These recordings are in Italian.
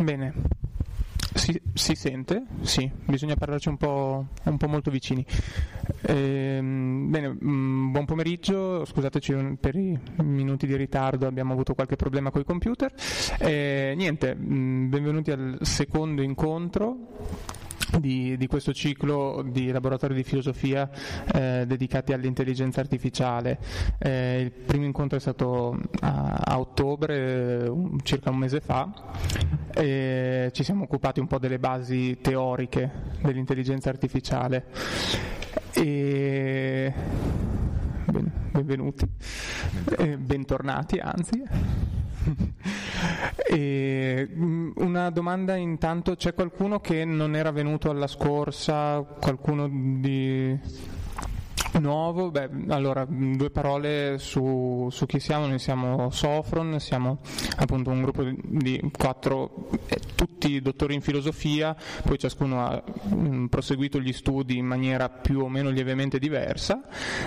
Bene, si, si, sente? Sì, bisogna parlarci un po', un po molto vicini. Eh, bene, mh, mm, buon pomeriggio, scusateci per i minuti di ritardo, abbiamo avuto qualche problema con i computer. Eh, niente, mh, mm, benvenuti al secondo incontro di, di, questo ciclo di laboratori di filosofia eh, dedicati all'intelligenza artificiale. Eh, il primo incontro è stato a, a ottobre, un, circa un mese fa, e ci siamo occupati un po' delle basi teoriche dell'intelligenza artificiale. E... benvenuti, eh, bentornati anzi. E mm, una domanda intanto, c'è qualcuno che non era venuto alla scorsa, qualcuno di Nuovo, beh, allora due parole su, su, chi siamo, noi siamo Sofron, siamo appunto un gruppo di quattro, eh, tutti dottori in filosofia, poi ciascuno ha mh, mm, proseguito gli studi in maniera più o meno lievemente diversa,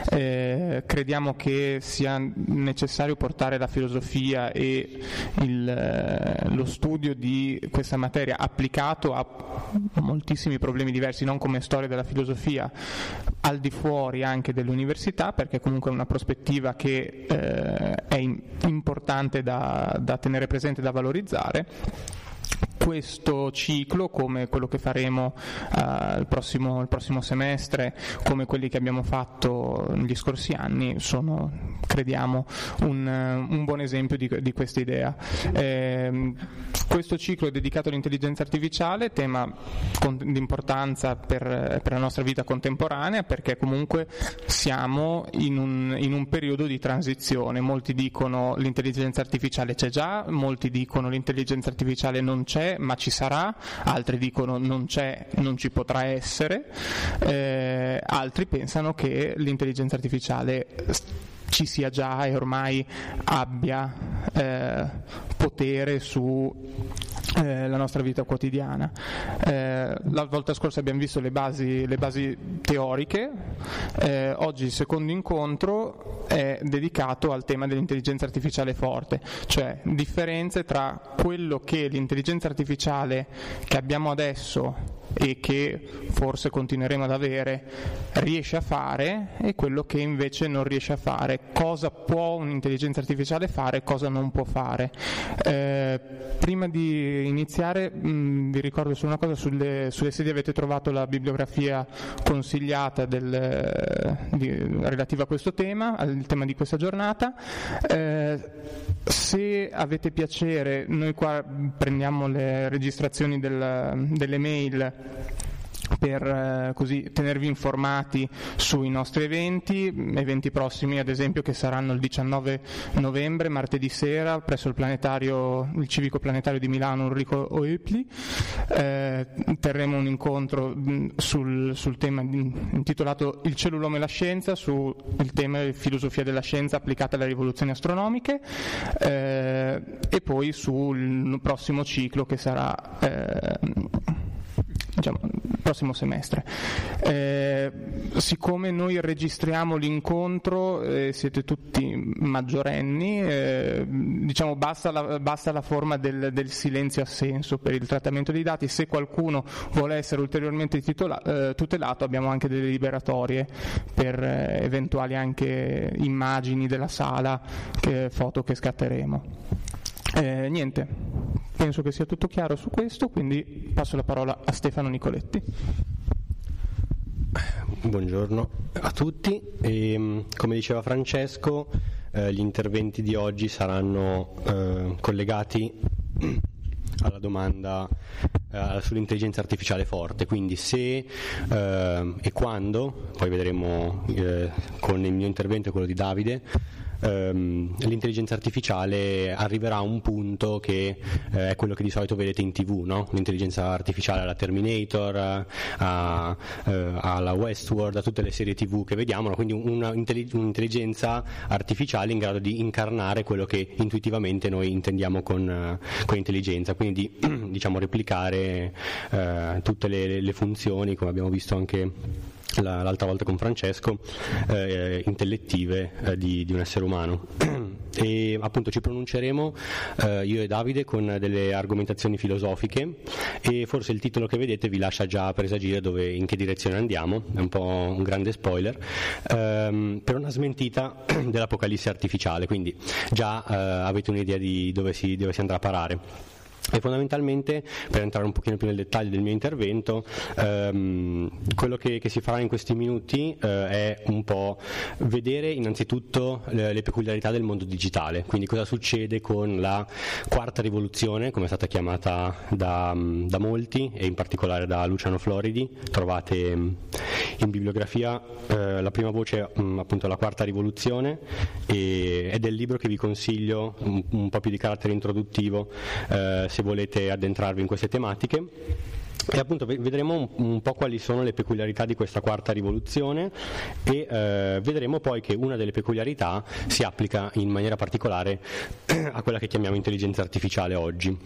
eh, crediamo che sia necessario portare la filosofia e il, eh, lo studio di questa materia applicato a moltissimi problemi diversi, non come storia della filosofia, al di fuori anche dell'università perché comunque è una prospettiva che eh, è importante da, da tenere presente e da valorizzare questo ciclo, come quello che faremo uh, il, prossimo, il, prossimo, semestre, come quelli che abbiamo fatto negli scorsi anni, sono, crediamo, un, un buon esempio di, di questa idea. Eh, questo ciclo è dedicato all'intelligenza artificiale, tema di importanza per, per, la nostra vita contemporanea, perché comunque siamo in un, in un periodo di transizione. Molti dicono l'intelligenza artificiale c'è già, molti dicono l'intelligenza artificiale non c'è, ma ci sarà, altri dicono non c'è, non ci potrà essere, eh, altri pensano che l'intelligenza artificiale ci sia già e ormai abbia eh, potere su eh, la nostra vita quotidiana. Eh, la volta scorsa abbiamo visto le basi, le basi teoriche, eh, oggi il secondo incontro è dedicato al tema dell'intelligenza artificiale forte, cioè differenze tra quello che l'intelligenza artificiale che abbiamo adesso e che forse continueremo ad avere riesce a fare e quello che invece non riesce a fare. Cosa può un'intelligenza artificiale fare e cosa non può fare. Eh, prima di iniziare mh, mm, vi ricordo solo una cosa, sulle, sulle, sedie avete trovato la bibliografia consigliata del, di, relativa a questo tema, al tema di questa giornata. Eh, se avete piacere, noi qua prendiamo le registrazioni del, delle mail per eh, così tenervi informati sui nostri eventi, eventi prossimi ad esempio che saranno il 19 novembre, martedì sera, presso il, planetario, il civico planetario di Milano Enrico Oepli. Eh, terremo un incontro sul, sul, tema intitolato Il cellulome e la scienza, sul tema filosofia della scienza applicata alle rivoluzioni astronomiche eh, e poi sul prossimo ciclo che sarà eh, diciamo, prossimo semestre. Eh, siccome noi registriamo l'incontro, eh, siete tutti maggiorenni, eh, diciamo basta la, basta la forma del, del, silenzio assenso per il trattamento dei dati, se qualcuno vuole essere ulteriormente titola, eh, tutelato abbiamo anche delle liberatorie per eh, eventuali anche immagini della sala, che, foto che scatteremo. Eh, niente, penso che sia tutto chiaro su questo, quindi passo la parola a Stefano Nicoletti. Buongiorno a tutti, e, ehm, come diceva Francesco, eh, gli interventi di oggi saranno eh, collegati alla domanda eh, sull'intelligenza artificiale forte, quindi se eh, e quando, poi vedremo eh, con il mio intervento e quello di Davide, ehm, l'intelligenza artificiale arriverà a un punto che eh, è quello che di solito vedete in tv, no? l'intelligenza artificiale alla Terminator, a, eh, alla Westworld, a tutte le serie tv che vediamo, no? quindi una, un'intelligenza artificiale in grado di incarnare quello che intuitivamente noi intendiamo con, con intelligenza, quindi di diciamo, replicare eh, tutte le, le funzioni, come abbiamo visto anche l'altra volta con Francesco, eh, intellettive eh, di, di, un essere umano. e appunto ci pronunceremo eh, io e Davide con delle argomentazioni filosofiche e forse il titolo che vedete vi lascia già presagire dove, in che direzione andiamo, è un po' un grande spoiler, ehm, per una smentita dell'apocalisse artificiale, quindi già eh, avete un'idea di dove si, dove si andrà a parare. E fondamentalmente, per entrare un pochino più nel dettaglio del mio intervento, ehm, quello che, che, si farà in questi minuti eh, è un po' vedere innanzitutto le, le, peculiarità del mondo digitale, quindi cosa succede con la quarta rivoluzione, come è stata chiamata da, da molti e in particolare da Luciano Floridi, trovate mm, in bibliografia eh, la prima voce mh, mm, appunto la quarta rivoluzione e, ed è il libro che vi consiglio un, un po' più di carattere introduttivo eh, se volete addentrarvi in queste tematiche. E appunto vedremo un, un, po' quali sono le peculiarità di questa quarta rivoluzione e eh, vedremo poi che una delle peculiarità si applica in maniera particolare a quella che chiamiamo intelligenza artificiale oggi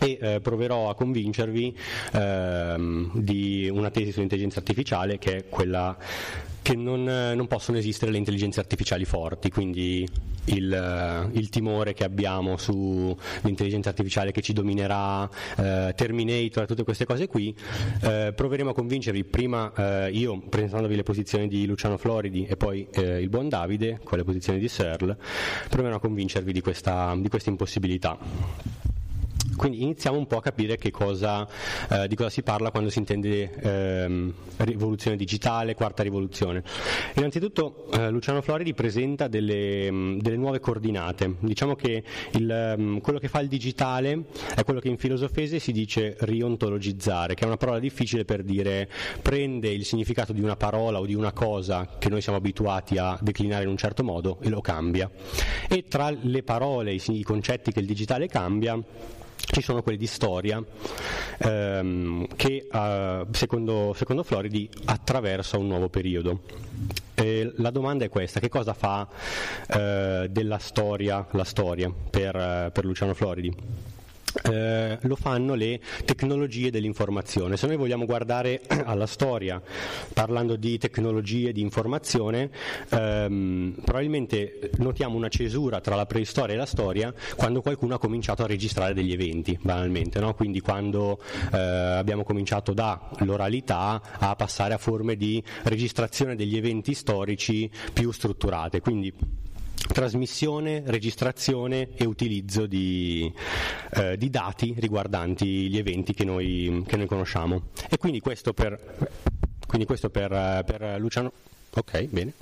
e eh, proverò a convincervi ehm, di una tesi sull'intelligenza artificiale che è quella che non, non possono esistere le intelligenze artificiali forti, quindi il, il, timore che abbiamo sull'intelligenza artificiale che ci dominerà, eh, Terminator, tutte queste cose qui, eh, proveremo a convincervi prima eh, io presentandovi le posizioni di Luciano Floridi e poi eh, il buon Davide con le posizioni di Searle, proveremo a convincervi di questa, di questa impossibilità. Quindi iniziamo un po' a capire cosa, eh, di cosa si parla quando si intende ehm, rivoluzione digitale, quarta rivoluzione. Innanzitutto eh, Luciano Floridi presenta delle, mm, delle, nuove coordinate. Diciamo che il, um, quello che fa il digitale è quello che in filosofese si dice riontologizzare, che è una parola difficile per dire prende il significato di una parola o di una cosa che noi siamo abituati a declinare in un certo modo e lo cambia. E tra le parole, i concetti che il digitale cambia, ci sono quelli di storia ehm, che uh, secondo, secondo, Floridi attraversa un nuovo periodo. E la domanda è questa, che cosa fa uh, della storia la storia per, uh, per Luciano Floridi? Eh, lo fanno le tecnologie dell'informazione. Se noi vogliamo guardare alla storia parlando di tecnologie di informazione, ehm, probabilmente notiamo una cesura tra la preistoria e la storia quando qualcuno ha cominciato a registrare degli eventi, banalmente, no? quindi quando eh, abbiamo cominciato dall'oralità a passare a forme di registrazione degli eventi storici più strutturate. Quindi trasmissione, registrazione e utilizzo di, eh, di dati riguardanti gli eventi che noi, che noi conosciamo. E quindi questo per, quindi questo per, per Luciano. Ok, bene.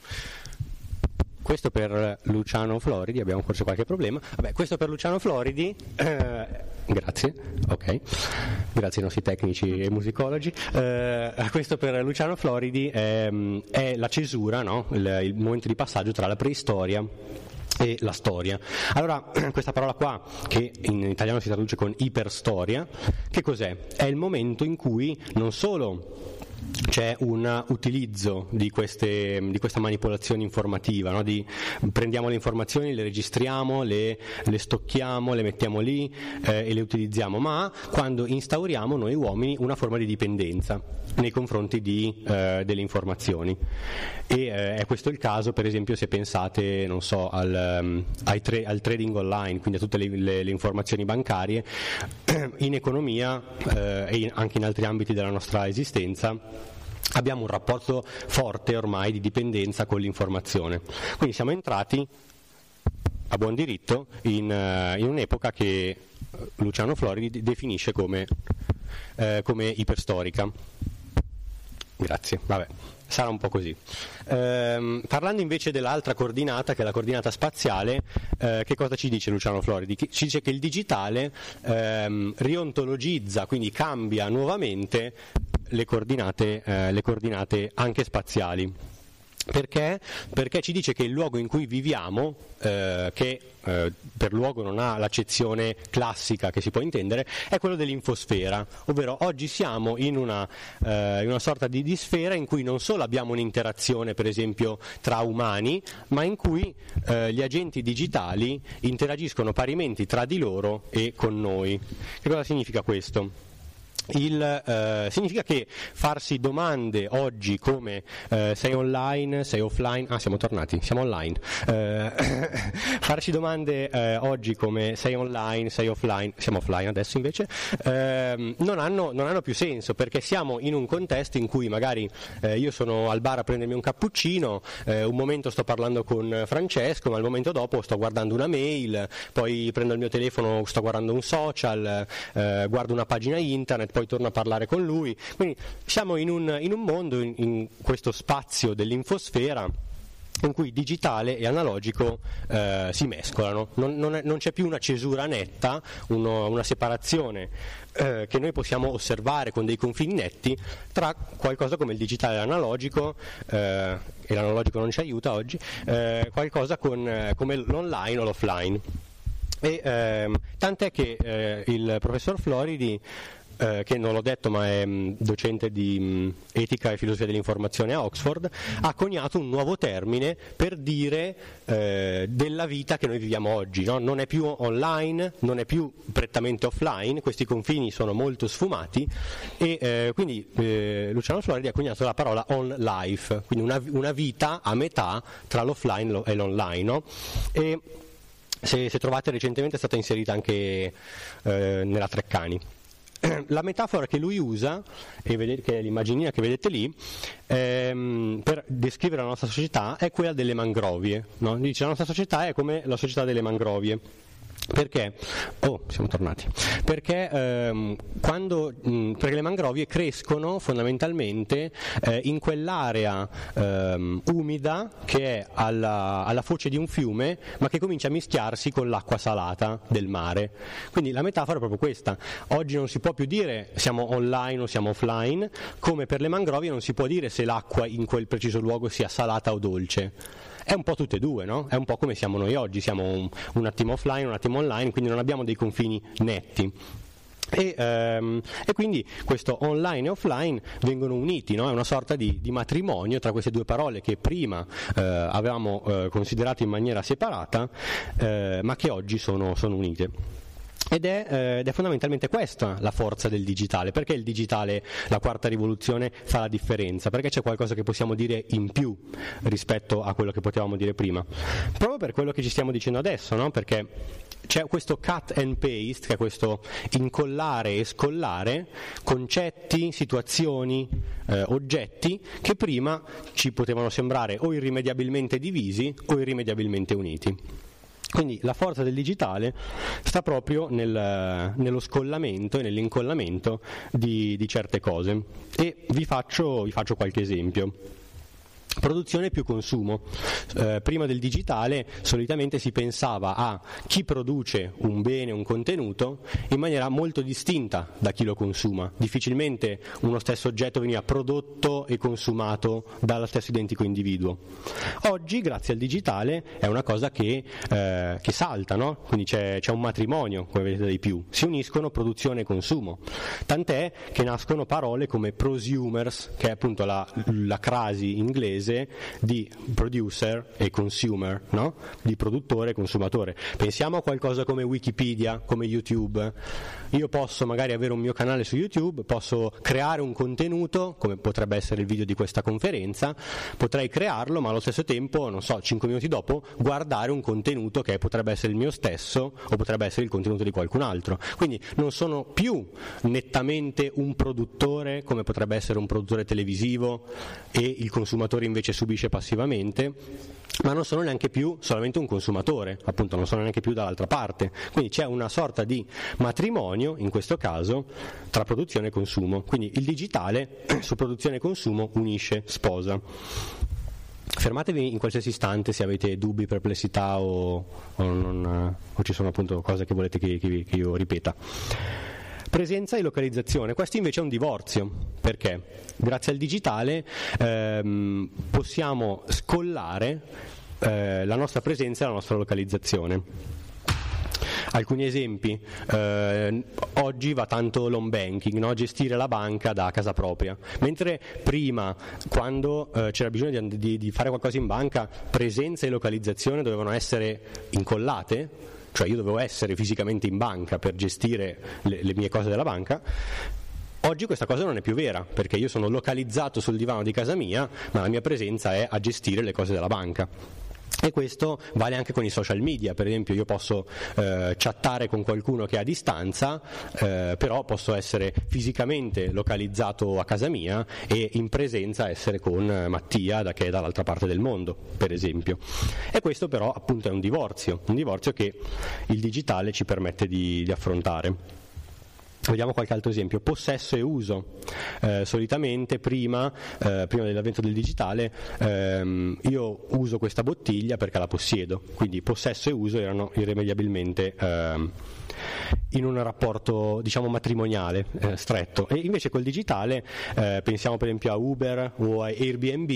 Questo per Luciano Floridi, abbiamo forse qualche problema. Vabbè, questo per Luciano Floridi, eh, grazie, ok, grazie ai nostri tecnici e musicologi. Eh, questo per Luciano Floridi è, è la cesura, no? il, il momento di passaggio tra la preistoria e la storia. Allora, questa parola qua, che in italiano si traduce con iperstoria, che cos'è? È il momento in cui non solo c'è un utilizzo di, queste, di, questa manipolazione informativa, no? di, prendiamo le informazioni, le registriamo, le, le stocchiamo, le mettiamo lì eh, e le utilizziamo, ma quando instauriamo noi uomini una forma di dipendenza nei confronti di, eh, delle informazioni. E eh, è questo il caso, per esempio, se pensate so, al, um, tra- al, trading online, quindi a tutte le, le, le informazioni bancarie, in economia eh, e in, anche in altri ambiti della nostra esistenza abbiamo un rapporto forte ormai di dipendenza con l'informazione. Quindi siamo entrati a buon diritto in, uh, in un'epoca che Luciano Floridi definisce come, uh, come iperstorica. Grazie, vabbè, sarà un po' così. Ehm, parlando invece dell'altra coordinata, che è la coordinata spaziale, eh, che cosa ci dice Luciano Floridi? Ci dice che il digitale ehm, riontologizza, quindi cambia nuovamente le coordinate, eh, le coordinate anche spaziali. Perché? Perché ci dice che il luogo in cui viviamo, eh, che eh, per luogo non ha l'accezione classica che si può intendere, è quello dell'infosfera, ovvero oggi siamo in una, eh, in una sorta di, di, sfera in cui non solo abbiamo un'interazione per esempio tra umani, ma in cui eh, gli agenti digitali interagiscono parimenti tra di loro e con noi. Che cosa significa questo? Il, eh, significa che farsi domande oggi come eh, sei online, sei offline, ah siamo tornati, siamo online, eh, farsi domande eh, oggi come sei online, sei offline, siamo offline adesso invece, ehm, non hanno, non, hanno, più senso perché siamo in un contesto in cui magari eh, io sono al bar a prendermi un cappuccino, eh, un momento sto parlando con Francesco, ma il momento dopo sto guardando una mail, poi prendo il mio telefono, sto guardando un social, guardo una pagina internet, poi torno a parlare con lui. Quindi siamo in un, in un mondo, in, in questo spazio dell'infosfera in cui digitale e analogico eh, si mescolano, non, non, è, non, c'è più una cesura netta, uno, una separazione eh, che noi possiamo osservare con dei confini netti tra qualcosa come il digitale e l'analogico, eh, e l'analogico non ci aiuta oggi, eh, qualcosa con, eh, come l'online o l'offline. E, ehm, tant'è che eh, il professor Floridi eh, che non l'ho detto ma è mh, mm, docente di mh, mm, etica e filosofia dell'informazione a Oxford, ha coniato un nuovo termine per dire eh, della vita che noi viviamo oggi. No? Non è più online, non è più prettamente offline, questi confini sono molto sfumati e eh, quindi eh, Luciano Floridi ha coniato la parola on life, quindi una, una vita a metà tra l'offline e l'online. No? E se, se, trovate recentemente è stata inserita anche eh, nella Treccani. la metafora che lui usa, che è l'immaginina che vedete lì, ehm, per descrivere la nostra società è quella delle mangrovie. No? Dice la nostra società è come la società delle mangrovie. Perché? Oh, siamo tornati. Perché, ehm, quando, mh, perché le mangrovie crescono fondamentalmente eh, in quell'area ehm, umida che è alla, alla, foce di un fiume, ma che comincia a mischiarsi con l'acqua salata del mare. Quindi la metafora è proprio questa. Oggi non si può più dire siamo online o siamo offline, come per le mangrovie non si può dire se l'acqua in quel preciso luogo sia salata o dolce è un po' tutte e due, no? È un po' come siamo noi oggi, siamo un, un attimo offline, un attimo online, quindi non abbiamo dei confini netti. E, ehm, e, quindi questo online e offline vengono uniti, no? è una sorta di, di, matrimonio tra queste due parole che prima eh, avevamo eh, considerato in maniera separata, eh, ma che oggi sono, sono unite. Ed è, eh, ed è, fondamentalmente questa la forza del digitale, perché il digitale, la quarta rivoluzione, fa la differenza, perché c'è qualcosa che possiamo dire in più rispetto a quello che potevamo dire prima. Proprio per quello che ci stiamo dicendo adesso, no? perché c'è questo cut and paste, che è questo incollare e scollare concetti, situazioni, eh, oggetti che prima ci potevano sembrare o irrimediabilmente divisi o irrimediabilmente uniti. Quindi la forza del digitale sta proprio nel, nello scollamento e nell'incollamento di, di certe cose. E vi faccio, vi faccio qualche esempio. Produzione più consumo. Eh, prima del digitale solitamente si pensava a chi produce un bene, un contenuto, in maniera molto distinta da chi lo consuma. Difficilmente uno stesso oggetto veniva prodotto e consumato dallo stesso identico individuo. Oggi, grazie al digitale, è una cosa che, eh, che salta, no? quindi c'è, c'è, un matrimonio, come vedete dai più. Si uniscono produzione e consumo. Tant'è che nascono parole come prosumers, che è appunto la, la crasi inglese inglese di producer e consumer, no? di produttore e consumatore. Pensiamo a qualcosa come Wikipedia, come YouTube. Io posso magari avere un mio canale su YouTube, posso creare un contenuto, come potrebbe essere il video di questa conferenza, potrei crearlo, ma allo stesso tempo, non so, 5 minuti dopo, guardare un contenuto che potrebbe essere il mio stesso o potrebbe essere il contenuto di qualcun altro. Quindi non sono più nettamente un produttore, come potrebbe essere un produttore televisivo e il consumatore invece invece subisce passivamente, ma non sono neanche più solamente un consumatore, appunto non sono neanche più dall'altra parte. Quindi c'è una sorta di matrimonio, in questo caso, tra produzione e consumo. Quindi il digitale su produzione e consumo unisce, sposa. Fermatevi in qualsiasi istante se avete dubbi, perplessità o, o, non, o ci sono appunto cose che volete che, che, che io ripeta. Presenza e localizzazione, questo invece è un divorzio, perché grazie al digitale ehm, possiamo scollare eh, la nostra presenza e la nostra localizzazione. Alcuni esempi, eh, oggi va tanto l'home banking, no? gestire la banca da casa propria, mentre prima quando eh, c'era bisogno di, di, di fare qualcosa in banca, presenza e localizzazione dovevano essere incollate, cioè io dovevo essere fisicamente in banca per gestire le, le mie cose della banca, Oggi questa cosa non è più vera, perché io sono localizzato sul divano di casa mia, ma la mia presenza è a gestire le cose della banca. E questo vale anche con i social media, per esempio io posso eh, chattare con qualcuno che è a distanza, eh, però posso essere fisicamente localizzato a casa mia e in presenza essere con Mattia da che è dall'altra parte del mondo, per esempio. E questo però appunto è un divorzio, un divorzio che il digitale ci permette di, di affrontare. Vediamo qualche altro esempio. Possesso e uso. Eh, solitamente prima, eh, prima, dell'avvento del digitale ehm, io uso questa bottiglia perché la possiedo, quindi possesso e uso erano irrimediabilmente ehm, in un rapporto diciamo matrimoniale eh, stretto. E invece col digitale eh, pensiamo per esempio a Uber o a Airbnb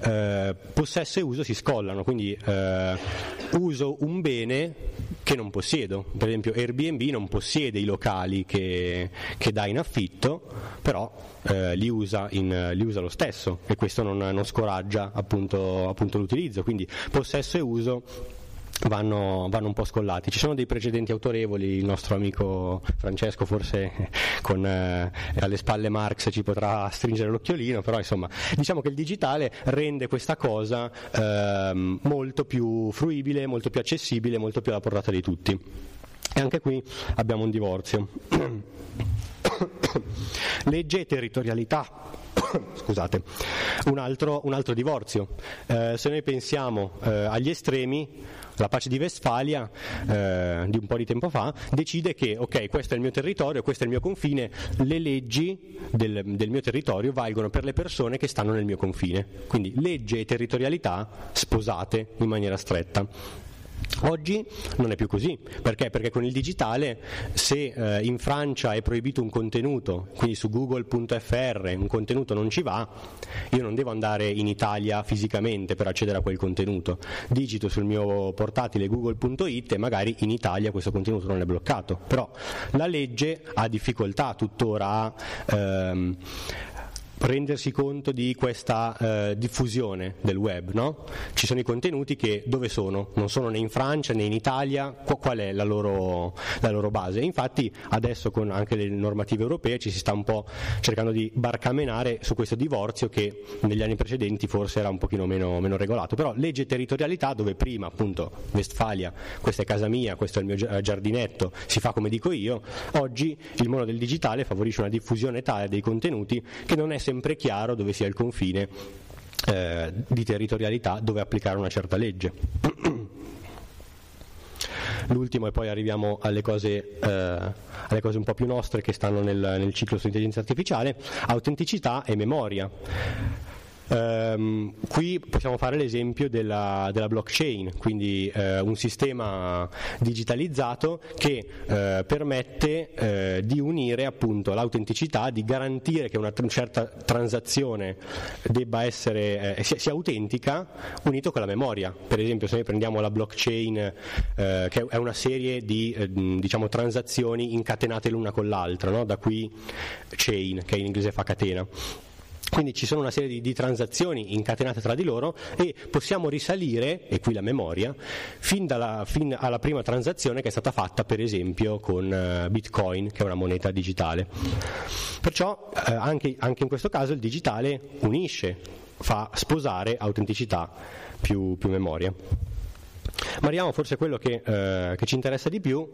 eh, possesso e uso si scollano quindi eh, uso un bene che non possiedo. Per esempio Airbnb non possiede i locali che, che dà in affitto però eh, li, usa in, li, usa lo stesso e questo non, non scoraggia appunto, appunto l'utilizzo. Quindi possesso e uso Vanno, vanno, un po' scollati. Ci sono dei precedenti autorevoli, il nostro amico Francesco forse con eh, alle spalle Marx ci potrà stringere l'occhiolino, però insomma diciamo che il digitale rende questa cosa eh, molto più fruibile, molto più accessibile, molto più alla portata di tutti. E anche qui abbiamo un divorzio. Legge e territorialità scusate, un altro, un altro divorzio. Eh, se noi pensiamo eh, agli estremi, la pace di Westfalia eh, di un po' di tempo fa decide che ok, questo è il mio territorio, questo è il mio confine, le leggi del, del mio territorio valgono per le persone che stanno nel mio confine. Quindi legge e territorialità sposate in maniera stretta. Oggi non è più così, perché? Perché con il digitale se eh, in Francia è proibito un contenuto, quindi su google.fr un contenuto non ci va, io non devo andare in Italia fisicamente per accedere a quel contenuto, digito sul mio portatile google.it e magari in Italia questo contenuto non è bloccato, però la legge ha difficoltà tuttora a ehm, rendersi conto di questa eh, diffusione del web. No? Ci sono i contenuti che dove sono? Non sono né in Francia né in Italia, qual è la loro, la loro base? Infatti adesso con anche le normative europee ci si sta un po' cercando di barcamenare su questo divorzio che negli anni precedenti forse era un pochino meno, meno regolato, però legge territorialità dove prima appunto Westfalia, questa è casa mia, questo è il mio giardinetto, si fa come dico io, oggi il mondo del digitale favorisce una diffusione tale dei contenuti che non è sempre chiaro dove sia il confine eh, di territorialità dove applicare una certa legge. L'ultimo e poi arriviamo alle cose, eh, alle cose, un po' più nostre che stanno nel, nel ciclo sull'intelligenza artificiale, autenticità e memoria. Um, qui possiamo fare l'esempio della, della blockchain, quindi uh, un sistema digitalizzato che uh, permette uh, di unire appunto l'autenticità, di garantire che una certa transazione essere, sia, sia, autentica unito con la memoria. Per esempio se noi prendiamo la blockchain che è una serie di diciamo, transazioni incatenate l'una con l'altra, no? da qui chain che in inglese fa catena. Quindi ci sono una serie di, di, transazioni incatenate tra di loro e possiamo risalire, e qui la memoria, fin, dalla, fin alla prima transazione che è stata fatta per esempio con uh, Bitcoin, che è una moneta digitale. Perciò uh, anche, anche, in questo caso il digitale unisce, fa sposare autenticità più, più memoria. Ma arriviamo forse a quello che, uh, che ci interessa di più,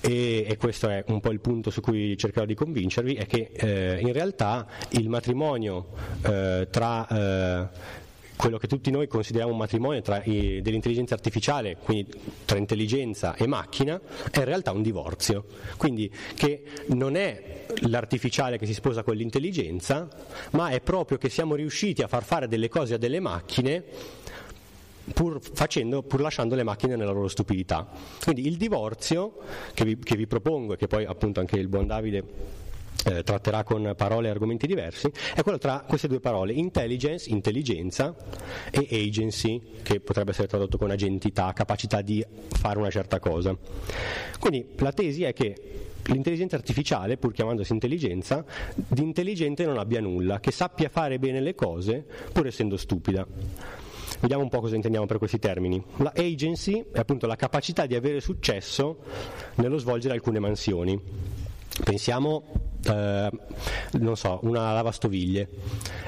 e, e, questo è un po' il punto su cui cercherò di convincervi, è che eh, in realtà il matrimonio eh, tra eh, quello che tutti noi consideriamo un matrimonio tra, i, dell'intelligenza artificiale, quindi tra intelligenza e macchina, è in realtà un divorzio. Quindi che non è l'artificiale che si sposa con l'intelligenza, ma è proprio che siamo riusciti a far fare delle cose a delle macchine pur, facendo, pur lasciando le macchine nella loro stupidità. Quindi il divorzio che vi, che vi propongo e che poi appunto anche il buon Davide eh, tratterà con parole e argomenti diversi, è quello tra queste due parole, intelligence, intelligenza, e agency, che potrebbe essere tradotto con agentità, capacità di fare una certa cosa. Quindi la tesi è che l'intelligenza artificiale, pur chiamandosi intelligenza, di intelligente non abbia nulla, che sappia fare bene le cose pur essendo stupida. Vediamo un po' cosa intendiamo per questi termini. La agency è appunto la capacità di avere successo nello svolgere alcune mansioni. Pensiamo, eh, non so, una lavastoviglie.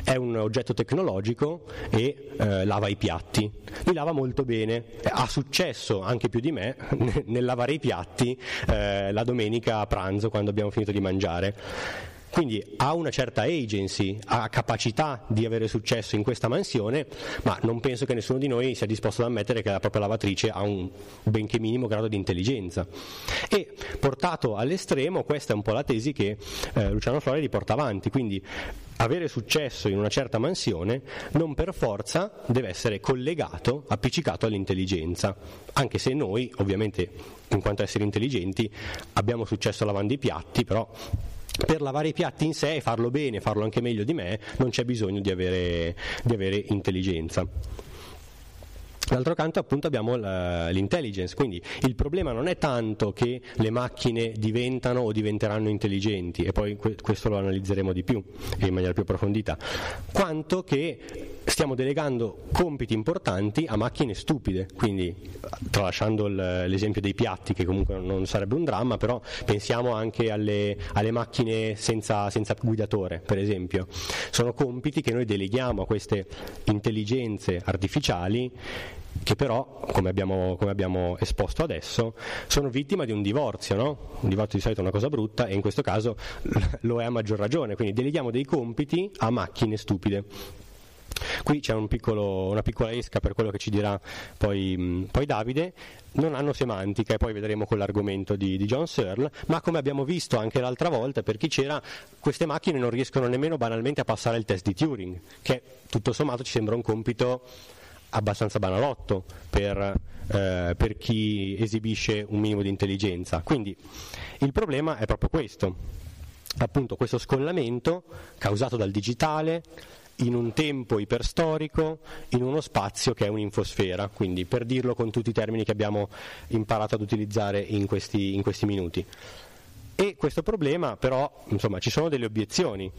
È un oggetto tecnologico e eh, lava i piatti. Li lava molto bene. Ha successo anche più di me nel lavare i piatti eh, la domenica a pranzo quando abbiamo finito di mangiare. Quindi ha una certa agency, ha capacità di avere successo in questa mansione, ma non penso che nessuno di noi sia disposto ad ammettere che la propria lavatrice ha un benché minimo grado di intelligenza. E portato all'estremo, questa è un po' la tesi che eh, Luciano Flori porta avanti, quindi avere successo in una certa mansione non per forza deve essere collegato, appiccicato all'intelligenza, anche se noi ovviamente in quanto esseri intelligenti abbiamo successo lavando i piatti, però per lavare i piatti in sé e farlo bene, farlo anche meglio di me, non c'è bisogno di avere, di avere intelligenza. D'altro canto appunto abbiamo l'intelligence, quindi il problema non è tanto che le macchine diventano o diventeranno intelligenti, e poi questo lo analizzeremo di più in maniera più approfondita, quanto che stiamo delegando compiti importanti a macchine stupide, quindi tralasciando l'esempio dei piatti che comunque non sarebbe un dramma, però pensiamo anche alle, alle macchine senza, senza guidatore, per esempio. Sono compiti che noi deleghiamo a queste intelligenze artificiali che però, come abbiamo, come abbiamo, esposto adesso, sono vittima di un divorzio, no? Un divorzio di solito è una cosa brutta e in questo caso lo è a maggior ragione, quindi deleghiamo dei compiti a macchine stupide. Qui c'è un piccolo, una piccola esca per quello che ci dirà poi, poi, Davide, non hanno semantica e poi vedremo con l'argomento di, di John Searle, ma come abbiamo visto anche l'altra volta per chi c'era, queste macchine non riescono nemmeno banalmente a passare il test di Turing, che tutto sommato ci sembra un compito abbastanza banalotto per, eh, per chi esibisce un minimo di intelligenza. Quindi il problema è proprio questo, appunto questo scollamento causato dal digitale in un tempo iperstorico, in uno spazio che è un'infosfera, quindi per dirlo con tutti i termini che abbiamo imparato ad utilizzare in questi, in questi minuti. E questo problema però, insomma, ci sono delle obiezioni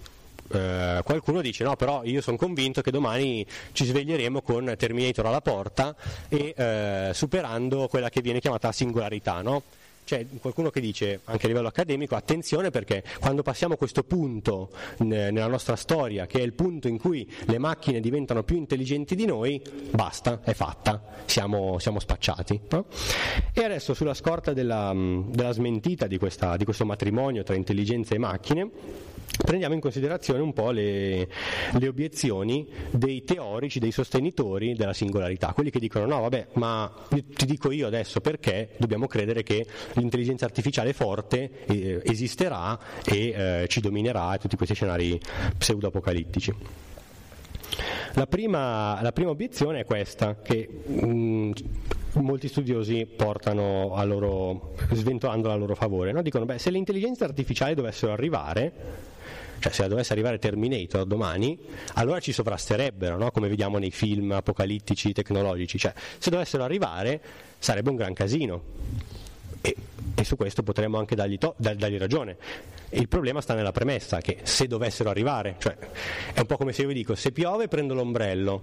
eh, qualcuno dice no però io sono convinto che domani ci sveglieremo con Terminator alla porta e eh, superando quella che viene chiamata singolarità no? C'è qualcuno che dice, anche a livello accademico, attenzione perché quando passiamo questo punto nella nostra storia, che è il punto in cui le macchine diventano più intelligenti di noi, basta, è fatta, siamo, siamo spacciati. No? E adesso sulla scorta della, della smentita di, questa, di questo matrimonio tra intelligenza e macchine, prendiamo in considerazione un po' le, le, obiezioni dei teorici, dei sostenitori della singolarità, quelli che dicono no vabbè ma ti dico io adesso perché dobbiamo credere che l'intelligenza artificiale forte eh, esisterà e eh, ci dominerà tutti questi scenari pseudo-apocalittici. La prima, la prima, obiezione è questa, che mh, mm, molti studiosi portano a loro, sventolandola a loro favore. No? Dicono, beh, se le intelligenze artificiali dovessero arrivare, cioè se dovesse arrivare Terminator domani, allora ci sovrasterebbero, no? come vediamo nei film apocalittici tecnologici, cioè se dovessero arrivare sarebbe un gran casino. E, e su questo potremmo anche dargli, to- dargli ragione. Il problema sta nella premessa che se dovessero arrivare, cioè è un po' come se io vi dico se piove prendo l'ombrello,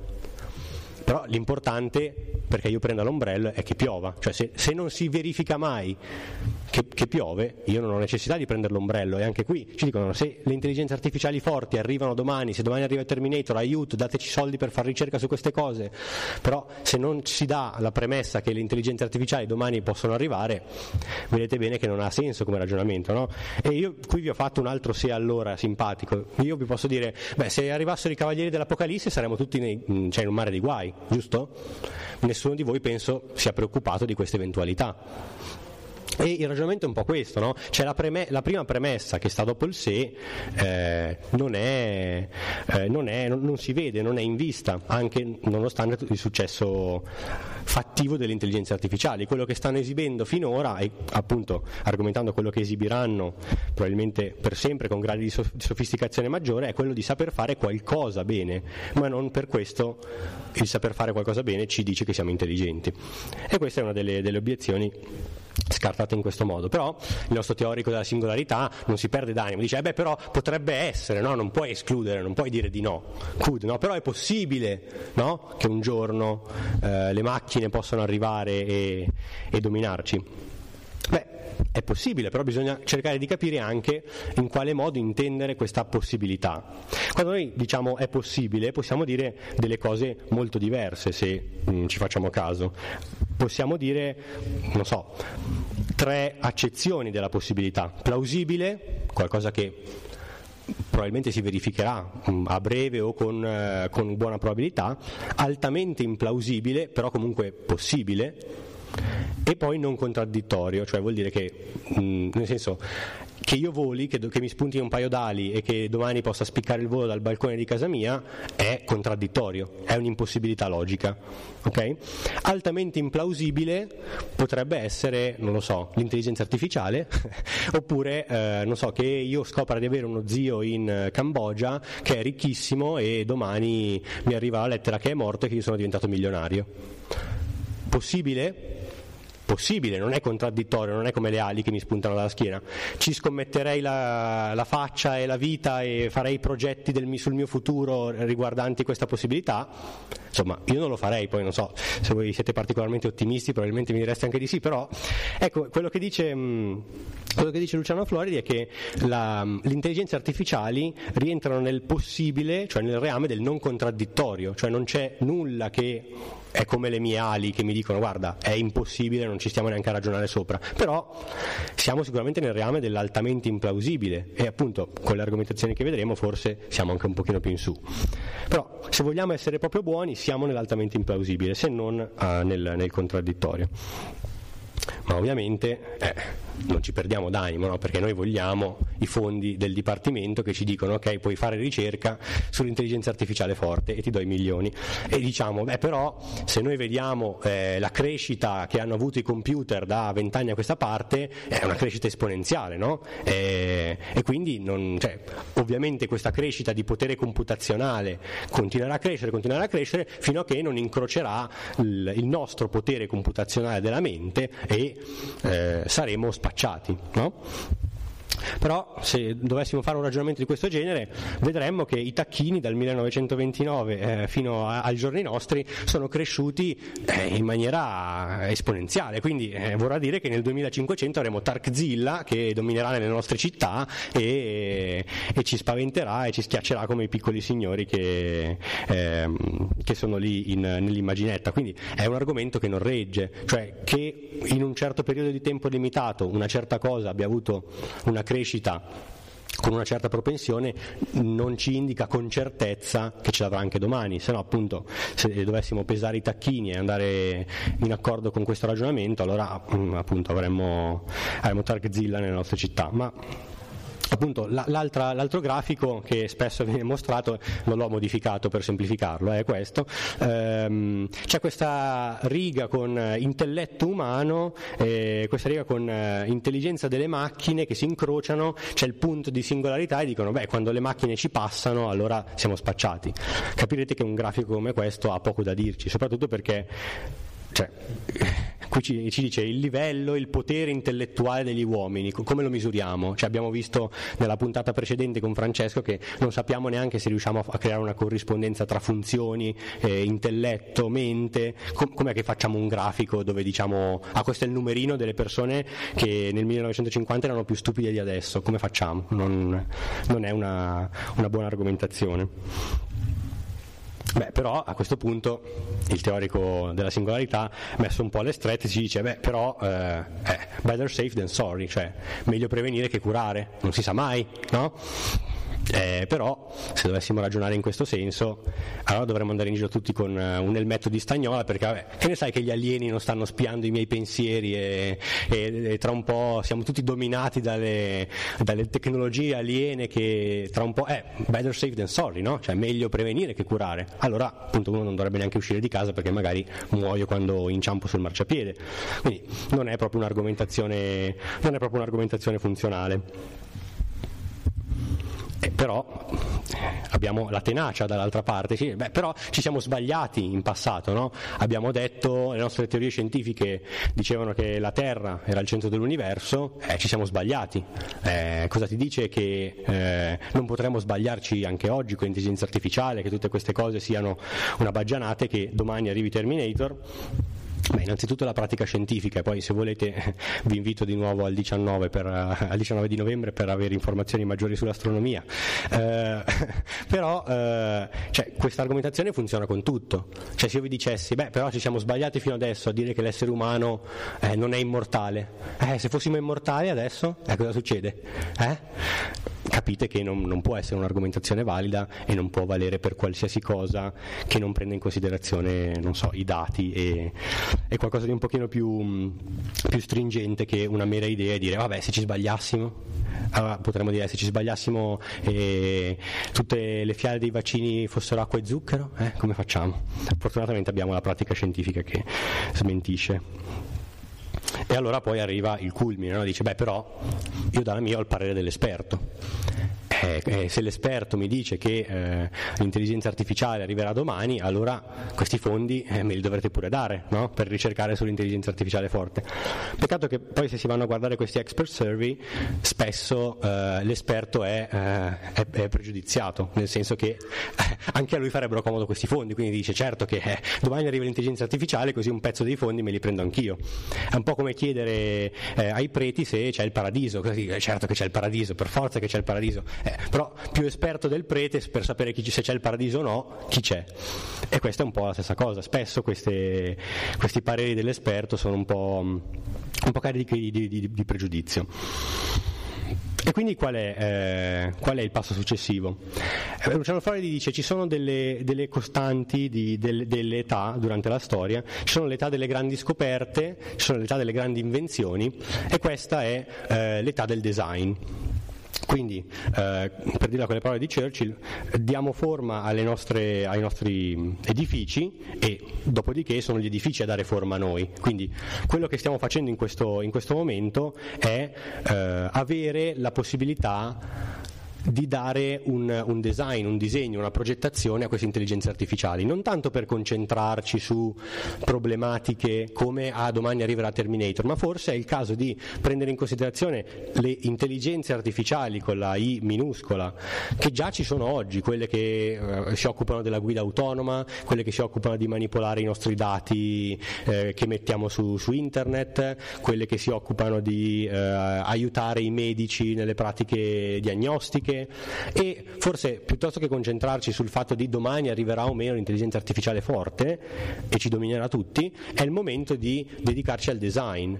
però l'importante perché io prenda l'ombrello è che piova, cioè se, se non si verifica mai che, che, piove, io non ho necessità di prendere l'ombrello e anche qui ci dicono se le intelligenze artificiali forti arrivano domani, se domani arriva il Terminator, aiuto, dateci soldi per fare ricerca su queste cose, però se non si dà la premessa che le intelligenze artificiali domani possono arrivare, vedete bene che non ha senso come ragionamento, no? E io qui vi ho fatto un altro se allora simpatico, io vi posso dire, beh se arrivassero i cavalieri dell'Apocalisse saremmo tutti nei, cioè in un mare di guai, giusto? Nessuno di voi penso sia preoccupato di questa eventualità. E il ragionamento è un po' questo, no? Cioè la, preme- la, prima premessa che sta dopo il se eh, non, è, eh, non, è, non, non, si vede, non è in vista, anche nonostante il successo fattivo delle intelligenze artificiali. Quello che stanno esibendo finora, e appunto argomentando quello che esibiranno probabilmente per sempre con gradi di, sof- di sofisticazione maggiore, è quello di saper fare qualcosa bene, ma non per questo il saper fare qualcosa bene ci dice che siamo intelligenti. E questa è una delle, delle obiezioni scartate in questo modo. Però il nostro teorico della singolarità non si perde d'animo, dice, eh beh, però potrebbe essere, no? non puoi escludere, non puoi dire di no. Could, no? Però è possibile no? che un giorno eh, le macchine possano arrivare e, e dominarci. Beh, è possibile, però bisogna cercare di capire anche in quale modo intendere questa possibilità. Quando noi diciamo è possibile, possiamo dire delle cose molto diverse se mh, mm, ci facciamo caso. Possiamo dire, non so, tre accezioni della possibilità. Plausibile, qualcosa che probabilmente si verificherà mm, a breve o con, eh, con buona probabilità, altamente implausibile, però comunque possibile, e poi non contraddittorio, cioè vuol dire che, mh, mm, nel senso, che io voli, che, che, mi spunti un paio d'ali e che domani possa spiccare il volo dal balcone di casa mia è contraddittorio, è un'impossibilità logica. Okay? Altamente implausibile potrebbe essere, non lo so, l'intelligenza artificiale, oppure eh, non so, che io scopra di avere uno zio in Cambogia che è ricchissimo e domani mi arriva la lettera che è morto e che io sono diventato milionario. Possibile? possibile, non è contraddittorio, non è come le ali che mi spuntano dalla schiena. Ci scommetterei la, la faccia e la vita e farei progetti del, sul mio futuro riguardanti questa possibilità. Insomma, io non lo farei, poi non so, se voi siete particolarmente ottimisti probabilmente mi direste anche di sì, però ecco, quello che dice, mm, quello che dice Luciano Floridi è che le intelligenze artificiali rientrano nel possibile, cioè nel reame del non contraddittorio, cioè non c'è nulla che è come le mie ali che mi dicono guarda è impossibile, non ci stiamo neanche a ragionare sopra, però siamo sicuramente nel reame dell'altamente implausibile e appunto con le argomentazioni che vedremo forse siamo anche un pochino più in su. Però se vogliamo essere proprio buoni siamo nell'altamente implausibile, se non uh, nel, nel contraddittorio. Ma ovviamente eh, non ci perdiamo d'animo, no? perché noi vogliamo i fondi del Dipartimento che ci dicono ok, puoi fare ricerca sull'intelligenza artificiale forte e ti do i milioni. E diciamo, beh però se noi vediamo eh, la crescita che hanno avuto i computer da vent'anni a questa parte, è una crescita esponenziale, no? e, e, quindi non, cioè, ovviamente questa crescita di potere computazionale continuerà a crescere, continuerà a crescere fino a che non incrocerà il, il nostro potere computazionale della mente e eh, saremo spazio spacciati. No? Però se dovessimo fare un ragionamento di questo genere vedremmo che i tacchini dal 1929 eh, fino a, ai giorni nostri sono cresciuti eh, in maniera esponenziale, quindi eh, vorrà dire che nel 2500 avremo Tarkzilla che dominerà nelle nostre città e, e, ci spaventerà e ci schiaccerà come i piccoli signori che, ehm, che sono lì in, nell'immaginetta. Quindi è un argomento che non regge, cioè che in un certo periodo di tempo limitato una certa cosa abbia avuto una crescita con una certa propensione non ci indica con certezza che ce l'avrà anche domani, se no appunto se dovessimo pesare i tacchini e andare in accordo con questo ragionamento allora mm, appunto avremmo, avremmo Targzilla nelle nostre città. Ma appunto l'altro grafico che spesso viene mostrato non l'ho modificato per semplificarlo è questo. Ehm, c'è questa riga con intelletto umano eh, questa riga con eh, intelligenza delle macchine che si incrociano c'è il punto di singolarità e dicono beh quando le macchine ci passano allora siamo spacciati. Capirete che un grafico come questo ha poco da dirci soprattutto perché cioè, qui ci, ci, dice il livello, il potere intellettuale degli uomini, come lo misuriamo? Cioè, abbiamo visto nella puntata precedente con Francesco che non sappiamo neanche se riusciamo a, creare una corrispondenza tra funzioni, eh, intelletto, mente, Com- com'è che facciamo un grafico dove diciamo ah questo è il numerino delle persone che nel 1950 erano più stupide di adesso, come facciamo? Non, non è una, una buona argomentazione. Beh, però a questo punto il teorico della singolarità, messo un po' alle strette, ci dice, beh, però eh, eh, better safe than sorry, cioè meglio prevenire che curare, non si sa mai, no? Eh, però se dovessimo ragionare in questo senso allora dovremmo andare in giro tutti con uh, un elmetto di stagnola perché vabbè, che ne sai che gli alieni non stanno spiando i miei pensieri e, e, e tra un po' siamo tutti dominati dalle, dalle, tecnologie aliene che tra un po' è eh, better safe than sorry no? cioè meglio prevenire che curare. Allora appunto uno non dovrebbe neanche uscire di casa perché magari muoio quando inciampo sul marciapiede. Quindi non è proprio un'argomentazione, non è proprio un'argomentazione funzionale eh, però abbiamo la tenacia dall'altra parte, sì, beh, però ci siamo sbagliati in passato, no? abbiamo detto, le nostre teorie scientifiche dicevano che la Terra era il centro dell'universo, eh, ci siamo sbagliati. Eh, cosa ti dice che eh, non potremmo sbagliarci anche oggi con l'intelligenza artificiale, che tutte queste cose siano una baggianata e che domani arrivi Terminator? Beh, innanzitutto la pratica scientifica, poi se volete vi invito di nuovo al 19, per, al 19 di novembre per avere informazioni maggiori sull'astronomia. Eh, però eh, cioè, questa argomentazione funziona con tutto. Cioè, se io vi dicessi, beh, però ci siamo sbagliati fino adesso a dire che l'essere umano eh, non è immortale, eh, se fossimo immortali adesso, eh, cosa succede? Eh? capite che non, non, può essere un'argomentazione valida e non può valere per qualsiasi cosa che non prenda in considerazione, so, i dati e, e qualcosa di un pochino più, più, stringente che una mera idea e dire vabbè se ci sbagliassimo, allora, potremmo dire se ci sbagliassimo e tutte le fiale dei vaccini fossero acqua e zucchero, eh, come facciamo? Fortunatamente abbiamo la pratica scientifica che smentisce. E allora poi arriva il culmine, no? dice, beh però io dalla mia ho il parere dell'esperto eh, eh, se l'esperto mi dice che eh, l'intelligenza artificiale arriverà domani, allora questi fondi eh, me li dovrete pure dare no? per ricercare sull'intelligenza artificiale forte. Peccato che poi se si vanno a guardare questi expert survey, spesso eh, l'esperto è, eh, è, è, pregiudiziato, nel senso che anche a lui farebbero comodo questi fondi, quindi dice certo che domani arriva l'intelligenza artificiale, così un pezzo dei fondi me li prendo anch'io. È un po' come chiedere ai preti se c'è il paradiso, così, certo che c'è il paradiso, per forza che c'è il paradiso eh, però più esperto del prete per sapere chi, se c'è il paradiso o no, chi c'è. E questa è un po' la stessa cosa. Spesso queste, questi pareri dell'esperto sono un po', un po carichi di, di, di pregiudizio. E quindi qual è, eh, qual è, il passo successivo? Eh, Luciano Floridi dice ci sono delle, delle costanti di, delle, delle, durante la storia, ci sono l'età delle grandi scoperte, ci sono l'età delle grandi invenzioni e questa è eh, l'età del design. Quindi, eh, per dirla con le parole di Churchill, diamo forma nostre, ai nostri edifici e dopodiché sono gli edifici a dare forma a noi. Quindi quello che stiamo facendo in questo, in questo momento è eh, avere la possibilità di dare un, un, design, un disegno, una progettazione a queste intelligenze artificiali, non tanto per concentrarci su problematiche come a ah, domani arriverà Terminator, ma forse è il caso di prendere in considerazione le intelligenze artificiali con la I minuscola, che già ci sono oggi, quelle che eh, si occupano della guida autonoma, quelle che si occupano di manipolare i nostri dati eh, che mettiamo su, su, internet, quelle che si occupano di eh, aiutare i medici nelle pratiche diagnostiche e forse piuttosto che concentrarci sul fatto di domani arriverà o meno l'intelligenza artificiale forte e ci dominerà tutti, è il momento di dedicarci al design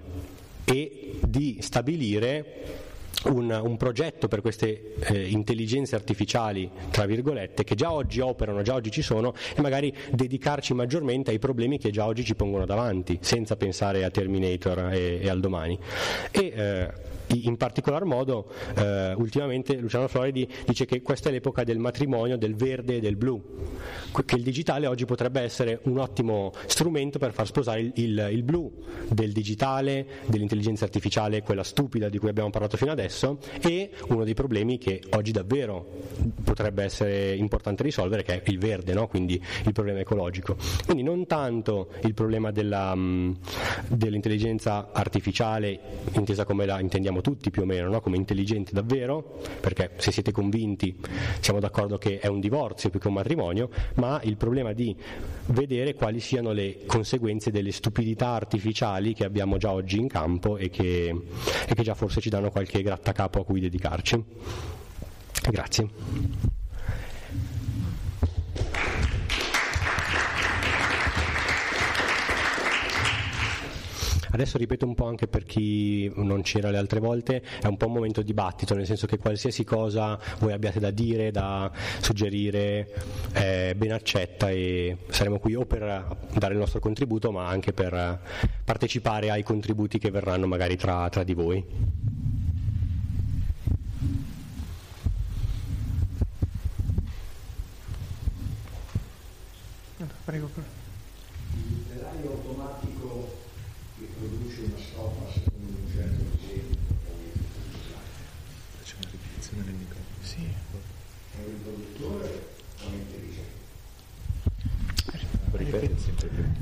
e di stabilire un, un, progetto per queste eh, intelligenze artificiali, tra virgolette, che già oggi operano, già oggi ci sono, e magari dedicarci maggiormente ai problemi che già oggi ci pongono davanti, senza pensare a Terminator e, e al domani. E, eh, in particolar modo eh, ultimamente Luciano Floridi dice che questa è l'epoca del matrimonio del verde e del blu, che il digitale oggi potrebbe essere un ottimo strumento per far sposare il, il, il blu del digitale, dell'intelligenza artificiale, quella stupida di cui abbiamo parlato fino adesso, e uno dei problemi che oggi davvero potrebbe essere importante risolvere, che è il verde, no? quindi il problema ecologico. Quindi non tanto il problema della, um, dell'intelligenza artificiale, intesa come la intendiamo siamo tutti più o meno no? come intelligenti davvero, perché se siete convinti siamo d'accordo che è un divorzio più che un matrimonio, ma il problema di vedere quali siano le conseguenze delle stupidità artificiali che abbiamo già oggi in campo e che, e che già forse ci danno qualche grattacapo a cui dedicarci. Grazie. Adesso ripeto un po' anche per chi non c'era le altre volte, è un po' un momento di dibattito, nel senso che qualsiasi cosa voi abbiate da dire, da suggerire, è ben accetta e saremo qui o per dare il nostro contributo, ma anche per partecipare ai contributi che verranno magari tra, tra di voi. Prego.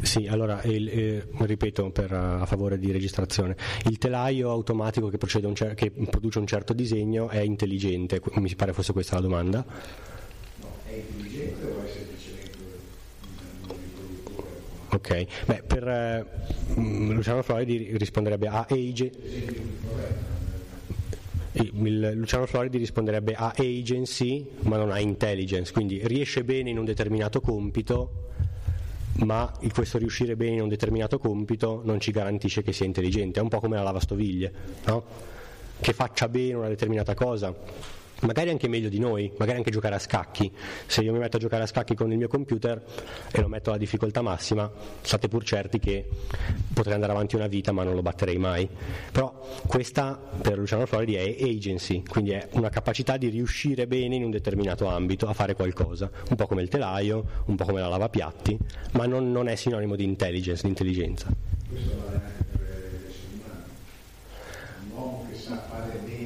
Sì, allora, il, eh, ripeto per, a favore di registrazione, il telaio automatico che, un cer- che, produce un certo disegno è intelligente, mi pare fosse questa la domanda. No, è intelligente o è semplicemente un riproduttore? Ok, Beh, per eh, Luciano Floridi risponderebbe a age. Luciano Floridi risponderebbe a agency ma non a intelligence, quindi riesce bene in un determinato compito ma questo riuscire bene in un determinato compito non ci garantisce che sia intelligente, è un po' come la lavastoviglie, no? che faccia bene una determinata cosa magari anche meglio di noi, magari anche giocare a scacchi. Se io mi metto a giocare a scacchi con il mio computer e lo metto alla difficoltà massima, state pur certi che potrei andare avanti una vita ma non lo batterei mai. Però questa per Luciano Floridi è agency, quindi è una capacità di riuscire bene in un determinato ambito a fare qualcosa, un po' come il telaio, un po' come la lavapiatti, ma non, non è sinonimo di intelligence, di intelligenza. Questo vale anche per l'essere umano. Un uomo che sa fare bene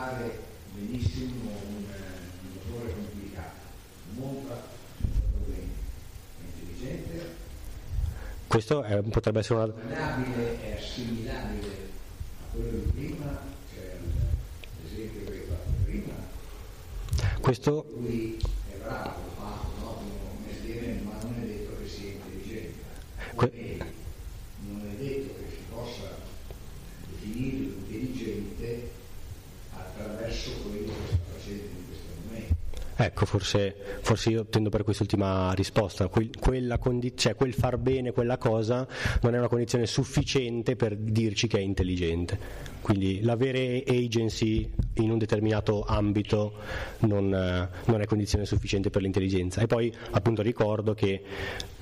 montare benissimo un, un motore complicato, monta senza problemi, è intelligente. Questo è, potrebbe essere una... È assimilabile a quello di prima, cioè l'esempio che hai fatto prima. Questo... Lui è bravo, fa un ottimo mestiere, ma non è detto che sia intelligente. Que- non è detto che si possa definire intelligente attraverso quello che sta facendo in questo momento. Ecco, forse, forse io tendo per quest'ultima risposta. Quel, condi- cioè, quel far bene quella cosa non è una condizione sufficiente per dirci che è intelligente. Quindi l'avere agency in un determinato ambito non, non è condizione sufficiente per l'intelligenza. E poi appunto ricordo che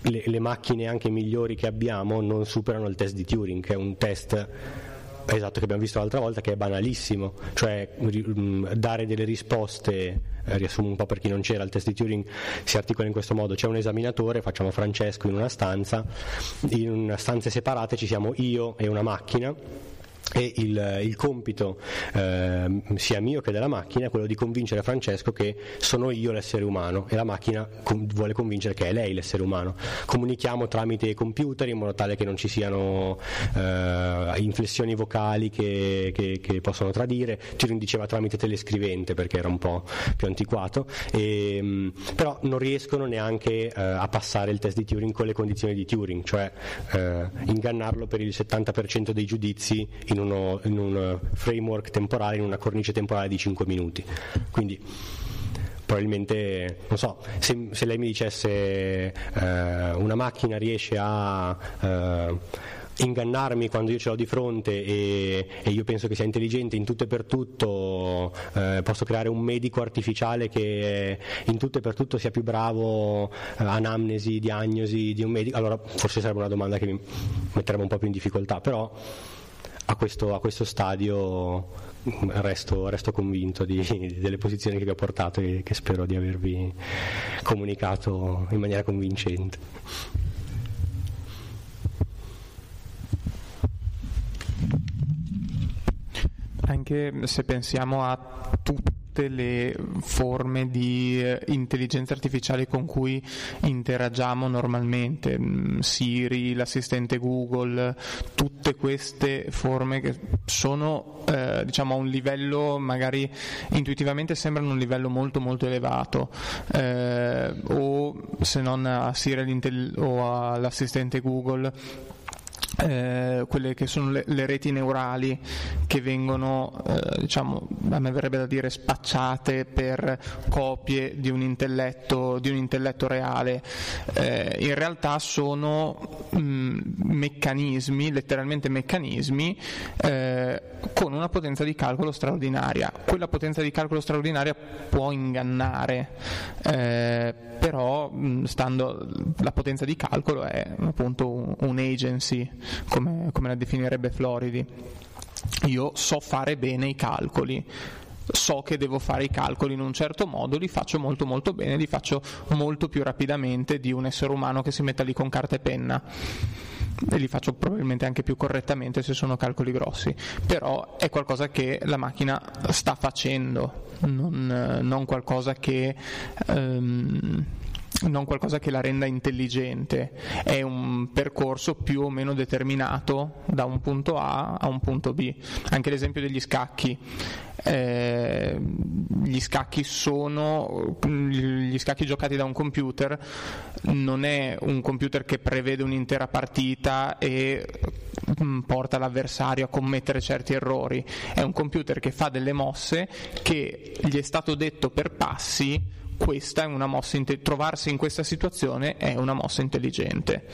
le, le macchine anche migliori che abbiamo non superano il test di Turing, che è un test Esatto, che abbiamo visto l'altra volta, che è banalissimo, cioè dare delle risposte, eh, riassumo un po' per chi non c'era, il test di Turing si articola in questo modo, c'è un esaminatore, facciamo Francesco in una stanza, in stanze separate ci siamo io e una macchina e il, il compito eh, sia mio che della macchina è quello di convincere Francesco che sono io l'essere umano e la macchina com- vuole convincere che è lei l'essere umano. Comunichiamo tramite computer in modo tale che non ci siano eh, inflessioni vocali che, che, che, possono tradire. Turing diceva tramite telescrivente perché era un po' più antiquato, e, mm, però non riescono neanche eh, a passare il test di Turing con le condizioni di Turing, cioè eh, ingannarlo per il 70% dei giudizi in uno, in un framework temporale, in una cornice temporale di 5 minuti. Quindi probabilmente, non so, se, se lei mi dicesse eh, una macchina riesce a eh, ingannarmi quando io ce l'ho di fronte e, e, io penso che sia intelligente in tutto e per tutto, eh, posso creare un medico artificiale che in tutto e per tutto sia più bravo, eh, anamnesi, diagnosi di un medico, allora forse sarebbe una domanda che mi metterebbe un po' più in difficoltà, però a questo, a questo stadio resto, resto convinto di, delle posizioni che vi ho portato e che spero di avervi comunicato in maniera convincente. Anche se pensiamo a tutti tutte le forme di eh, intelligenza artificiale con cui interagiamo normalmente, mm, Siri, l'assistente Google, tutte queste forme che sono eh, diciamo a un livello magari intuitivamente sembrano un livello molto molto elevato. Eh, o se non a Siri o all'assistente Google eh, quelle che sono le, le, reti neurali che vengono, eh, diciamo, a me verrebbe da dire spacciate per copie di un intelletto, di un intelletto reale, eh, in realtà sono mh, mm, meccanismi, letteralmente meccanismi, eh, con una potenza di calcolo straordinaria. Quella potenza di calcolo straordinaria può ingannare, eh, però mh, stando, la potenza di calcolo è appunto un, un agency come, come la definirebbe Floridi. Io so fare bene i calcoli, so che devo fare i calcoli in un certo modo, li faccio molto molto bene, li faccio molto più rapidamente di un essere umano che si metta lì con carta e penna. E li faccio probabilmente anche più correttamente se sono calcoli grossi, però è qualcosa che la macchina sta facendo, non, non qualcosa che... Um, non qualcosa che la renda intelligente, è un percorso più o meno determinato da un punto A a un punto B. Anche l'esempio degli scacchi. Eh, gli scacchi sono gli scacchi giocati da un computer non è un computer che prevede un'intera partita e mm, porta l'avversario a commettere certi errori. È un computer che fa delle mosse che gli è stato detto per passi questa è una mossa trovarsi in questa situazione è una mossa intelligente.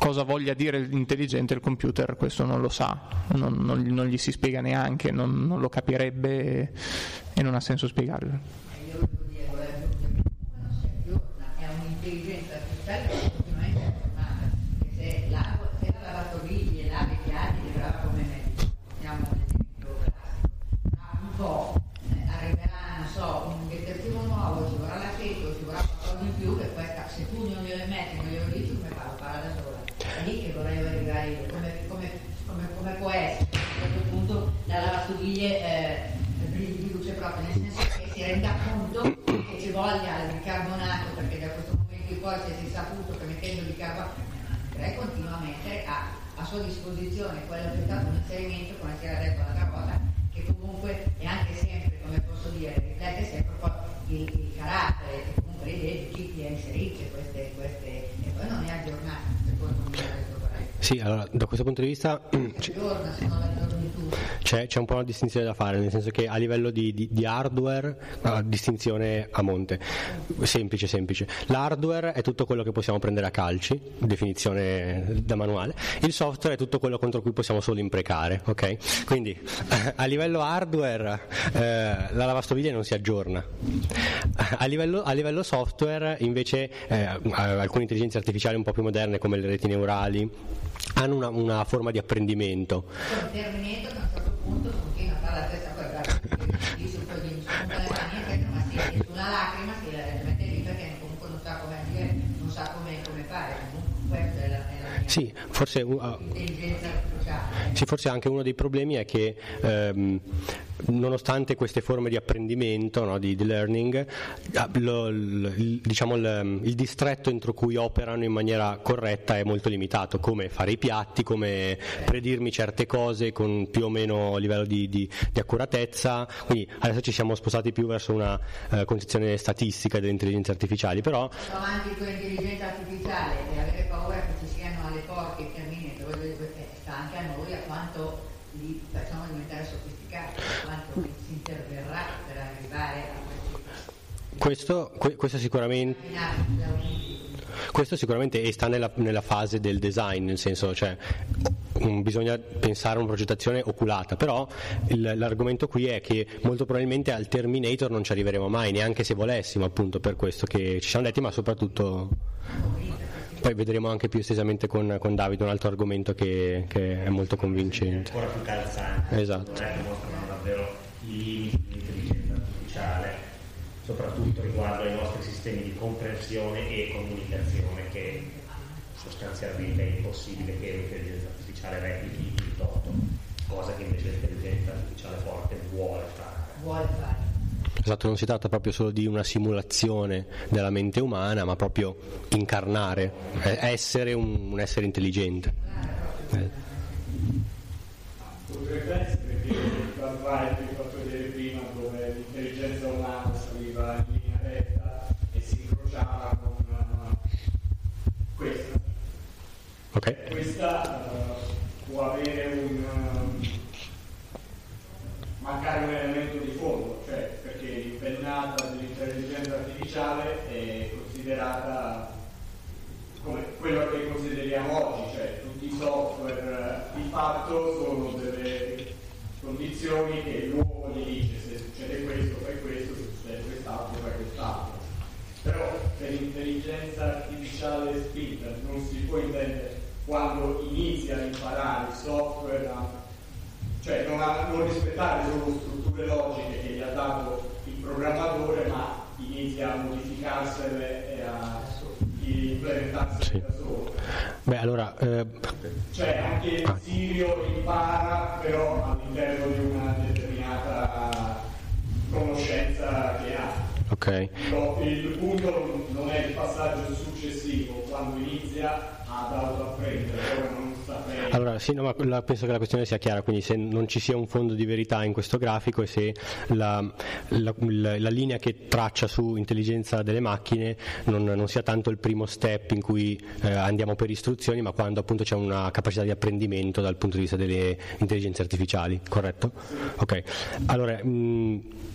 Cosa voglia dire intelligente il computer, questo non lo sa, non, non, non gli si spiega neanche, non, non, lo capirebbe e non ha senso spiegarlo. Io lo dico, è un'intelligenza artificiale continuamente aggiornata, se la, se la lavastoviglie, lava i piatti, brava come me, diciamo un esempio classico, ma un po' eh, arriverà, non so, un detersivo nuovo, ci vorrà l'aceto, ci vorrà qualcosa in più, che questa, se tu non glielo metti, non glielo dici, come fa? Lo farà da sola è lì che vorrei arrivare io, come, come, come, come, può essere a questo punto la lavastoviglie eh, di luce proprio, nel senso che si renda conto che ci voglia il bicarbonato, perché da questo momento in poi si è saputo che mettendo bicarbonato lei continuamente ha a sua disposizione quello che è stato un inserimento, come si era detto l'altra volta, che comunque è anche sempre, come posso dire, riflette sempre poi il, il carattere, che comunque le idee di chi inserisce queste, queste, e poi non è aggiornato. Sì, allora, da questo punto di vista c'è, c'è, un po' una distinzione da fare, nel senso che a livello di, di, di hardware, una distinzione a monte, semplice, semplice. L'hardware è tutto quello che possiamo prendere a calci, definizione da manuale, il software è tutto quello contro cui possiamo solo imprecare, ok? Quindi a livello hardware eh, la lavastoviglie non si aggiorna. A livello, a livello software invece eh, alcune intelligenze artificiali un po' più moderne come le reti neurali hanno una, una forma di apprendimento. Che a un certo punto continua a fare la stessa cosa, ma una lacrima si la mette lì perché comunque non sa come dire, non sa come, fare, comunque questa è la, mia sì, forse, uh, intelligenza sì, forse anche uno dei problemi è che ehm, nonostante queste forme di apprendimento, no, di, di, learning, ah, lo, il, diciamo il, il, distretto entro cui operano in maniera corretta è molto limitato, come fare i piatti, come predirmi certe cose con più o meno livello di, di, di accuratezza, quindi adesso ci siamo spostati più verso una uh, concezione statistica delle intelligenze artificiali, però... Avanti con l'intelligenza artificiale e avere paura che ci siano alle porte i terminator, sta anche a noi a quanto li facciamo diventare sofisticati, a quanto si interverrà per arrivare a questo, questo sicuramente questo sicuramente sta nella, nella, fase del design, nel senso, cioè, bisogna pensare a una progettazione oculata, però il, l'argomento qui è che molto probabilmente al Terminator non ci arriveremo mai, neanche se volessimo, appunto per questo che ci siamo detti, ma soprattutto poi vedremo anche più estesamente con, con Davide un altro argomento che, che, è molto convincente. Ancora più calzante, esatto. mostrano davvero i soprattutto riguardo ai nostri sistemi di comprensione e comunicazione che sostanzialmente è impossibile che l'intelligenza artificiale replichi il toto, cosa che invece l'intelligenza artificiale forte vuole fare. Vuole fare. Esatto, non si tratta proprio solo di una simulazione della mente umana, ma proprio incarnare, essere un, un essere intelligente. Eh. Potrebbe essere che Okay. Questa uh, può avere un. Uh, mancare un elemento di fondo, cioè l'impennata dell'intelligenza artificiale è considerata come quello che consideriamo oggi, cioè tutti i software di fatto sono delle condizioni che l'uomo gli dice se succede questo fai questo, se succede quest'altro fai quest'altro. Però per l'intelligenza artificiale spinta non si può intendere quando inizia a imparare il software, a, cioè non, a, non rispettare solo strutture logiche che gli ha dato programmatore ma inizia a modificarsele e a implementarsele sì. da solo. Beh, allora, eh... Cioè anche ah. Sirio impara però all'interno di una determinata conoscenza che ha. Okay. No, il punto non è il passaggio successivo, quando inizia ad autoapprendere, non Allora, sì, no, ma penso che la questione sia chiara, quindi se non ci sia un fondo di verità in questo grafico e se la, la, la, la linea che traccia su intelligenza delle macchine non, non, sia tanto il primo step in cui eh, andiamo per istruzioni, ma quando appunto c'è una capacità di apprendimento dal punto di vista delle intelligenze artificiali, corretto? Ok, allora... Mh,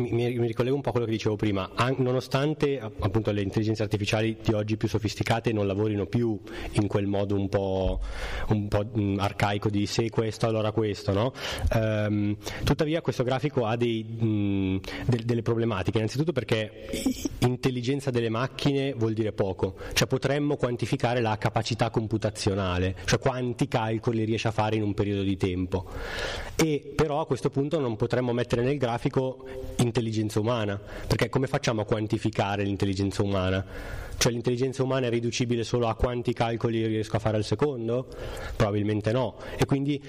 mi, mi, ricollego un po' a quello che dicevo prima, An- nonostante appunto le intelligenze artificiali di oggi più sofisticate non lavorino più in quel modo un po', un po' mh, arcaico di se questo allora questo, no? ehm, tuttavia questo grafico ha dei, mh, de- delle problematiche, innanzitutto perché intelligenza delle macchine vuol dire poco, cioè potremmo quantificare la capacità computazionale, cioè quanti calcoli riesce a fare in un periodo di tempo, e però a questo punto non potremmo mettere nel grafico intelligenza umana, perché come facciamo a quantificare l'intelligenza umana? Cioè l'intelligenza umana è riducibile solo a quanti calcoli riesco a fare al secondo? Probabilmente no. E quindi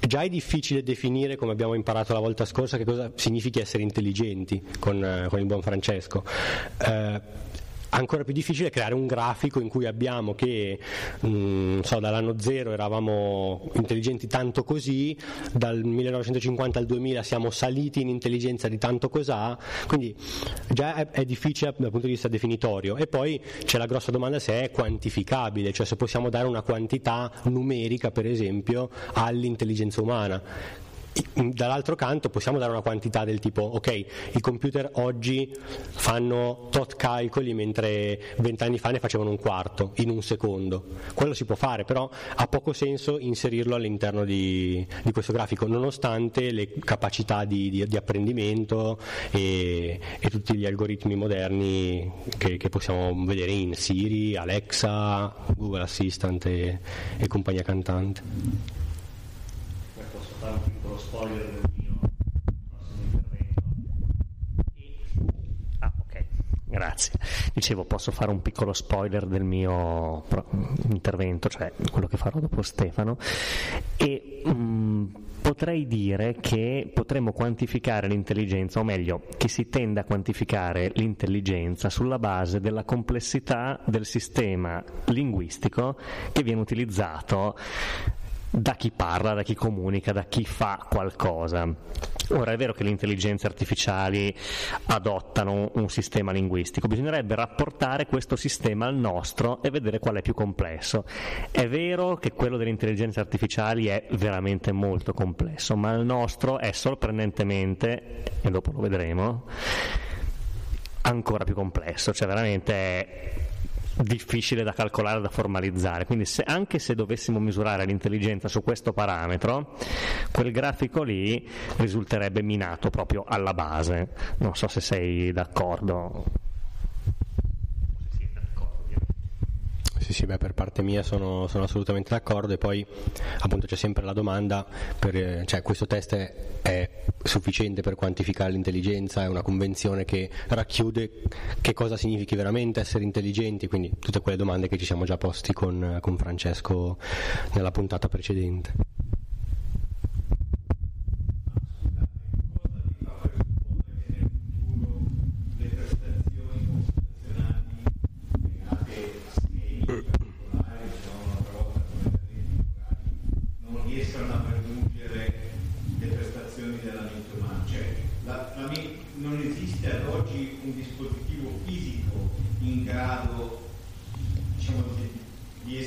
già è difficile definire, come abbiamo imparato la volta scorsa, che cosa significhi essere intelligenti con, eh, con il buon Francesco. Eh, ancora più difficile creare un grafico in cui abbiamo che mh, mm, so, dall'anno zero eravamo intelligenti tanto così, dal 1950 al 2000 siamo saliti in intelligenza di tanto cos'ha, quindi già è, è difficile dal punto di vista definitorio. E poi c'è la grossa domanda se è quantificabile, cioè se possiamo dare una quantità numerica per esempio all'intelligenza umana dall'altro canto possiamo dare una quantità del tipo ok i computer oggi fanno tot calcoli mentre vent'anni fa ne facevano un quarto in un secondo. Quello si può fare però ha poco senso inserirlo all'interno di, di questo grafico nonostante le capacità di, di, di apprendimento e, e, tutti gli algoritmi moderni che, che, possiamo vedere in Siri, Alexa, Google Assistant e, e compagnia cantante fare un piccolo spoiler del mio prossimo intervento. E... Ah, ok, grazie. Dicevo, posso fare un piccolo spoiler del mio pro- intervento, cioè quello che farò dopo Stefano. E mh, mm, potrei dire che potremmo quantificare l'intelligenza, o meglio, che si tende a quantificare l'intelligenza sulla base della complessità del sistema linguistico che viene utilizzato da chi parla, da chi comunica, da chi fa qualcosa. Ora è vero che le intelligenze artificiali adottano un sistema linguistico, bisognerebbe rapportare questo sistema al nostro e vedere qual è più complesso. È vero che quello delle intelligenze artificiali è veramente molto complesso, ma il nostro è sorprendentemente, e dopo lo vedremo, ancora più complesso, cioè veramente è difficile da calcolare, da formalizzare. Quindi se, anche se dovessimo misurare l'intelligenza su questo parametro, quel grafico lì risulterebbe minato proprio alla base. Non so se sei d'accordo. Sì, sì, beh, per parte mia sono, sono, assolutamente d'accordo e poi appunto c'è sempre la domanda, per, cioè questo test è, è, sufficiente per quantificare l'intelligenza, è una convenzione che racchiude che cosa significhi veramente essere intelligenti, quindi tutte quelle domande che ci siamo già posti con, con Francesco nella puntata precedente.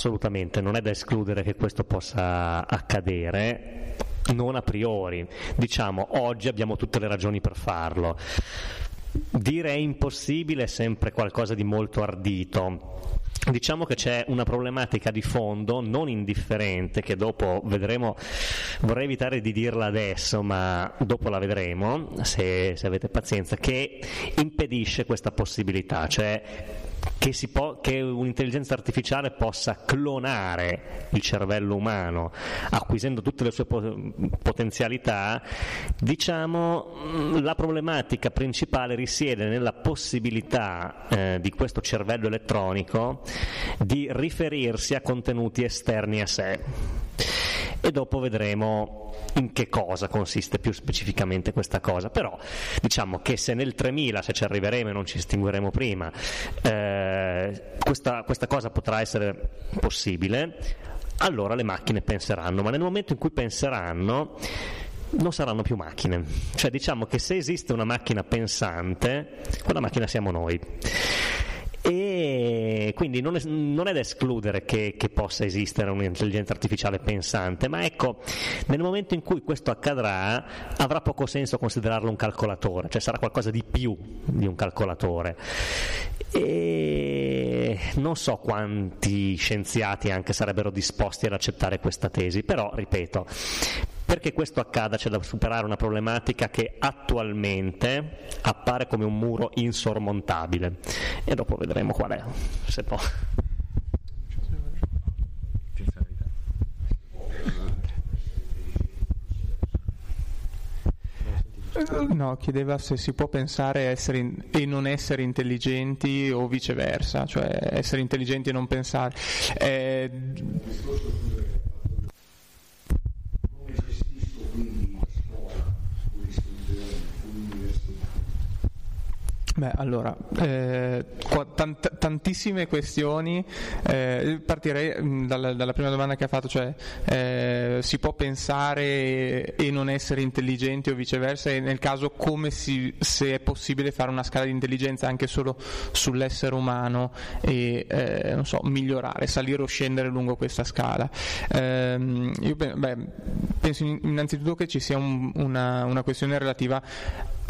assolutamente non è da escludere che questo possa accadere, non a priori. Diciamo, oggi abbiamo tutte le ragioni per farlo. Dire è impossibile è sempre qualcosa di molto ardito. Diciamo che c'è una problematica di fondo non indifferente che dopo vedremo, vorrei evitare di dirla adesso, ma dopo la vedremo, se, se avete pazienza, che impedisce questa possibilità, cioè che, po- che, un'intelligenza artificiale possa clonare il cervello umano acquisendo tutte le sue po- potenzialità, diciamo mm, la problematica principale risiede nella possibilità eh, di questo cervello elettronico di riferirsi a contenuti esterni a sé e dopo vedremo in che cosa consiste più specificamente questa cosa. Però diciamo che se nel 3000, se ci arriveremo e non ci estingueremo prima, eh, questa, questa cosa potrà essere possibile, allora le macchine penseranno, ma nel momento in cui penseranno non saranno più macchine. Cioè diciamo che se esiste una macchina pensante, quella macchina siamo noi e quindi non è, non è da escludere che, che, possa esistere un'intelligenza artificiale pensante, ma ecco, nel momento in cui questo accadrà avrà poco senso considerarlo un calcolatore, cioè sarà qualcosa di più di un calcolatore. E non so quanti scienziati anche sarebbero disposti ad accettare questa tesi, però ripeto, perché questo accada c'è da superare una problematica che attualmente appare come un muro insormontabile e dopo vedremo qual è. Se può. No, chiedeva se si può pensare in, e non essere intelligenti o viceversa, cioè essere intelligenti e non pensare. Eh, Beh, allora, eh, tant- tantissime questioni, eh, partirei mm, dalla, dalla, prima domanda che ha fatto, cioè eh, si può pensare e non essere intelligenti o viceversa e nel caso come si, se è possibile fare una scala di intelligenza anche solo sull'essere umano e eh, so, migliorare, salire o scendere lungo questa scala. Ehm, io beh, penso innanzitutto che ci sia un, una, una questione relativa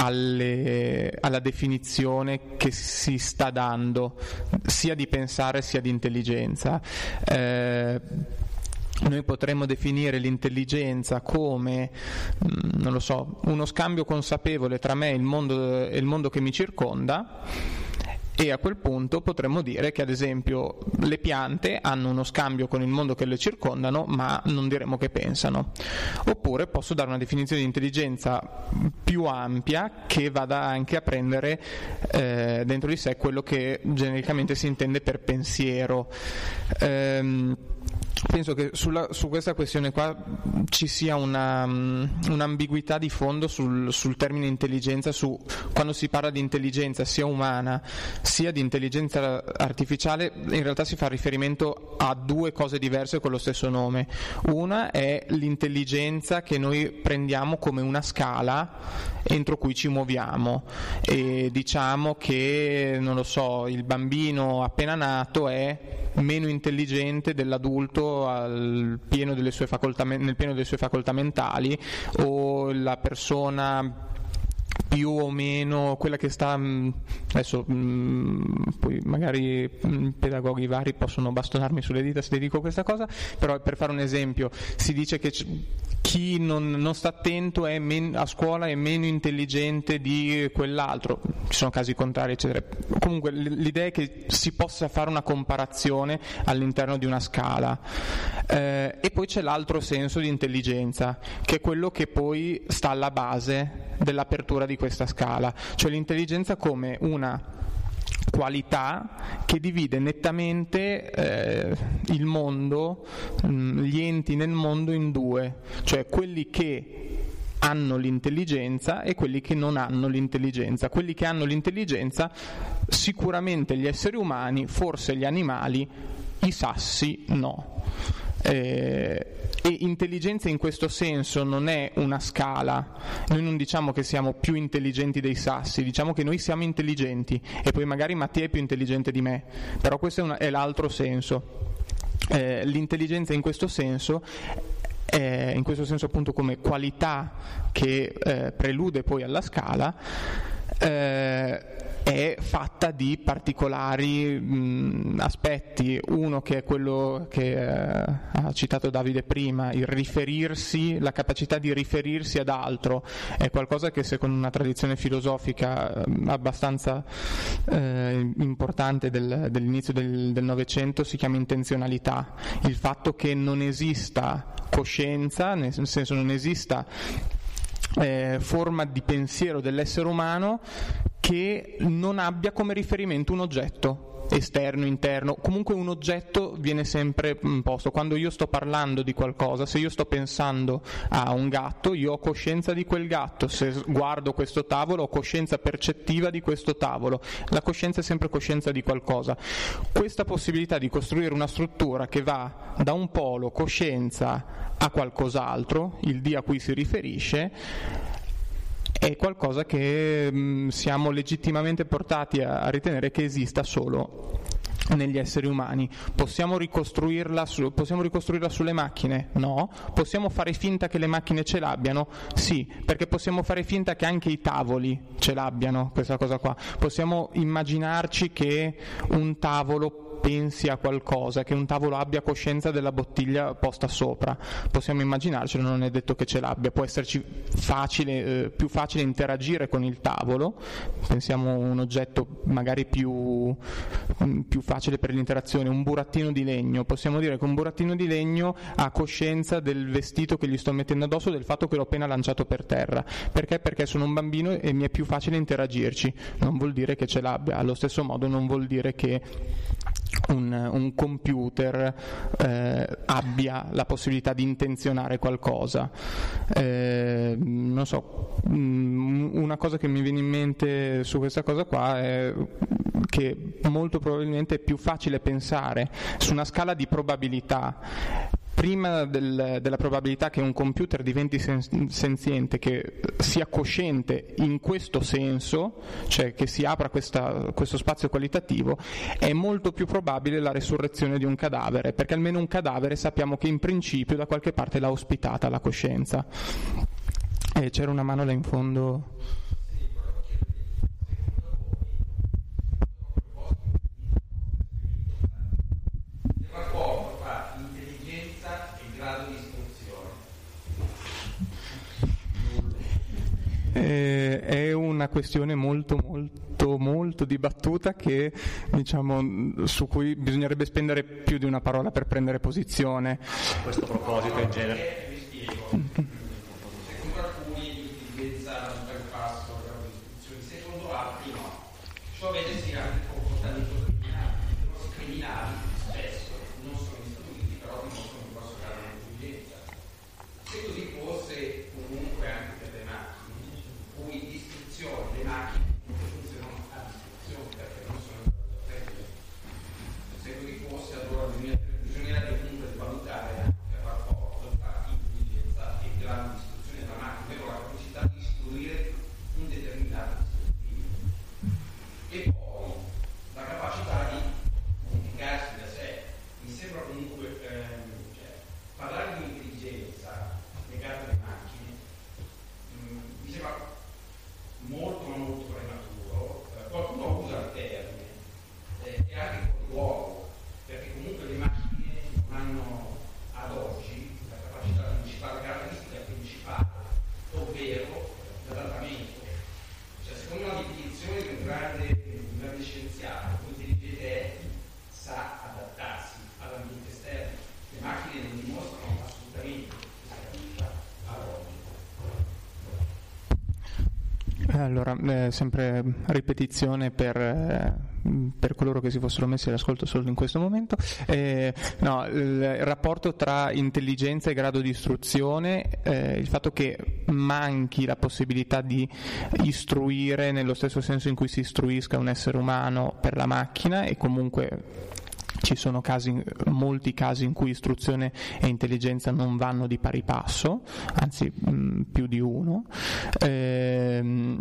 alle, alla definizione che si sta dando sia di pensare sia di intelligenza. Eh, noi potremmo definire l'intelligenza come, mm, so, uno scambio consapevole tra me e il mondo, e il mondo che mi circonda e a quel punto potremmo dire che ad esempio le piante hanno uno scambio con il mondo che le circondano ma non diremo che pensano. Oppure posso dare una definizione di intelligenza più ampia che vada anche a prendere eh, dentro di sé quello che genericamente si intende per pensiero. Ehm, penso che sulla, su questa questione qua ci sia una, un'ambiguità di fondo sul, sul, termine intelligenza, su, quando si parla di intelligenza sia umana sia di intelligenza artificiale, in realtà si fa riferimento a due cose diverse con lo stesso nome. Una è l'intelligenza che noi prendiamo come una scala entro cui ci muoviamo e diciamo che, non lo so, il bambino appena nato è meno intelligente dell'adulto pieno facoltà, nel pieno delle sue facoltà mentali o la persona più o meno quella che sta mm, adesso mm, poi magari mm, pedagoghi vari possono bastonarmi sulle dita se dico questa cosa però per fare un esempio si dice che chi non, non sta attento men- a scuola è meno intelligente di quell'altro. Ci sono casi contrari eccetera. Comunque l'idea è che si possa fare una comparazione all'interno di una scala. Eh, e poi c'è l'altro senso di intelligenza che è quello che poi sta alla base dell'apertura di questa scala, cioè l'intelligenza come una qualità che divide nettamente eh, il mondo, gli enti nel mondo in due, cioè quelli che hanno l'intelligenza e quelli che non hanno l'intelligenza. Quelli che hanno l'intelligenza sicuramente gli esseri umani, forse gli animali, i sassi no. Eh, e intelligenza in questo senso non è una scala, noi non diciamo che siamo più intelligenti dei sassi, diciamo che noi siamo intelligenti e poi magari Mattia è più intelligente di me, però questo è, una, è l'altro senso. Eh, l'intelligenza in questo senso eh, in questo senso appunto come qualità che eh, prelude poi alla scala, eh, è fatta di particolari mh, aspetti, uno che è quello che eh, ha citato Davide prima, il riferirsi, la capacità di riferirsi ad altro, è qualcosa che secondo una tradizione filosofica eh, abbastanza eh, importante del, dell'inizio del Novecento si chiama intenzionalità, il fatto che non esista coscienza, nel senso non esista eh, forma di pensiero dell'essere umano che non abbia come riferimento un oggetto esterno, interno, comunque un oggetto viene sempre posto. Quando io sto parlando di qualcosa, se io sto pensando a un gatto, io ho coscienza di quel gatto, se guardo questo tavolo ho coscienza percettiva di questo tavolo, la coscienza è sempre coscienza di qualcosa. Questa possibilità di costruire una struttura che va da un polo coscienza a qualcos'altro, il D a cui si riferisce, è qualcosa che mh, mm, siamo legittimamente portati a, a ritenere che esista solo negli esseri umani. Possiamo ricostruirla, su, possiamo ricostruirla, sulle macchine? No. Possiamo fare finta che le macchine ce l'abbiano? Sì, perché possiamo fare finta che anche i tavoli ce l'abbiano, questa cosa qua. Possiamo immaginarci che un tavolo pensi a qualcosa, che un tavolo abbia coscienza della bottiglia posta sopra. Possiamo immaginarcelo, non è detto che ce l'abbia, può esserci facile, eh, più facile interagire con il tavolo, pensiamo a un oggetto magari più, mm, più facile per l'interazione, un burattino di legno, possiamo dire che un burattino di legno ha coscienza del vestito che gli sto mettendo addosso, del fatto che l'ho appena lanciato per terra. Perché? Perché sono un bambino e mi è più facile interagirci, non vuol dire che ce l'abbia, allo stesso modo non vuol dire che un, un computer eh, abbia la possibilità di intenzionare qualcosa. Eh, non so, mm, una cosa che mi viene in mente su questa cosa qua è che molto probabilmente è più facile pensare su una scala di probabilità prima del, della probabilità che un computer diventi sen- senziente, che sia cosciente in questo senso, cioè che si apra questa, questo spazio qualitativo, è molto più probabile la resurrezione di un cadavere, perché almeno un cadavere sappiamo che in principio da qualche parte l'ha ospitata la coscienza. E c'era una mano là in fondo. Eh, è una questione molto molto molto dibattuta che, diciamo, su cui bisognerebbe spendere più di una parola per prendere posizione. A questo proposito in genere. Secondo alcuni l'utilizza la passo, secondo altri no. Ciò vede sia anche comportamento criminale. I criminali spesso non sono istruiti, però dimostrano che possono dare un'intelligenza. Se così fosse comunque anche per le macchine, cui istruzione, le macchine funzionano a istruzione perché non sono in Se così fosse allora bisognerebbe comunque valutare anche il rapporto tra intelligenza e grado di istruzione della macchina, ovvero la capacità di istruire un determinato dispositivo. E poi la capacità di comunicarsi da sé. Mi sembra comunque ehm, cioè, parlare di intelligenza legata alle macchine mh, mm, mi sembra molto molto prematuro, eh, qualcuno usa il termine eh, e anche fuori luogo, perché comunque le macchine non hanno ad oggi la capacità principale, la caratteristica principale, ovvero l'adattamento. Cioè, secondo la definizione di un grande, un grande scienziato, l'intelligente è sa adattarsi all'ambiente esterno. Le macchine non dimostrano assolutamente questa capacità ad oggi. Allora, eh, sempre ripetizione per, eh, per, coloro che si fossero messi all'ascolto solo in questo momento. Eh, no, il rapporto tra intelligenza e grado di istruzione, eh, il fatto che manchi la possibilità di istruire nello stesso senso in cui si istruisca un essere umano per la macchina e comunque ci sono casi, molti casi in cui istruzione e intelligenza non vanno di pari passo, anzi mh, più di uno. Ehm,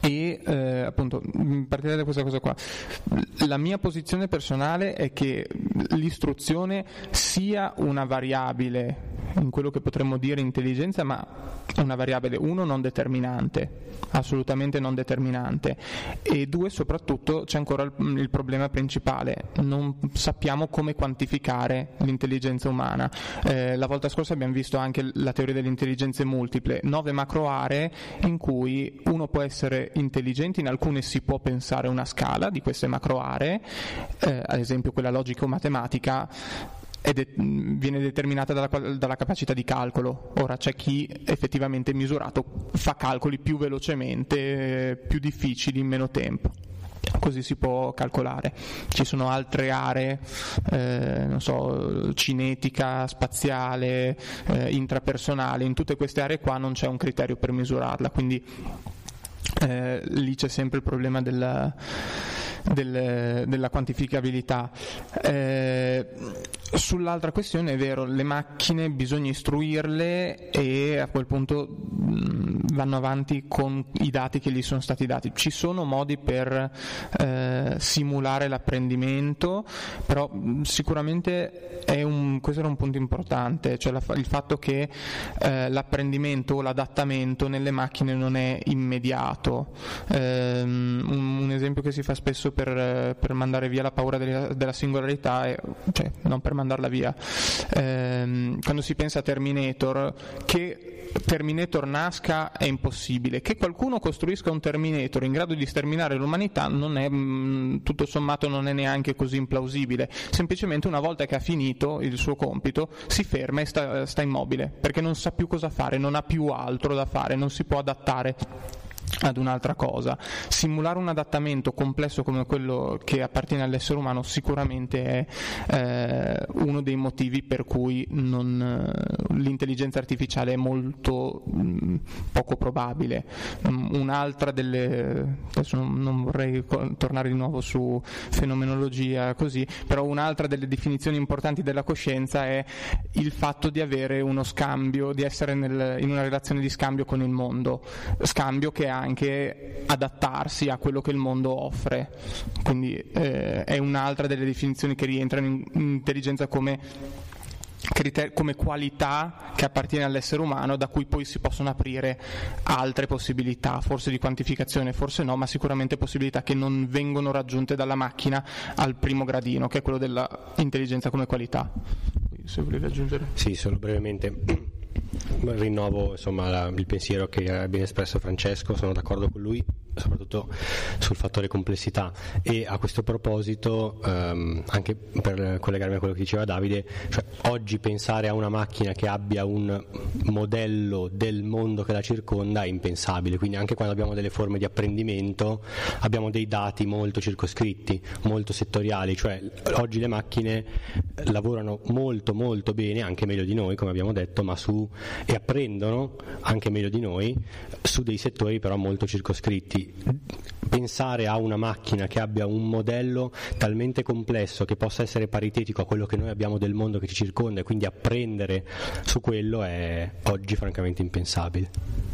e eh, appunto partire da questa cosa qua la mia posizione personale è che l'istruzione sia una variabile in quello che potremmo dire intelligenza ma una variabile uno non determinante assolutamente non determinante. E due soprattutto c'è ancora il, il problema principale. Non sappiamo come quantificare l'intelligenza umana. Eh, la volta scorsa abbiamo visto anche la teoria delle intelligenze multiple nove macro aree in cui uno può essere intelligente in alcune si può pensare una scala di queste macro aree eh, ad esempio quella logico-matematica de- viene determinata dalla, dalla, capacità di calcolo. Ora c'è chi effettivamente misurato fa calcoli più velocemente, più difficili in meno tempo. Così si può calcolare. Ci sono altre aree, eh, non so, cinetica, spaziale, eh, intrapersonale, in tutte queste aree qua non c'è un criterio per misurarla, quindi eh, lì c'è sempre il problema della, del, della quantificabilità. Eh, sull'altra questione è vero, le macchine bisogna istruirle e a quel punto mh, vanno avanti con i dati che gli sono stati dati. Ci sono modi per eh, simulare l'apprendimento, però mh, sicuramente un, questo era un punto importante, cioè la, il fatto che eh, l'apprendimento o l'adattamento nelle macchine non è immediato. Eh, un, un, esempio che si fa spesso per, per mandare via la paura della, della singolarità, è, cioè non per mandarla via, eh, quando si pensa a Terminator, che Terminator nasca è impossibile, che qualcuno costruisca un Terminator in grado di sterminare l'umanità non è, mm, tutto sommato non è neanche così implausibile, semplicemente una volta che ha finito il suo compito si ferma e sta, sta immobile, perché non sa più cosa fare, non ha più altro da fare, non si può adattare ad un'altra cosa. Simulare un adattamento complesso come quello che appartiene all'essere umano sicuramente è eh, uno dei motivi per cui non, eh, l'intelligenza artificiale è molto mh, mm, poco probabile. Um, un'altra delle, adesso non, vorrei tornare di nuovo su fenomenologia così, però un'altra delle definizioni importanti della coscienza è il fatto di avere uno scambio, di essere nel, in una relazione di scambio con il mondo, scambio che ha anche adattarsi a quello che il mondo offre. Quindi eh, è un'altra delle definizioni che rientrano in, in intelligenza come Criter- come qualità che appartiene all'essere umano da cui poi si possono aprire altre possibilità, forse di quantificazione, forse no, ma sicuramente possibilità che non vengono raggiunte dalla macchina al primo gradino, che è quello dell'intelligenza come qualità. Se volevi aggiungere. Sì, solo brevemente rinnovo insomma, la, il pensiero che ha ben espresso Francesco, sono d'accordo con lui soprattutto sul fattore complessità. E a questo proposito ehm, anche per collegarmi a quello che diceva Davide cioè, oggi pensare a una macchina che abbia un modello del mondo che la circonda è impensabile. Quindi anche quando abbiamo delle forme di apprendimento abbiamo dei dati molto circoscritti molto settoriali cioè oggi le macchine lavorano molto molto bene anche meglio di noi come abbiamo detto ma su e apprendono anche meglio di noi su dei settori però molto circoscritti pensare a una macchina che abbia un modello talmente complesso che possa essere paritetico a quello che noi abbiamo del mondo che ci circonda e quindi apprendere su quello è oggi francamente impensabile.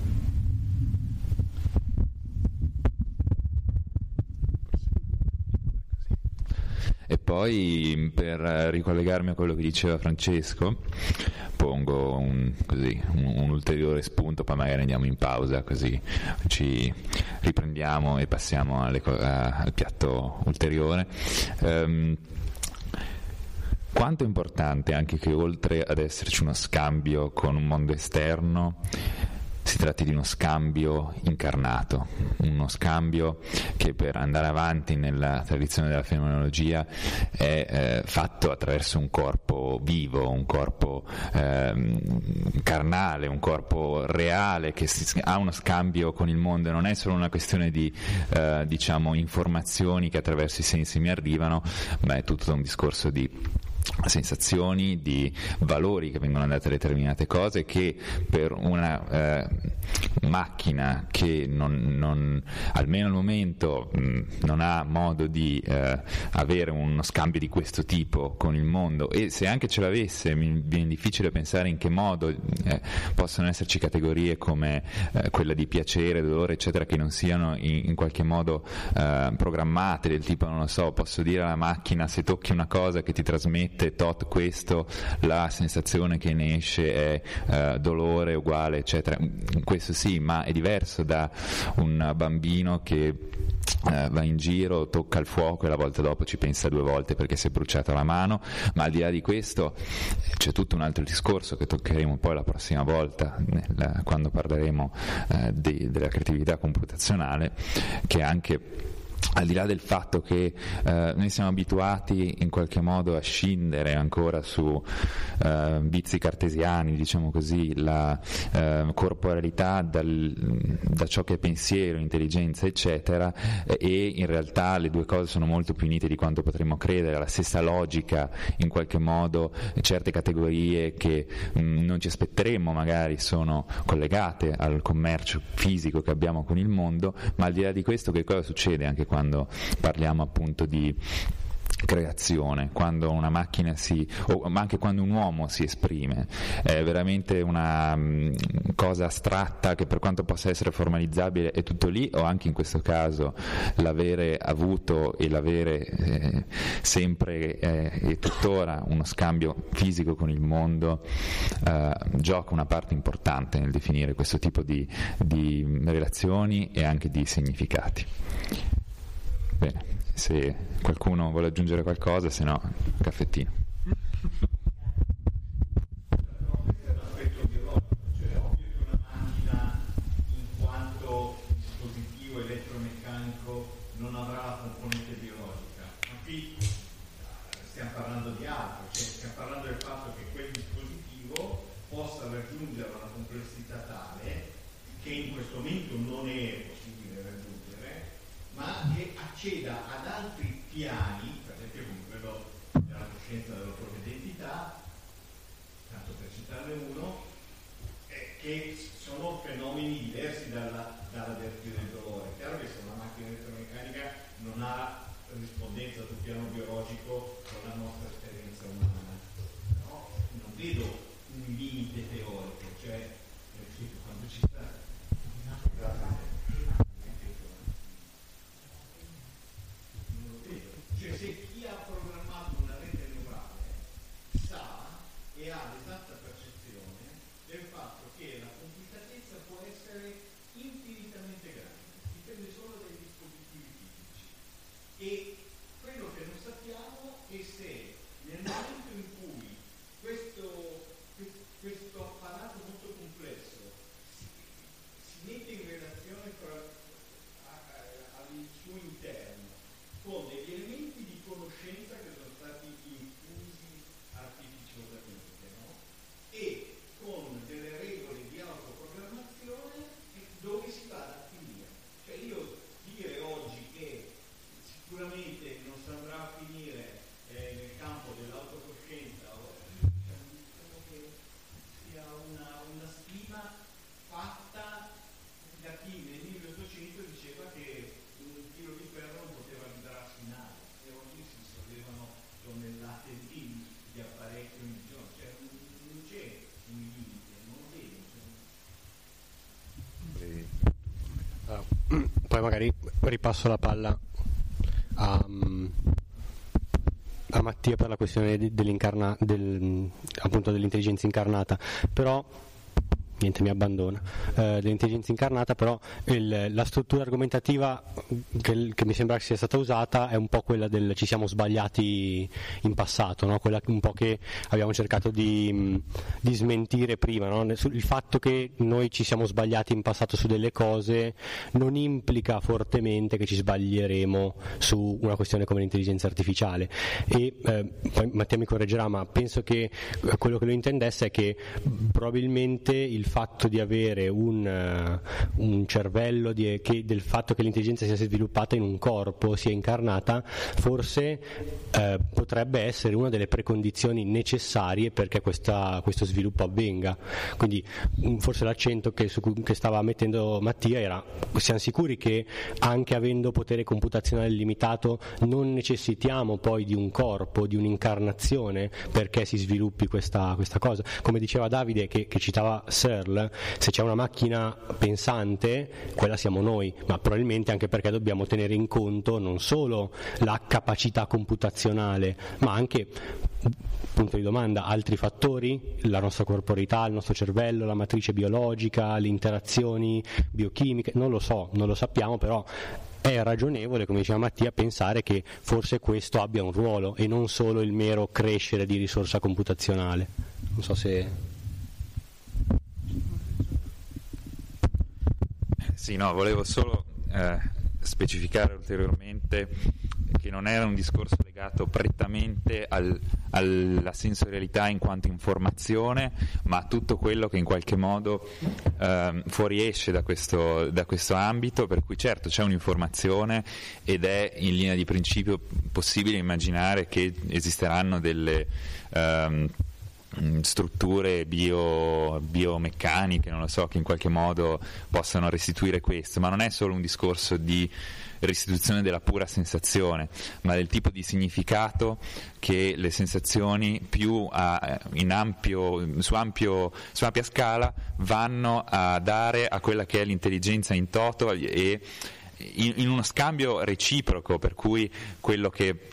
E poi per ricollegarmi a quello che diceva Francesco, pongo un, così, un, un, ulteriore spunto, poi magari andiamo in pausa così ci riprendiamo e passiamo alle, a, al piatto ulteriore. Um, quanto è importante anche che oltre ad esserci uno scambio con un mondo esterno, si tratti di uno scambio incarnato, uno scambio che per andare avanti nella tradizione della fenomenologia è eh, fatto attraverso un corpo vivo, un corpo eh, carnale, un corpo reale che si, ha uno scambio con il mondo, non è solo una questione di eh, diciamo, informazioni che attraverso i sensi mi arrivano, ma è tutto un discorso di sensazioni, di valori che vengono date a determinate cose che per una eh, macchina che non, non, almeno al momento mh, non ha modo di eh, avere uno scambio di questo tipo con il mondo. E se anche ce l'avesse mi viene difficile pensare in che modo eh, possono esserci categorie come eh, quella di piacere, dolore eccetera che non siano in, in qualche modo eh, programmate del tipo non lo so posso dire alla macchina se tocchi una cosa che ti trasmette tot questo, la sensazione che ne esce è eh, dolore uguale, eccetera. Questo sì, ma è diverso da un bambino che eh, va in giro, tocca il fuoco e la volta dopo ci pensa due volte perché si è bruciata la mano, ma al di là di questo c'è tutto un altro discorso che toccheremo poi la prossima volta nel, quando parleremo eh, di, della creatività computazionale, che anche al di là del fatto che eh, noi siamo abituati in qualche modo a scindere ancora su eh, vizi cartesiani, diciamo così, la eh, corporalità dal, da ciò che è pensiero, intelligenza, eccetera, e in realtà le due cose sono molto più unite di quanto potremmo credere, la stessa logica in qualche modo, certe categorie che mh, mm, non ci aspetteremmo magari sono collegate al commercio fisico che abbiamo con il mondo, ma al di là di questo che cosa succede anche quando parliamo appunto di creazione, quando una macchina si, o, ma anche quando un uomo si esprime, è veramente una um, cosa astratta che per quanto possa essere formalizzabile è tutto lì o anche in questo caso l'avere avuto e l'avere eh, sempre eh, e tuttora uno scambio fisico con il mondo eh, gioca una parte importante nel definire questo tipo di, di relazioni e anche di significati. Bene, se qualcuno vuole aggiungere qualcosa, se no, caffettino. teşekkürlerle beraber poi magari ripasso la palla a, a Mattia per la questione del, appunto dell'intelligenza incarnata, però niente mi abbandona, eh, dell'intelligenza incarnata, però il, la struttura argomentativa che, che, mi sembra sia stata usata è un po' quella del ci siamo sbagliati in passato, no? quella un po' che abbiamo cercato di, di smentire prima, no? il fatto che noi ci siamo sbagliati in passato su delle cose non implica fortemente che ci sbaglieremo su una questione come l'intelligenza artificiale e eh, poi Mattia mi correggerà ma penso che quello che lui intendesse è che probabilmente il fatto di avere un, uh, un cervello, di, che, del fatto che l'intelligenza sia sviluppata in un corpo, sia incarnata, forse uh, potrebbe essere una delle precondizioni necessarie perché questa, questo sviluppo avvenga. Quindi um, forse l'accento che, su, che stava mettendo Mattia era siamo sicuri che anche avendo potere computazionale limitato non necessitiamo poi di un corpo, di un'incarnazione perché si sviluppi questa, questa cosa. Come diceva Davide che, che citava Searle, se c'è una macchina pensante, quella siamo noi, ma probabilmente anche perché dobbiamo tenere in conto non solo la capacità computazionale, ma anche punto di domanda, altri fattori, la nostra corporità, il nostro cervello, la matrice biologica, le interazioni biochimiche, non lo so, non lo sappiamo, però è ragionevole, come diceva Mattia, pensare che forse questo abbia un ruolo e non solo il mero crescere di risorsa computazionale. Non so se. Sì, no, volevo solo eh, specificare ulteriormente che non era un discorso legato prettamente al, alla sensorialità in quanto informazione, ma a tutto quello che in qualche modo eh, fuoriesce da questo, da questo ambito, per cui certo c'è un'informazione ed è in linea di principio possibile immaginare che esisteranno delle... Ehm, strutture bio, biomeccaniche, non lo so, che in qualche modo possano restituire questo, ma non è solo un discorso di restituzione della pura sensazione, ma del tipo di significato che le sensazioni più a, ampio, su, ampio, su ampia scala vanno a dare a quella che è l'intelligenza in toto e in, in uno scambio reciproco, per cui quello che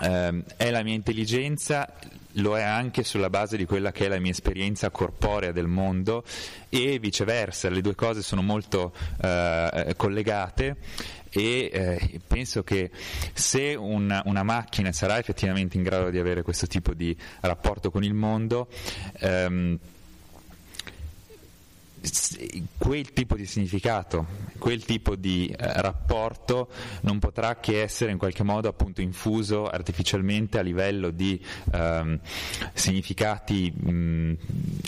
eh, è la mia intelligenza lo è anche sulla base di quella che è la mia esperienza corporea del mondo e viceversa, le due cose sono molto eh, collegate e eh, penso che se una, una, macchina sarà effettivamente in grado di avere questo tipo di rapporto con il mondo, ehm, quel tipo di significato, quel tipo di eh, rapporto non potrà che essere in qualche modo appunto infuso artificialmente a livello di ehm, significati mh,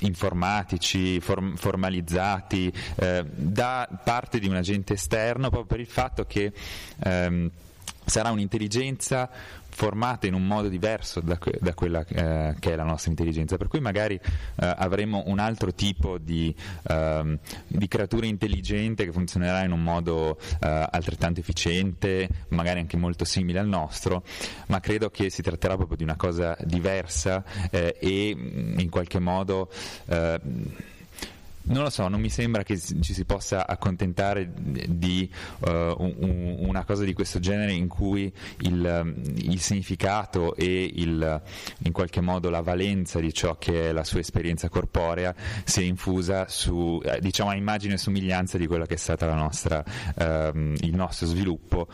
informatici, form- formalizzati eh, da parte di un agente esterno proprio per il fatto che ehm, sarà un'intelligenza formate in un modo diverso da, da quella eh, che è la nostra intelligenza, per cui magari eh, avremo un altro tipo di, eh, di, creatura intelligente che funzionerà in un modo eh, altrettanto efficiente, magari anche molto simile al nostro, ma credo che si tratterà proprio di una cosa diversa eh, e in qualche modo eh, non lo so, non mi sembra che ci si possa accontentare di uh, un, una cosa di questo genere in cui il, il, significato e il, in qualche modo la valenza di ciò che è la sua esperienza corporea sia infusa su, eh, diciamo, a immagine e somiglianza di quello che è stato uh, il nostro sviluppo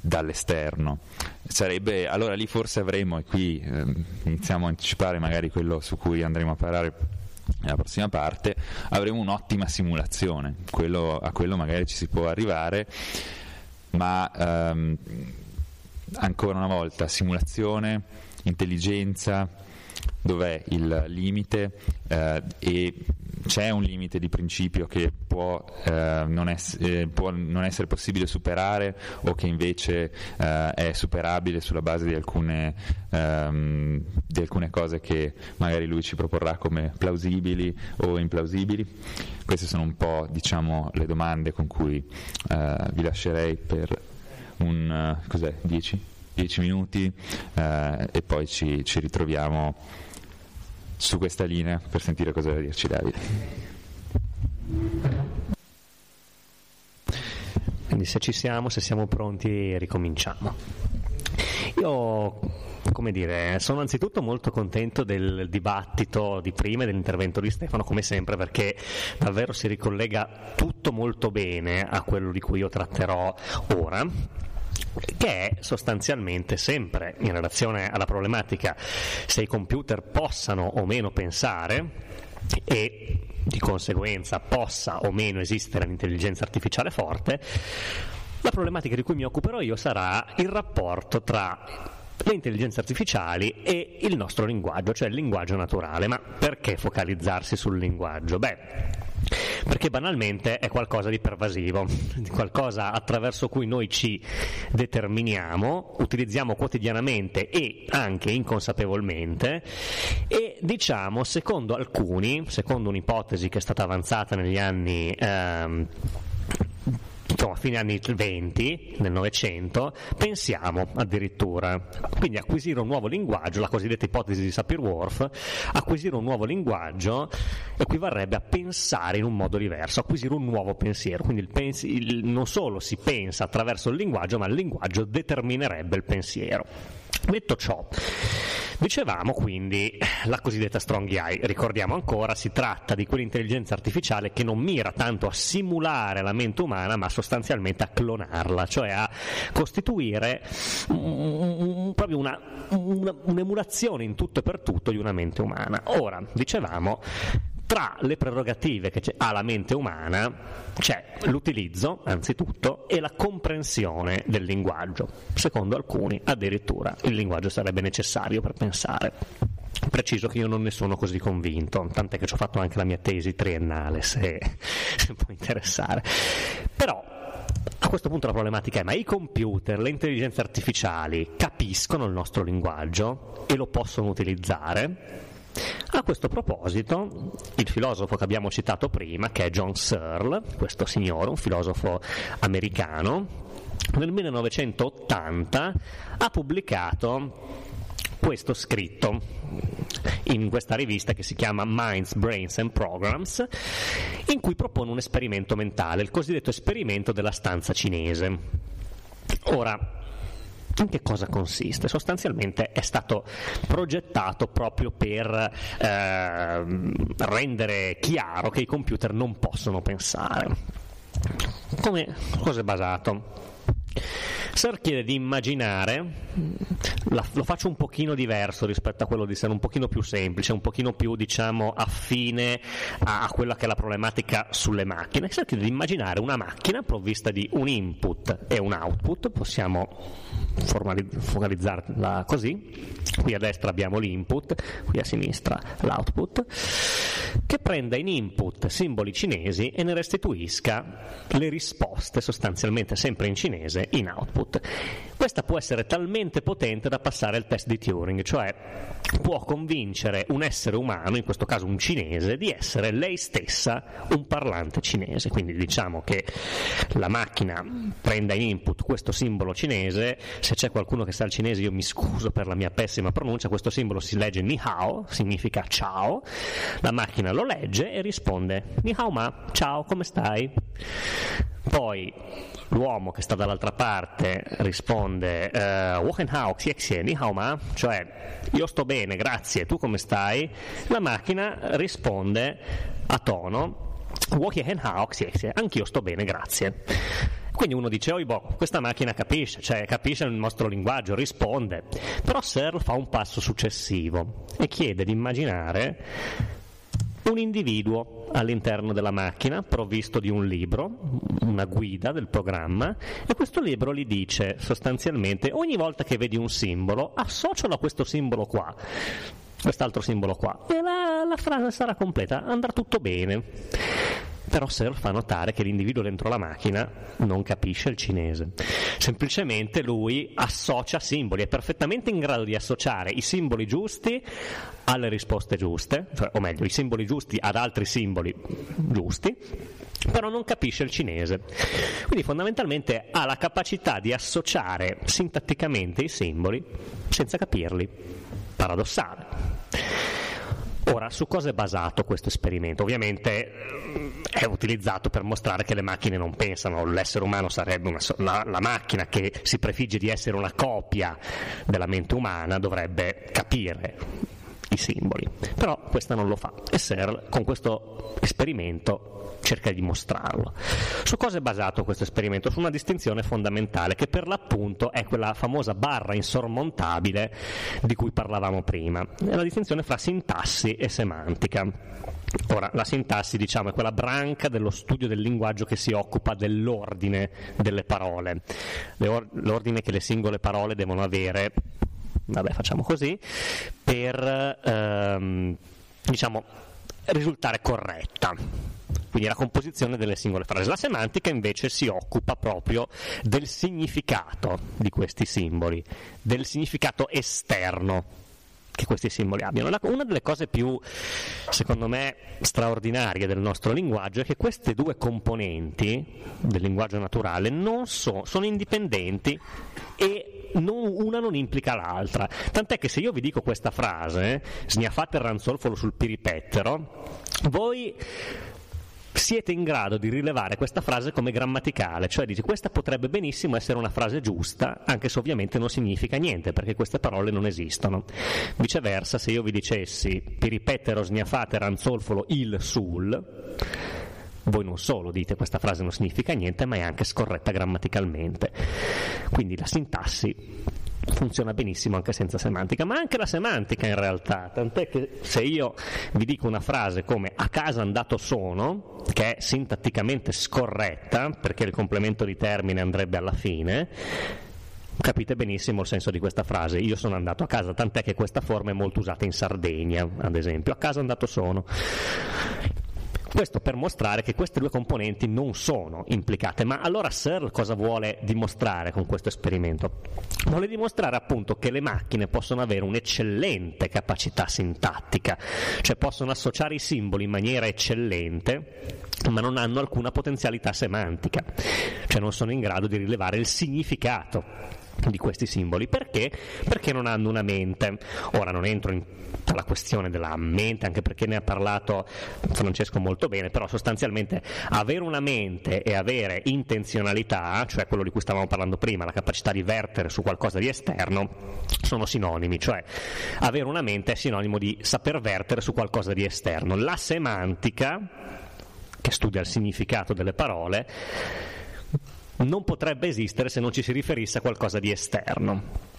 dall'esterno. Sarebbe, allora lì forse avremo, e qui eh, iniziamo a anticipare magari quello su cui andremo a parlare nella prossima parte avremo un'ottima simulazione, quello, a quello magari ci si può arrivare, ma ehm, ancora una volta simulazione, intelligenza, dov'è il limite eh, e c'è un limite di principio che può, eh, non, ess- eh, può non, essere possibile superare o che invece eh, è superabile sulla base di alcune, ehm, di alcune, cose che magari lui ci proporrà come plausibili o implausibili. Queste sono un po' diciamo, le domande con cui eh, vi lascerei per un 10? 10 minuti eh, e poi ci, ci ritroviamo su questa linea per sentire cosa da dirci Davide. Quindi se ci siamo, se siamo pronti, ricominciamo. Io, come dire, sono anzitutto molto contento del dibattito di prima e dell'intervento di Stefano, come sempre, perché davvero si ricollega tutto molto bene a quello di cui io tratterò ora che è sostanzialmente sempre in relazione alla problematica se i computer possano o meno pensare e di conseguenza possa o meno esistere l'intelligenza artificiale forte, la problematica di cui mi occuperò io sarà il rapporto tra le intelligenze artificiali e il nostro linguaggio, cioè il linguaggio naturale. Ma perché focalizzarsi sul linguaggio? Beh, perché banalmente è qualcosa di pervasivo, qualcosa attraverso cui noi ci determiniamo, utilizziamo quotidianamente e anche inconsapevolmente e diciamo, secondo alcuni, secondo un'ipotesi che è stata avanzata negli anni ehm, insomma, fine anni 20 del Novecento, pensiamo addirittura. Quindi acquisire un nuovo linguaggio, la cosiddetta ipotesi di Sapir-Whorf, acquisire un nuovo linguaggio equivarrebbe a pensare in un modo diverso, acquisire un nuovo pensiero. Quindi il pensi- il, non solo si pensa attraverso il linguaggio, ma il linguaggio determinerebbe il pensiero. Detto ciò, Dicevamo quindi la cosiddetta strong AI, ricordiamo ancora, si tratta di quell'intelligenza artificiale che non mira tanto a simulare la mente umana, ma sostanzialmente a clonarla, cioè a costituire un, proprio una, una, un'emulazione in tutto e per tutto di una mente umana. Ora, dicevamo, tra le prerogative che ha la mente umana c'è l'utilizzo, anzitutto, e la comprensione del linguaggio. Secondo alcuni, addirittura, il linguaggio sarebbe necessario per pensare. Preciso che io non ne sono così convinto, tant'è che ci ho fatto anche la mia tesi triennale, se, se può interessare. Però a questo punto la problematica è ma i computer, le intelligenze artificiali capiscono il nostro linguaggio e lo possono utilizzare? A questo proposito, il filosofo che abbiamo citato prima, che è John Searle, questo signore, un filosofo americano, nel 1980 ha pubblicato questo scritto in questa rivista che si chiama Minds, Brains and Programs, in cui propone un esperimento mentale, il cosiddetto esperimento della stanza cinese. Ora, in che cosa consiste? Sostanzialmente è stato progettato proprio per eh, rendere chiaro che i computer non possono pensare. Come cosa è basato? Sir chiede di immaginare, lo faccio un pochino diverso rispetto a quello di essere un pochino più semplice, un pochino più diciamo affine a, a quella che è la problematica sulle macchine. Sir chiede di immaginare una macchina provvista di un input e un output, possiamo focalizzarla così. Qui a destra abbiamo l'input, qui a sinistra l'output, che prenda in input simboli cinesi e ne restituisca le risposte sostanzialmente sempre in cinese in output. Questa può essere talmente potente da passare il test di Turing, cioè può convincere un essere umano, in questo caso un cinese, di essere lei stessa un parlante cinese. Quindi diciamo che la macchina prenda in input questo simbolo cinese, se c'è qualcuno che sa il cinese io mi scuso per la mia pessima pronuncia, questo simbolo si legge Ni Hao, significa ciao, la macchina lo legge e risponde Ni Hao ma, ciao, come stai? Poi l'uomo che sta dall'altra parte risponde uh, Wohenhao Xiexie Ni Hao Ma, cioè io sto bene, grazie, tu come stai? La macchina risponde a tono Wohenhao Xiexie, anch'io sto bene, grazie. Quindi uno dice, oh, boh, questa macchina capisce, cioè capisce il nostro linguaggio, risponde. Però Searle fa un passo successivo e chiede di immaginare un individuo all'interno della macchina provvisto di un libro, una guida del programma e questo libro gli dice sostanzialmente ogni volta che vedi un simbolo associalo a questo simbolo qua quest'altro simbolo qua e la, la frase sarà completa, andrà tutto bene però Searle fa notare che l'individuo dentro la macchina non capisce il cinese. Semplicemente lui associa simboli, è perfettamente in grado di associare i simboli giusti alle risposte giuste, cioè, o meglio, i simboli giusti ad altri simboli giusti, però non capisce il cinese. Quindi fondamentalmente ha la capacità di associare sintatticamente i simboli senza capirli. Paradossale. Ora, su cosa è basato questo esperimento? Ovviamente eh, è utilizzato per mostrare che le macchine non pensano, l'essere umano sarebbe una, la, la, macchina che si prefigge di essere una copia della mente umana, dovrebbe capire i simboli, però questa non lo fa e Searle con questo esperimento cerca di dimostrarlo. Su cosa è basato questo esperimento? Su una distinzione fondamentale che per l'appunto è quella famosa barra insormontabile di cui parlavamo prima, è la distinzione fra sintassi e semantica. Ora, la sintassi diciamo, è quella branca dello studio del linguaggio che si occupa dell'ordine delle parole, l'ordine che le singole parole devono avere vabbè facciamo così, per ehm, diciamo risultare corretta. Quindi la composizione delle singole frasi. La semantica invece si occupa proprio del significato di questi simboli, del significato esterno che questi simboli abbiano. una delle cose più, secondo me, straordinarie del nostro linguaggio è che queste due componenti del linguaggio naturale so, sono indipendenti e non, una non implica l'altra. Tant'è che se io vi dico questa frase, sniaffate il ranzolfolo sul piripettero, voi siete in grado di rilevare questa frase come grammaticale, cioè dici questa potrebbe benissimo essere una frase giusta, anche se ovviamente non significa niente, perché queste parole non esistono. Viceversa, se io vi dicessi piripettero, sniaffate, ranzolfolo, il, sul, voi non solo dite questa frase non significa niente, ma è anche scorretta grammaticalmente. Quindi la sintassi funziona benissimo anche senza semantica, ma anche la semantica in realtà, tant'è che se io vi dico una frase come a casa andato sono, che è sintatticamente scorretta, perché il complemento di termine andrebbe alla fine, capite benissimo il senso di questa frase. Io sono andato a casa, tant'è che questa forma è molto usata in Sardegna, ad esempio. A casa andato sono. Questo per mostrare che queste due componenti non sono implicate, ma allora Searle cosa vuole dimostrare con questo esperimento? Vuole dimostrare appunto che le macchine possono avere un'eccellente capacità sintattica, cioè possono associare i simboli in maniera eccellente, ma non hanno alcuna potenzialità semantica, cioè non sono in grado di rilevare il significato di questi simboli. Perché? Perché non hanno una mente. Ora non entro in la questione della mente, anche perché ne ha parlato Francesco molto bene, però sostanzialmente avere una mente e avere intenzionalità, cioè quello di cui stavamo parlando prima, la capacità di vertere su qualcosa di esterno, sono sinonimi, cioè avere una mente è sinonimo di saper vertere su qualcosa di esterno. La semantica, che studia il significato delle parole, non potrebbe esistere se non ci si riferisse a qualcosa di esterno.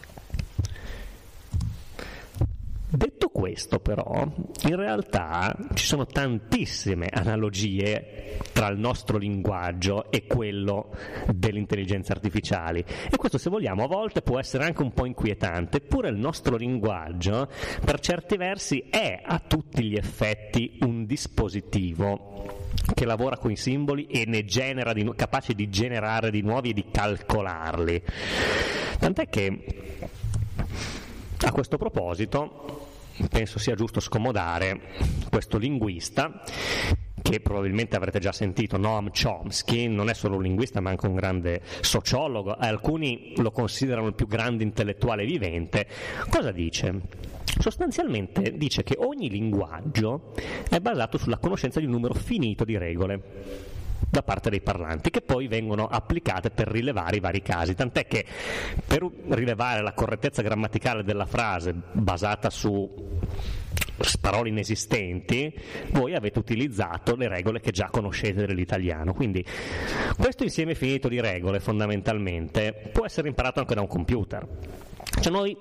Detto questo però, in realtà ci sono tantissime analogie tra il nostro linguaggio e quello delle intelligenze artificiali e questo se vogliamo a volte può essere anche un po' inquietante, eppure il nostro linguaggio per certi versi è a tutti gli effetti un dispositivo che lavora con i simboli e ne genera di, capace di generare di nuovi e di calcolarli. Tant'è che a questo proposito penso sia giusto scomodare questo linguista che probabilmente avrete già sentito, Noam Chomsky, non è solo un linguista ma anche un grande sociologo, alcuni lo considerano il più grande intellettuale vivente. Cosa dice? Sostanzialmente dice che ogni linguaggio è basato sulla conoscenza di un numero finito di regole da parte dei parlanti che poi vengono applicate per rilevare i vari casi, tant'è che per rilevare la correttezza grammaticale della frase basata su parole inesistenti, voi avete utilizzato le regole che già conoscete dell'italiano. Quindi questo insieme finito di regole fondamentalmente può essere imparato anche da un computer. Cioè noi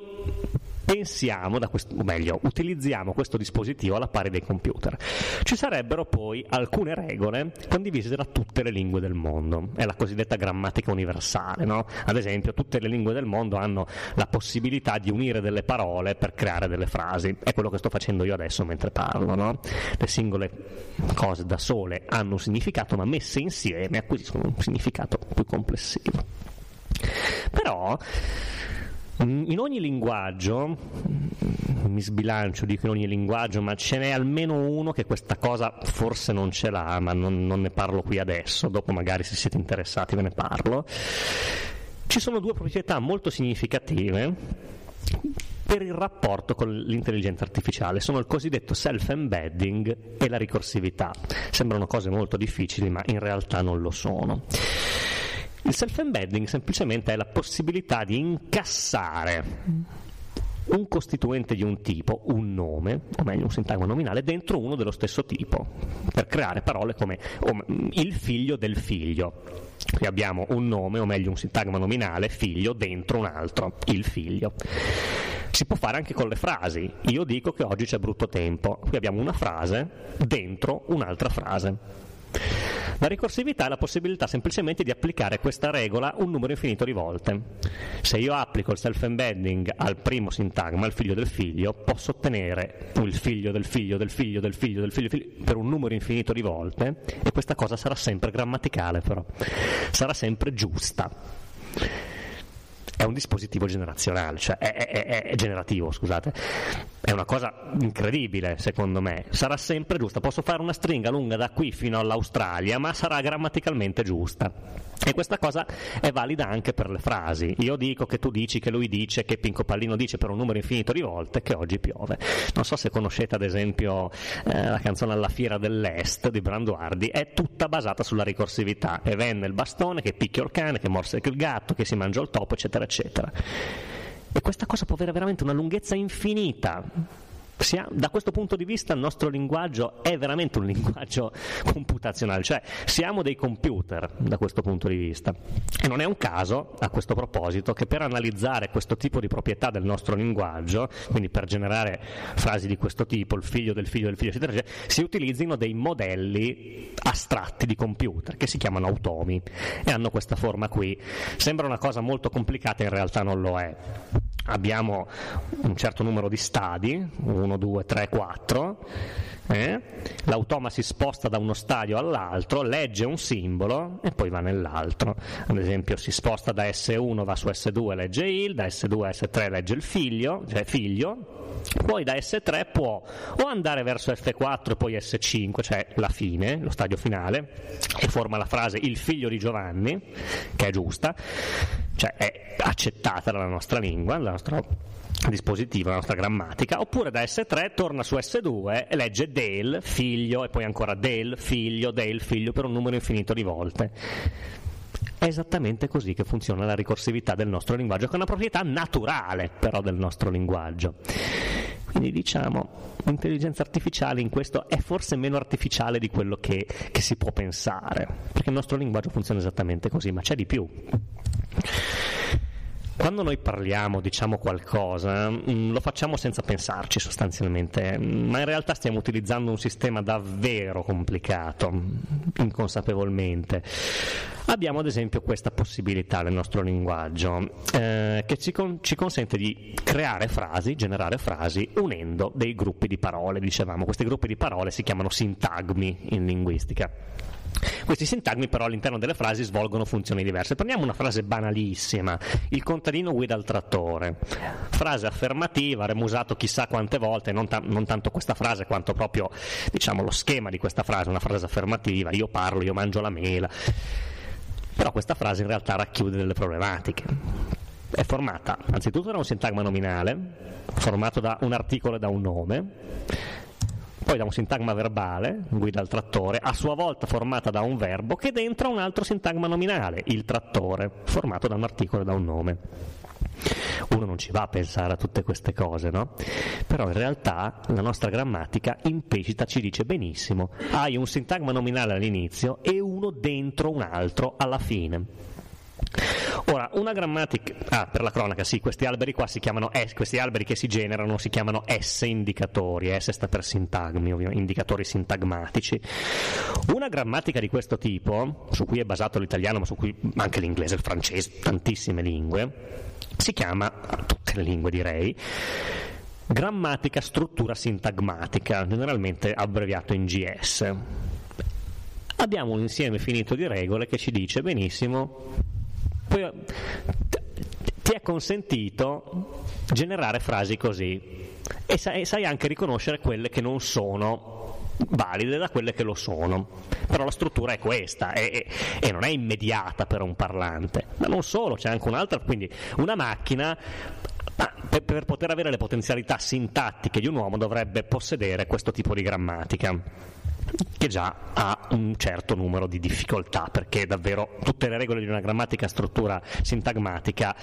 pensiamo, questo, o meglio, utilizziamo questo dispositivo alla pari dei computer. Ci sarebbero poi alcune regole condivise da tutte le lingue del mondo, è la cosiddetta grammatica universale, no? Ad esempio, tutte le lingue del mondo hanno la possibilità di unire delle parole per creare delle frasi, è quello che sto facendo io adesso mentre parlo, no? Le singole cose da sole hanno un significato, ma messe insieme acquisiscono un significato più complessivo. Però in ogni linguaggio, mm, mi sbilancio, dico in ogni linguaggio, ma ce n'è almeno uno che questa cosa forse non ce l'ha, ma non, non ne parlo qui adesso, dopo magari se siete interessati ve ne parlo. Ci sono due proprietà molto significative per il rapporto con l'intelligenza artificiale. Sono il cosiddetto self-embedding e la ricorsività. Sembrano cose molto difficili, ma in realtà non lo sono. Il self-embedding semplicemente è la possibilità di incassare un costituente di un tipo, un nome, o meglio un sintagma nominale, dentro uno dello stesso tipo, per creare parole come il figlio del figlio. Qui abbiamo un nome, o meglio un sintagma nominale, figlio, dentro un altro, il figlio. Si può fare anche con le frasi. Io dico che oggi c'è brutto tempo. Qui abbiamo una frase dentro un'altra frase. La ricorsività è la possibilità semplicemente di applicare questa regola un numero infinito di volte. Se io applico il self-embedding al primo sintagma, al figlio del figlio, posso ottenere il figlio del figlio del figlio del figlio del figlio, del figlio per un numero infinito di volte e questa cosa sarà sempre grammaticale però, sarà sempre giusta è un dispositivo generazionale, cioè è, è, è, generativo, scusate. È una cosa incredibile, secondo me. Sarà sempre giusta. Posso fare una stringa lunga da qui fino all'Australia, ma sarà grammaticalmente giusta. E questa cosa è valida anche per le frasi. Io dico che tu dici, che lui dice, che Pinco Pallino dice per un numero infinito di volte che oggi piove. Non so se conoscete ad esempio eh, la canzone Alla fiera dell'Est di Branduardi, è tutta basata sulla ricorsività. E venne il bastone che picchia il cane, che morse il gatto, che si mangia il topo, eccetera, eccetera. E questa cosa può avere veramente una lunghezza infinita da questo punto di vista il nostro linguaggio è veramente un linguaggio computazionale, cioè siamo dei computer da questo punto di vista. E non è un caso, a questo proposito, che per analizzare questo tipo di proprietà del nostro linguaggio, quindi per generare frasi di questo tipo, il figlio del figlio del figlio, eccetera, eccetera, si utilizzino dei modelli astratti di computer che si chiamano automi e hanno questa forma qui. Sembra una cosa molto complicata, in realtà non lo è abbiamo un certo numero di stadi, 1, 2, 3, 4, eh? l'automa si sposta da uno stadio all'altro, legge un simbolo e poi va nell'altro. Ad esempio si sposta da S1, va su S2, legge il, da S2 a S3 legge il figlio, cioè figlio, poi da S3 può o andare verso F4 e poi S5, cioè la fine, lo stadio finale, e forma la frase il figlio di Giovanni, che è giusta, cioè è accettata dalla nostra lingua, dalla nostra dispositivo, la nostra grammatica, oppure da S3 torna su S2 e legge del, figlio, e poi ancora del, figlio, del, figlio, per un numero infinito di volte. È esattamente così che funziona la ricorsività del nostro linguaggio, che è una proprietà naturale però del nostro linguaggio. Quindi diciamo, l'intelligenza artificiale in questo è forse meno artificiale di quello che, che si può pensare, perché il nostro linguaggio funziona esattamente così, ma c'è di più. Quando noi parliamo, diciamo qualcosa, mm, lo facciamo senza pensarci sostanzialmente, mm, ma in realtà stiamo utilizzando un sistema davvero complicato, mm, inconsapevolmente. Abbiamo ad esempio questa possibilità nel nostro linguaggio eh, che ci, con- ci consente di creare frasi, generare frasi, unendo dei gruppi di parole, dicevamo. Questi gruppi di parole si chiamano sintagmi in linguistica. Questi sintagmi però all'interno delle frasi svolgono funzioni diverse. Prendiamo una frase banalissima, il contadino guida il trattore, frase affermativa, remusato chissà quante volte, non, ta- non tanto questa frase quanto proprio diciamo, lo schema di questa frase, una frase affermativa, io parlo, io mangio la mela, però questa frase in realtà racchiude delle problematiche. È formata anzitutto da un sintagma nominale, formato da un articolo e da un nome, poi da un sintagma verbale, guida al trattore, a sua volta formata da un verbo che dentro un altro sintagma nominale, il trattore, formato da un articolo e da un nome. Uno non ci va a pensare a tutte queste cose, no? Però in realtà la nostra grammatica implicita ci dice benissimo, hai un sintagma nominale all'inizio e uno dentro un altro alla fine. Ora, una grammatica, ah, per la cronaca, sì, questi alberi qua si chiamano S, questi alberi che si generano si chiamano S indicatori, S sta per sintagmi, ovviamente, indicatori sintagmatici. Una grammatica di questo tipo, su cui è basato l'italiano, ma su cui anche l'inglese, il francese, tantissime lingue, si chiama, tutte le lingue direi, grammatica struttura sintagmatica, generalmente abbreviato in GS. Abbiamo un insieme finito di regole che ci dice benissimo poi, ti è consentito generare frasi così e sai, sai anche riconoscere quelle che non sono valide da quelle che lo sono. Però la struttura è questa e, e, non è immediata per un parlante. Ma non solo, c'è anche un'altra, quindi una macchina per, per poter avere le potenzialità sintattiche di un uomo dovrebbe possedere questo tipo di grammatica che già ha un certo numero di difficoltà, perché davvero tutte le regole di una grammatica struttura sintagmatica,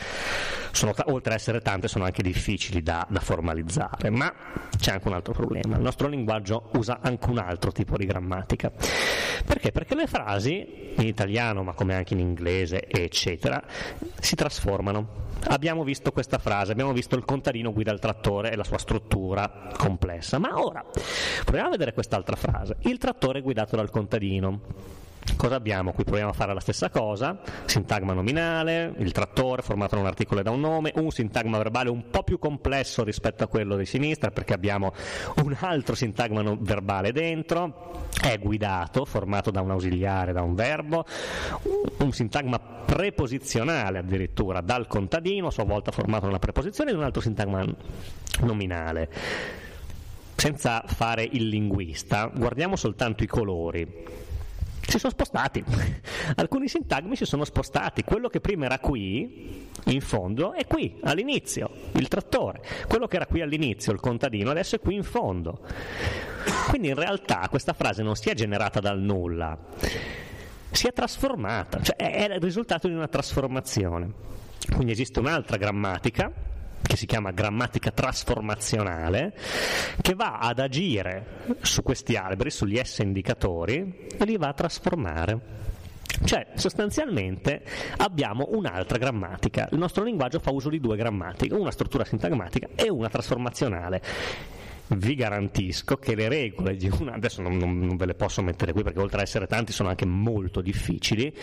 sono, oltre ad essere tante, sono anche difficili da, da, formalizzare. Ma c'è anche un altro problema, il nostro linguaggio usa anche un altro tipo di grammatica. Perché? Perché le frasi, in italiano, ma come anche in inglese, eccetera, si trasformano. Abbiamo visto questa frase, abbiamo visto il contadino guida il trattore e la sua struttura complessa, ma ora proviamo a vedere quest'altra frase. Il trattore guidato dal contadino. Cosa abbiamo qui? Proviamo a fare la stessa cosa, sintagma nominale, il trattore formato da un articolo e da un nome, un sintagma verbale un po' più complesso rispetto a quello di sinistra perché abbiamo un altro sintagma verbale dentro, è guidato, formato da un ausiliare, da un verbo, un sintagma preposizionale addirittura dal contadino, a sua volta formato da una preposizione e un altro sintagma nominale. Senza fare il linguista, guardiamo soltanto i colori si sono spostati. Alcuni sintagmi si sono spostati. Quello che prima era qui, in fondo, è qui, all'inizio, il trattore. Quello che era qui all'inizio, il contadino, adesso è qui in fondo. Quindi in realtà questa frase non si è generata dal nulla, si è trasformata, cioè è il risultato di una trasformazione. Quindi esiste un'altra grammatica che si chiama grammatica trasformazionale, che va ad agire su questi alberi, sugli S indicatori, e li va a trasformare. Cioè, sostanzialmente abbiamo un'altra grammatica. Il nostro linguaggio fa uso di due grammatiche, una struttura sintagmatica e una trasformazionale. Vi garantisco che le regole di una, adesso non, non ve le posso mettere qui perché oltre ad essere tanti sono anche molto difficili,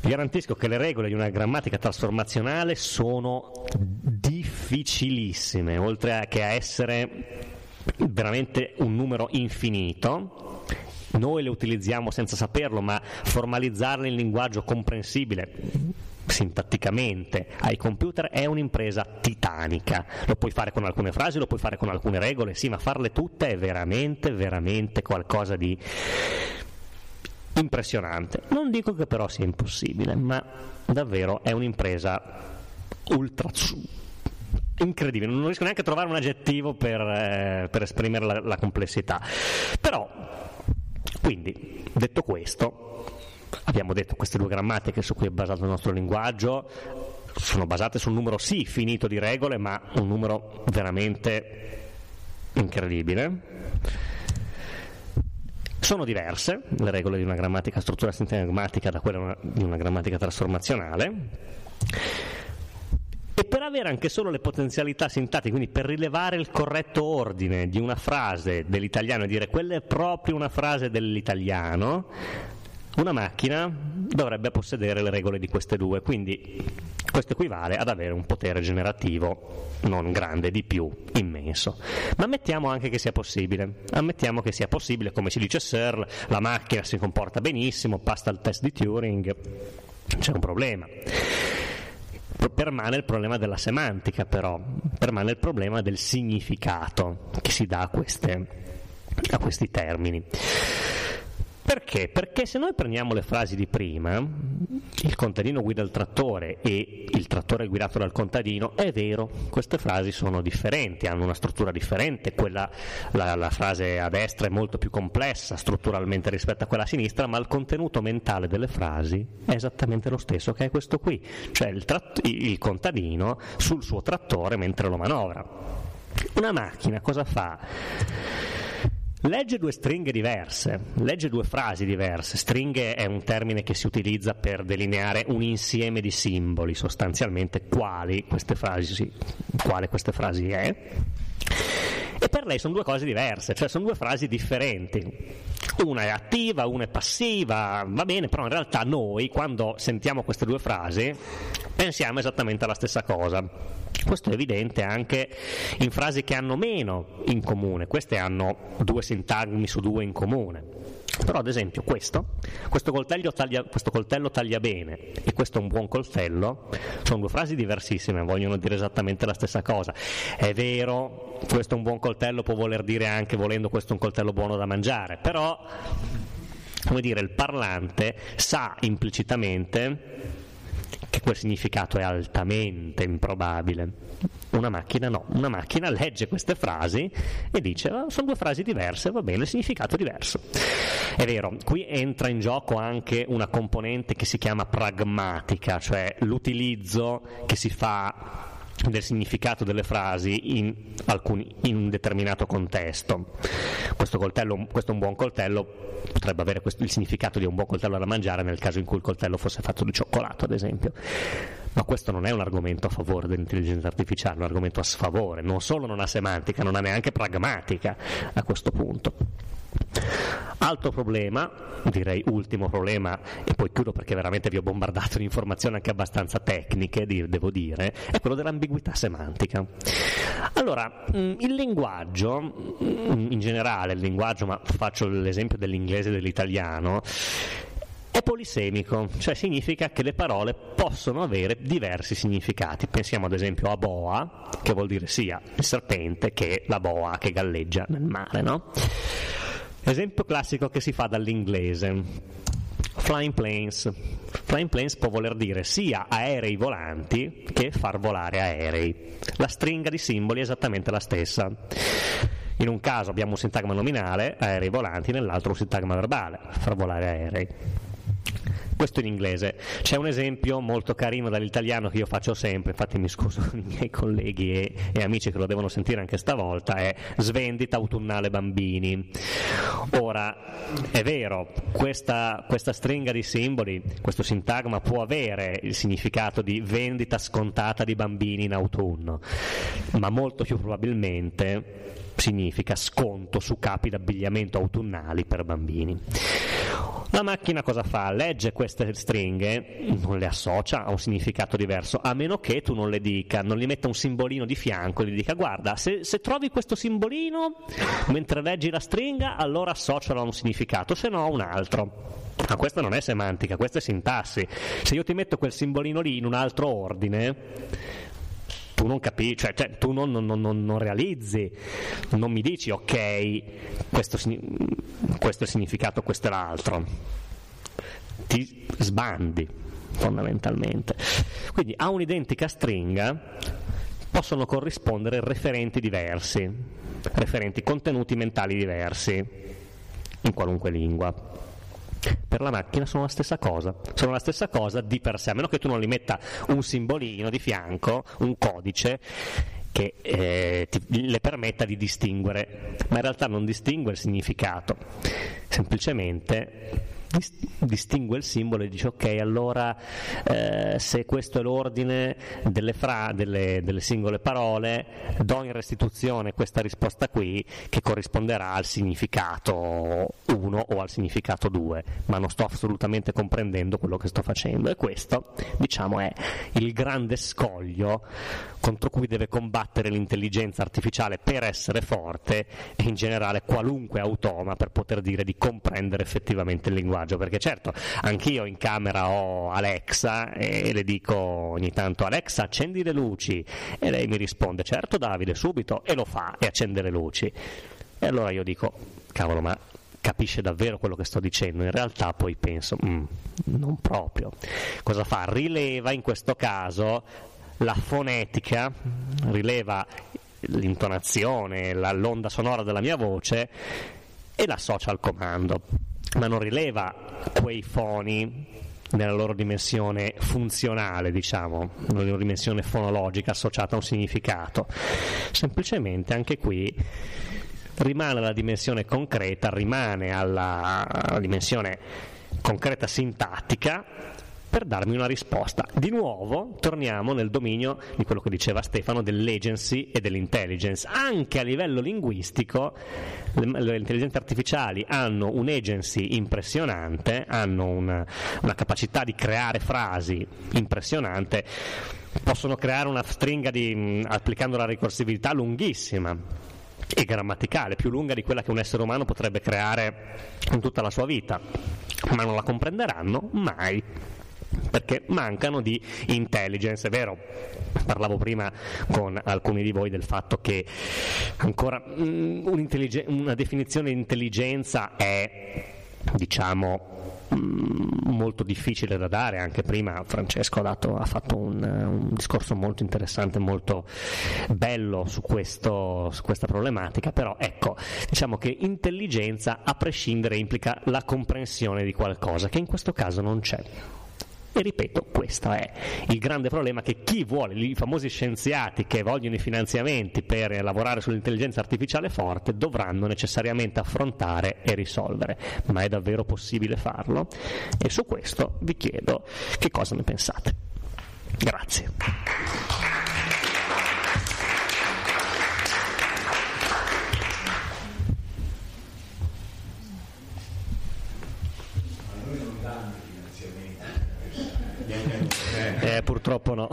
vi garantisco che le regole di una grammatica trasformazionale sono difficilissime, oltre a che a essere veramente un numero infinito. Noi le utilizziamo senza saperlo, ma formalizzarle in linguaggio comprensibile sintatticamente ai computer è un'impresa titanica. Lo puoi fare con alcune frasi, lo puoi fare con alcune regole, sì, ma farle tutte è veramente, veramente qualcosa di impressionante. Non dico che però sia impossibile, ma davvero è un'impresa ultra incredibile, non riesco neanche a trovare un aggettivo per, eh, per esprimere la, la complessità. Però, quindi, detto questo, abbiamo detto queste due grammatiche su cui è basato il nostro linguaggio sono basate su un numero sì finito di regole, ma un numero veramente incredibile sono diverse le regole di una grammatica struttura sintagmatica da quella di una grammatica trasformazionale. E per avere anche solo le potenzialità sintattiche, quindi per rilevare il corretto ordine di una frase dell'italiano e dire quella è proprio una frase dell'italiano, una macchina dovrebbe possedere le regole di queste due, quindi questo equivale ad avere un potere generativo non grande, di più, immenso. Ma ammettiamo anche che sia possibile. Ammettiamo che sia possibile, come ci dice Searle, la macchina si comporta benissimo, passa il test di Turing, c'è un problema. Permane il problema della semantica, però, permane il problema del significato che si dà a, queste, a questi termini. Perché? Perché se noi prendiamo le frasi di prima, il contadino guida il trattore e il trattore è guidato dal contadino, è vero, queste frasi sono differenti, hanno una struttura differente, quella, la, la frase a destra è molto più complessa strutturalmente rispetto a quella a sinistra, ma il contenuto mentale delle frasi è esattamente lo stesso che è questo qui, cioè il, tratt- il contadino sul suo trattore mentre lo manovra. Una macchina cosa fa? Legge due stringhe diverse, legge due frasi diverse. Stringhe è un termine che si utilizza per delineare un insieme di simboli, sostanzialmente quali queste frasi, quale queste frasi è. E per lei sono due cose diverse, cioè sono due frasi differenti. Una è attiva, una è passiva, va bene, però in realtà noi quando sentiamo queste due frasi pensiamo esattamente alla stessa cosa. Questo è evidente anche in frasi che hanno meno in comune, queste hanno due sintagmi su due in comune. Però ad esempio questo, questo coltello, taglia, questo coltello taglia bene e questo è un buon coltello, sono due frasi diversissime, vogliono dire esattamente la stessa cosa. È vero, questo è un buon coltello può voler dire anche volendo questo è un coltello buono da mangiare, però come dire, il parlante sa implicitamente che quel significato è altamente improbabile. Una macchina no, una macchina legge queste frasi e dice oh, sono due frasi diverse, va bene, il significato è diverso. È vero, qui entra in gioco anche una componente che si chiama pragmatica, cioè l'utilizzo che si fa del significato delle frasi in, alcuni, in un determinato contesto. Questo, coltello, questo è un buon coltello potrebbe avere questo, il significato di un buon coltello da mangiare nel caso in cui il coltello fosse fatto di cioccolato, ad esempio. Ma questo non è un argomento a favore dell'intelligenza artificiale, è un argomento a sfavore, non solo non ha semantica, non ha neanche pragmatica a questo punto. Altro problema, direi ultimo problema, e poi chiudo perché veramente vi ho bombardato di informazioni anche abbastanza tecniche, devo dire, è quello dell'ambiguità semantica. Allora, mm, il linguaggio, mm, in generale il linguaggio, ma faccio l'esempio dell'inglese e dell'italiano, è polisemico, cioè significa che le parole possono avere diversi significati. Pensiamo ad esempio a boa, che vuol dire sia il serpente che la boa che galleggia nel mare, no? Esempio classico che si fa dall'inglese. Flying planes. Flying planes può voler dire sia aerei volanti che far volare aerei. La stringa di simboli è esattamente la stessa. In un caso abbiamo un sintagma nominale, aerei volanti, nell'altro un sintagma verbale, far volare aerei. Questo in inglese. C'è un esempio molto carino dall'italiano che io faccio sempre, infatti mi scuso con i miei colleghi e, e amici che lo devono sentire anche stavolta, è svendita autunnale bambini. Ora, è vero, questa, questa stringa di simboli, questo sintagma può avere il significato di vendita scontata di bambini in autunno, ma molto più probabilmente significa sconto su capi d'abbigliamento autunnali per bambini. La macchina cosa fa? Legge queste stringhe, non le associa a un significato diverso, a meno che tu non le dica, non gli metta un simbolino di fianco e gli dica guarda, se, se trovi questo simbolino mentre leggi la stringa, allora associalo a un significato, se no a un altro. Ma questa non è semantica, questa è sintassi. Se io ti metto quel simbolino lì in un altro ordine, tu non capisci, cioè, cioè, tu non, non, non, non, realizzi, non mi dici ok, questo, questo è significato, questo è l'altro. Ti sbandi fondamentalmente. Quindi a un'identica stringa possono corrispondere referenti diversi, referenti contenuti mentali diversi in qualunque lingua per la macchina sono la stessa cosa, sono la stessa cosa di per sé, a meno che tu non gli metta un simbolino di fianco, un codice che eh, ti, le permetta di distinguere, ma in realtà non distingue il significato, semplicemente distingue il simbolo e dice ok allora eh, se questo è l'ordine delle, fra, delle, delle, singole parole do in restituzione questa risposta qui che corrisponderà al significato 1 o al significato 2 ma non sto assolutamente comprendendo quello che sto facendo. E questo diciamo è il grande scoglio contro cui deve combattere l'intelligenza artificiale per essere forte e in generale qualunque automa per poter dire di comprendere effettivamente il linguaggio linguaggio, perché certo, anch'io in camera ho Alexa e le dico ogni tanto Alexa accendi le luci e lei mi risponde certo Davide subito e lo fa e accende le luci. E allora io dico cavolo ma capisce davvero quello che sto dicendo, in realtà poi penso mm, non proprio. Cosa fa? Rileva in questo caso la fonetica, rileva l'intonazione, l'onda sonora della mia voce e l'associa al comando ma non rileva quei foni nella loro dimensione funzionale, diciamo, nella loro dimensione fonologica associata a un significato. Semplicemente anche qui rimane la dimensione concreta, rimane alla, alla dimensione concreta sintattica per darmi una risposta. Di nuovo torniamo nel dominio di quello che diceva Stefano dell'agency e dell'intelligence. Anche a livello linguistico le, le intelligenze artificiali hanno un'agency impressionante, hanno una, una capacità di creare frasi impressionante, possono creare una stringa di, applicando la ricorsività lunghissima e grammaticale, più lunga di quella che un essere umano potrebbe creare in tutta la sua vita, ma non la comprenderanno mai perché mancano di intelligence, è vero, parlavo prima con alcuni di voi del fatto che ancora mm, una definizione di intelligenza è diciamo mm, molto difficile da dare, anche prima Francesco ha, dato, ha fatto un, un, discorso molto interessante, molto bello su, questo, su, questa problematica, però ecco, diciamo che intelligenza a prescindere implica la comprensione di qualcosa, che in questo caso non c'è. E ripeto, questo è il grande problema che chi vuole, i famosi scienziati che vogliono i finanziamenti per lavorare sull'intelligenza artificiale forte, dovranno necessariamente affrontare e risolvere. Ma è davvero possibile farlo? E su questo vi chiedo che cosa ne pensate. Grazie. Eh, purtroppo no.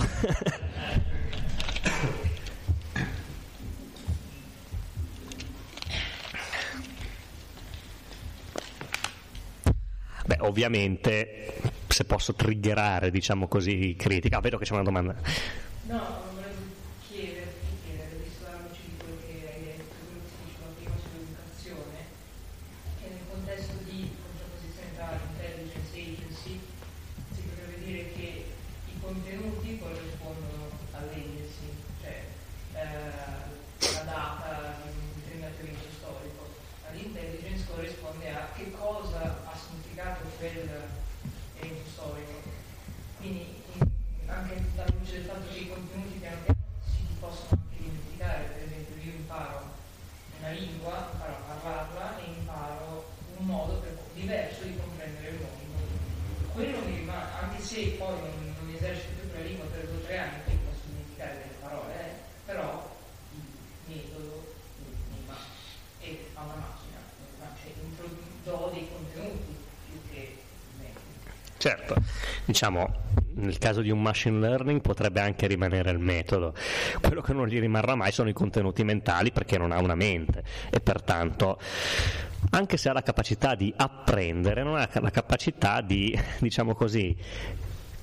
Beh, ovviamente, se posso triggerare, diciamo così, critica. Ah, vedo che c'è una domanda. No, volevo chiederti, chiedere, visto la luce di quello che hai detto, quello che si diceva prima sull'educazione, che nel contesto di contrapposizione tra intelligence e agency si potrebbe dire che i contenuti corrispondono all'agency, cioè eh, la data di un determinato evento storico, all'intelligence corrisponde a che cosa ha significato quel evento storico. Quindi in- anche alla luce del fatto che i contenuti piano piano si possono anche dimenticare, per esempio io imparo una lingua, imparo a parlarla e imparo un modo per- diverso di comprendere il mondo. Quello mi rimane, anche se poi non, non esercito più quella lingua per due o tre anni, poi posso dimenticare delle parole, eh, però il metodo mi mi rimane. E fa una macchina, ma cioè, intro- do dei contenuti più che metodo. Certo, diciamo, nel caso di un machine learning potrebbe anche rimanere il metodo. Quello che non gli rimarrà mai sono i contenuti mentali perché non ha una mente e pertanto anche se ha la capacità di apprendere, non ha la capacità di, diciamo così,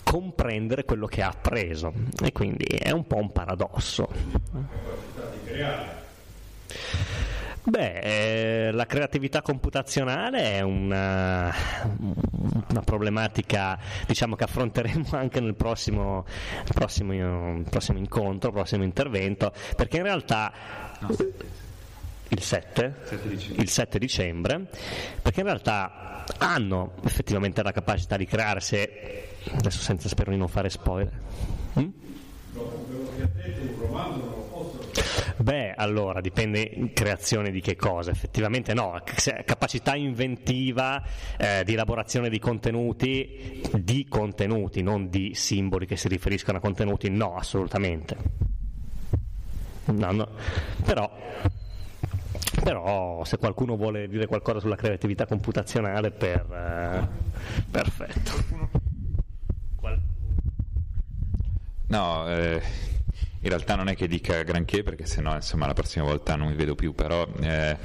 comprendere quello che ha appreso e quindi è un po' un paradosso. capacità di creare. Beh, eh, la creatività computazionale è una, una problematica diciamo, che affronteremo anche nel prossimo, prossimo, prossimo incontro, prossimo intervento, perché in realtà il 7, il 7 dicembre, perché in realtà hanno effettivamente la capacità di creare, se, adesso senza spero di non fare spoiler. Mm? Dopo quello che ha detto, un romanzo non lo posso Beh, allora dipende creazione di che cosa, effettivamente no, capacità inventiva eh, di elaborazione di contenuti, di contenuti, non di simboli che si riferiscono a contenuti, no, assolutamente. No, no. Però, però se qualcuno vuole dire qualcosa sulla creatività computazionale, per, eh, perfetto. No, eh, in realtà non è che dica granché perché sennò insomma la prossima volta non mi vedo più, però eh,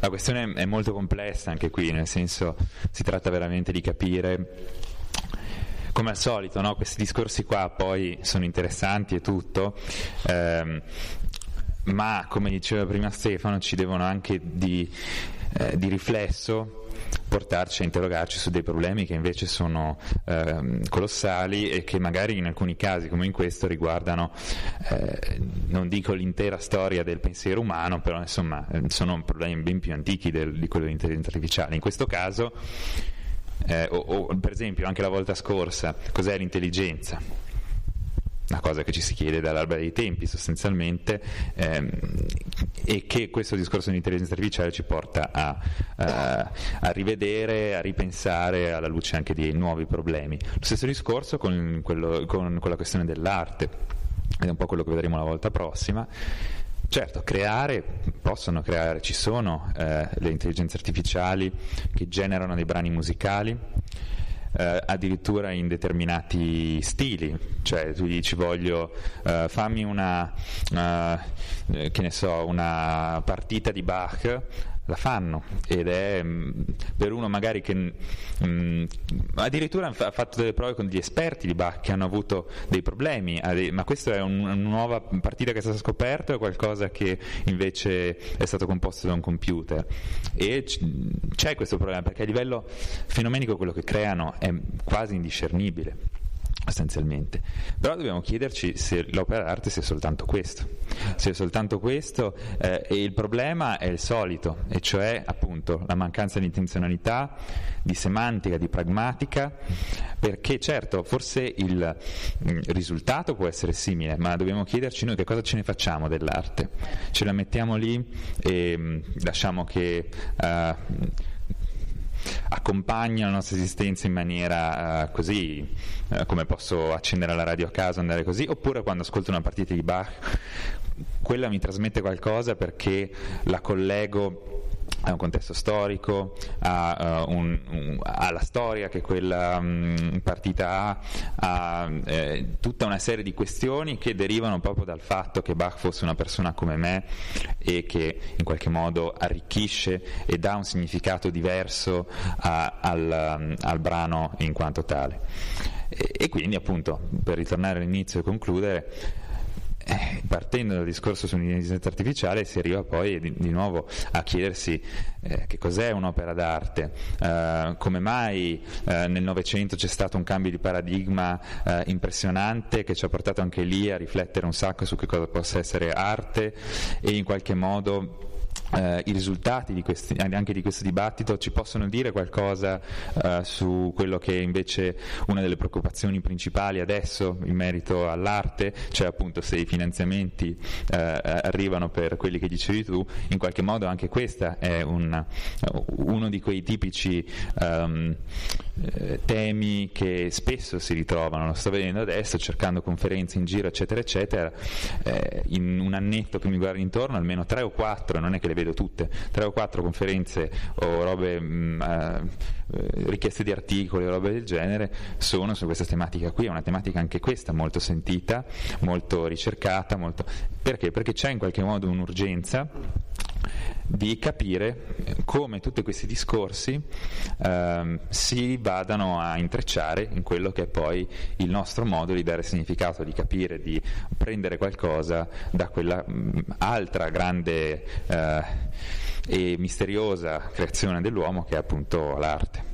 la questione è molto complessa anche qui, nel senso si tratta veramente di capire come al solito, no? questi discorsi qua poi sono interessanti e tutto, ehm, ma come diceva prima Stefano ci devono anche di, eh, di riflesso portarci a interrogarci su dei problemi che invece sono ehm, colossali e che magari in alcuni casi come in questo riguardano eh, non dico l'intera storia del pensiero umano però insomma eh, sono problemi ben più antichi del- di quello dell'intelligenza artificiale. In questo caso eh, o, o, per esempio anche la volta scorsa cos'è l'intelligenza una cosa che ci si chiede dall'alba dei tempi sostanzialmente ehm, e che questo discorso di intelligenza artificiale ci porta a, a- a rivedere, a ripensare alla luce anche di nuovi problemi. Lo stesso discorso con, quello- con- con la questione dell'arte, ed è un po' quello che vedremo la volta prossima. Certo, creare, possono creare, ci sono eh, le intelligenze artificiali che generano dei brani musicali, eh, addirittura in determinati stili, cioè tu dici voglio eh, fammi una eh, so, una partita di Bach la fanno ed è mh, per uno magari che mh, addirittura ha fa- fatto delle prove con degli esperti di Bach che hanno avuto dei problemi ma questa è un- una nuova partita che è stata scoperta o qualcosa che invece è stato composto da un computer? E c'è questo problema perché a livello fenomenico quello che creano è quasi indiscernibile sostanzialmente. Però dobbiamo chiederci se l'opera d'arte sia soltanto questo, se è soltanto questo eh, e il problema è il solito, e cioè appunto la mancanza di intenzionalità, di semantica, di pragmatica, perché certo forse il mm, risultato può essere simile, ma dobbiamo chiederci noi che cosa ce ne facciamo dell'arte. Ce la mettiamo lì e mm, lasciamo che... eh, accompagna la nostra esistenza in maniera eh, così, eh, come posso accendere la radio a casa, andare così, oppure quando ascolto una partita di Bach, quella mi trasmette qualcosa perché la collego ha un contesto storico, ha, uh, un, un, ha, la storia che quella um, partita ha, ha eh, tutta una serie di questioni che derivano proprio dal fatto che Bach fosse una persona come me e che in qualche modo arricchisce e dà un significato diverso a, al, um, al, brano in quanto tale. E, e quindi appunto, per ritornare all'inizio e concludere, partendo dal discorso sull'intelligenza artificiale si arriva poi di, di nuovo a chiedersi eh, che cos'è un'opera d'arte, eh, come mai eh, nel Novecento c'è stato un cambio di paradigma eh, impressionante che ci ha portato anche lì a riflettere un sacco su che cosa possa essere arte e in qualche modo eh, i risultati di questi, anche di questo dibattito ci possono dire qualcosa eh, su quello che è invece una delle preoccupazioni principali adesso in merito all'arte, cioè appunto se i finanziamenti eh, arrivano per quelli che dicevi tu, in qualche modo anche questo è un, uno di quei tipici um, temi che spesso si ritrovano, lo sto vedendo adesso cercando conferenze in giro eccetera eccetera, eh, in un annetto che mi guarda intorno almeno tre o quattro, non è che le vedo tutte, tre o quattro conferenze o robe, mh, mm, eh, richieste di articoli o robe del genere sono su questa tematica qui, è una tematica anche questa molto sentita, molto ricercata, molto... perché? Perché c'è in qualche modo un'urgenza di capire come tutti questi discorsi eh, si vadano a intrecciare in quello che è poi il nostro modo di dare significato, di capire, di prendere qualcosa da quella mh, mm, altra grande eh, e misteriosa creazione dell'uomo che è appunto l'arte.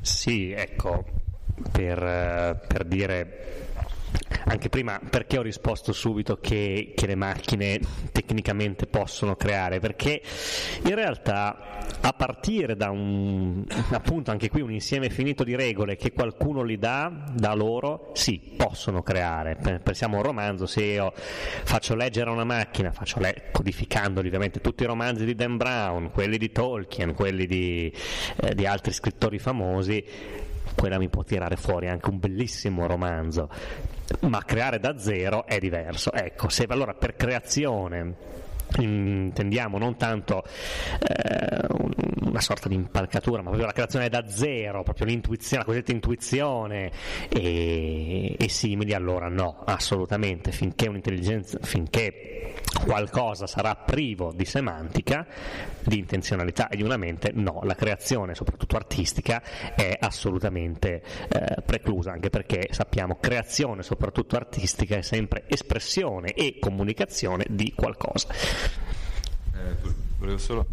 Sì, ecco, per, eh, per dire anche prima perché ho risposto subito che, che, le macchine tecnicamente possono creare? Perché in realtà a partire da un appunto anche qui un insieme finito di regole che qualcuno li dà da loro, sì, possono creare. Pensiamo a un romanzo, se io faccio leggere a una macchina, faccio le- codificandoli ovviamente tutti i romanzi di Dan Brown, quelli di Tolkien, quelli di, eh, di altri scrittori famosi, quella mi può tirare fuori anche un bellissimo romanzo, ma creare da zero è diverso. Ecco, se allora per creazione intendiamo non tanto eh, una sorta di impalcatura, ma proprio la creazione da zero, proprio l'intuizione, la cosiddetta intuizione e, e simili, allora no, assolutamente, finché un'intelligenza, finché qualcosa sarà privo di semantica, di intenzionalità e di una mente, no, la creazione, soprattutto artistica, è assolutamente eh, preclusa, anche perché sappiamo creazione, soprattutto artistica, è sempre espressione e comunicazione di qualcosa. Eh, volevo solo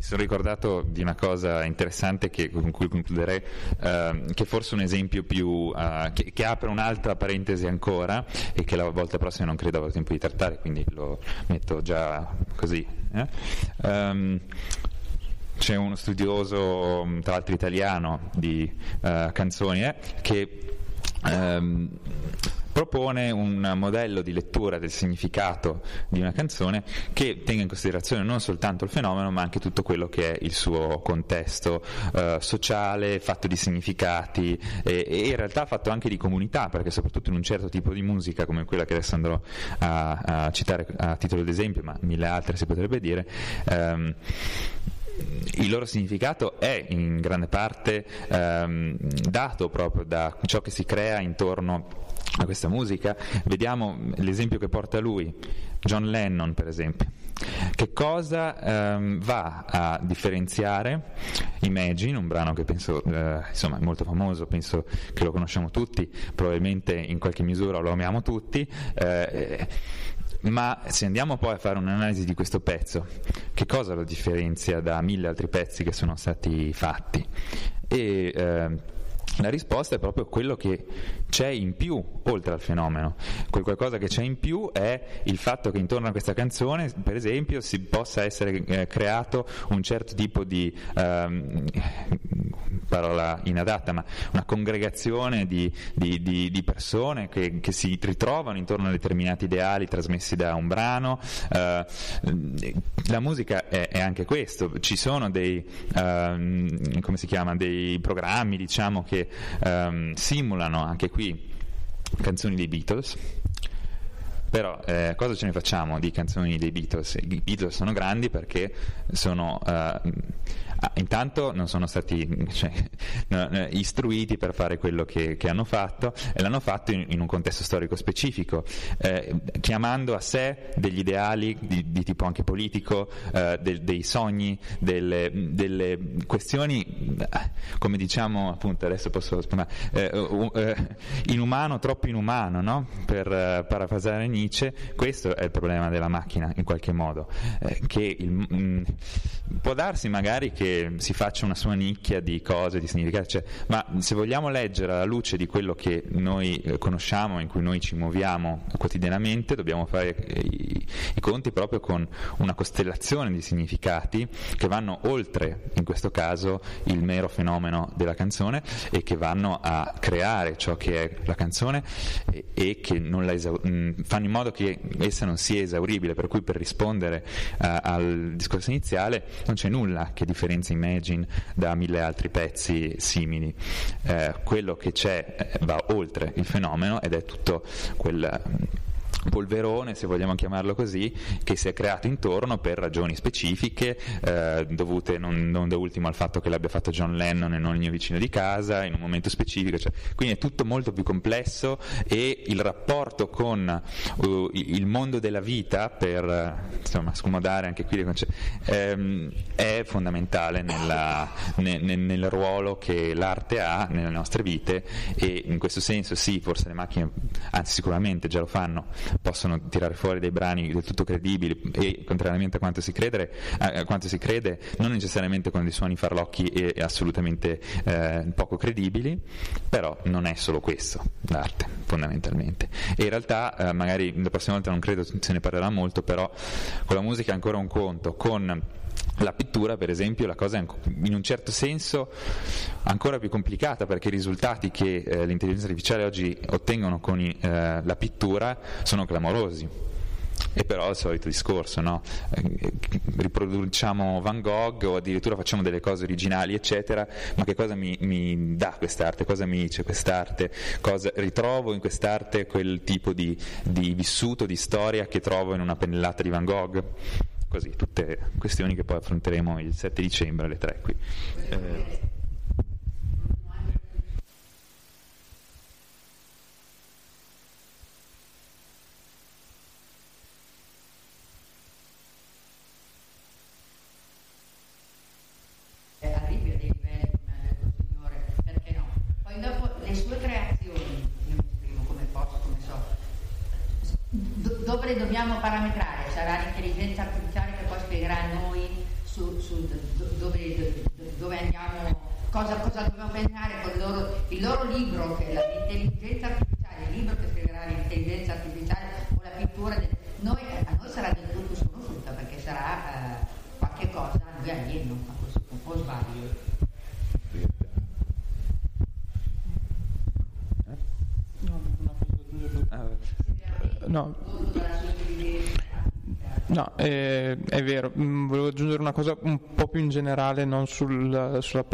mi sono ricordato di una cosa interessante che, con cui concluderei, eh, che forse un esempio più, eh, che, che, apre un'altra parentesi ancora e che la volta prossima non credo avrò tempo di trattare, quindi lo metto già così. Eh? Um, c'è uno studioso, tra l'altro italiano, di uh, canzoni, eh, che um, propone un modello di lettura del significato di una canzone che tenga in considerazione non soltanto il fenomeno ma anche tutto quello che è il suo contesto eh, sociale, fatto di significati e, e, in realtà fatto anche di comunità perché soprattutto in un certo tipo di musica come quella che adesso andrò a, a citare a titolo d'esempio ma mille altre si potrebbe dire ehm, il loro significato è in grande parte ehm, dato proprio da ciò che si crea intorno a questa musica, vediamo l'esempio che porta lui, John Lennon per esempio. Che cosa ehm, va a differenziare Imagine, un brano che penso eh, insomma, è molto famoso, penso che lo conosciamo tutti, probabilmente in qualche misura lo amiamo tutti, eh, ma se andiamo poi a fare un'analisi di questo pezzo, che cosa lo differenzia da mille altri pezzi che sono stati fatti? E, eh, la risposta è proprio quello che c'è in più oltre al fenomeno. Quel qualcosa che c'è in più è il fatto che intorno a questa canzone, per esempio, si possa essere eh, creato un certo tipo di ehm, parola inadatta, ma una congregazione di, di, di, di persone che, che, si ritrovano intorno a determinati ideali trasmessi da un brano. Eh, la musica è, è, anche questo, ci sono dei, ehm, chiama, dei programmi diciamo, che ehm, simulano anche qui canzoni dei Beatles Però eh, cosa ce ne facciamo di canzoni dei Beatles? I Beatles sono grandi perché sono eh, intanto non sono stati cioè, istruiti per fare quello che, che, hanno fatto e l'hanno fatto in, in un contesto storico specifico, eh, chiamando a sé degli ideali di, di tipo anche politico, eh, del, dei sogni, delle, delle, questioni, come diciamo appunto adesso posso spiegare, eh, uh, inumano, troppo inumano, no? per uh, parafrasare Nietzsche, questo è il problema della macchina in qualche modo, eh, che il, mh, mm, può darsi magari che si faccia una sua nicchia di cose, di significati, cioè, ma se vogliamo leggere alla luce di quello che noi eh, conosciamo, in cui noi ci muoviamo quotidianamente, dobbiamo fare eh, i, conti proprio con una costellazione di significati che vanno oltre, in questo caso, il mero fenomeno della canzone e che vanno a creare ciò che è la canzone e, e che esau- mm, fanno in modo che essa non sia esauribile, per cui per rispondere uh, al discorso iniziale non c'è nulla che differenzia Dance Imagine da mille altri pezzi simili. Eh, quello che c'è eh, va oltre il fenomeno ed è tutto quel polverone, se vogliamo chiamarlo così, che si è creato intorno per ragioni specifiche, eh, dovute non, non, da ultimo al fatto che l'abbia fatto John Lennon e non il mio vicino di casa, in un momento specifico, cioè, quindi è tutto molto più complesso e il rapporto con uh, il mondo della vita, per insomma, scomodare anche qui le concezioni, ehm, è fondamentale nella, nel, nel ruolo che l'arte ha nelle nostre vite e in questo senso sì, forse le macchine, anzi sicuramente già lo fanno, possono tirare fuori dei brani del tutto credibili e contrariamente a quanto si, credere, a quanto si crede, non necessariamente con dei suoni farlocchi e, assolutamente eh, poco credibili, però non è solo questo l'arte fondamentalmente. E in realtà eh, magari la prossima volta non credo se ne parlerà molto, però con la musica è ancora un conto, con la pittura, per esempio, la cosa è in un certo senso ancora più complicata perché i risultati che eh, l'intelligenza artificiale oggi ottengono con i, eh, la pittura sono clamorosi. E però è il solito discorso, no? eh, riproduciamo Van Gogh o addirittura facciamo delle cose originali, eccetera, ma che cosa mi, mi dà quest'arte? Cosa mi dice quest'arte? Cosa, ritrovo in quest'arte quel tipo di, di vissuto, di storia che trovo in una pennellata di Van Gogh? Così, tutte questioni che poi affronteremo il 7 dicembre alle 3 qui. Eh, dove dobbiamo parametrare? Sarà l'intelligenza artificiale spiegherà a noi su, su dove, dove, andiamo, cosa, cosa dobbiamo pensare con il loro, il loro libro, che è l'intelligenza artificiale, il libro che spiegherà l'intelligenza artificiale o la pittura. Del, noi, a noi sarà del tutto sconosciuta perché sarà eh, qualche cosa a noi alieno, un po' sbaglio. No. No, eh, è vero, mm, volevo aggiungere una cosa un po' più in generale, non sul, sulla,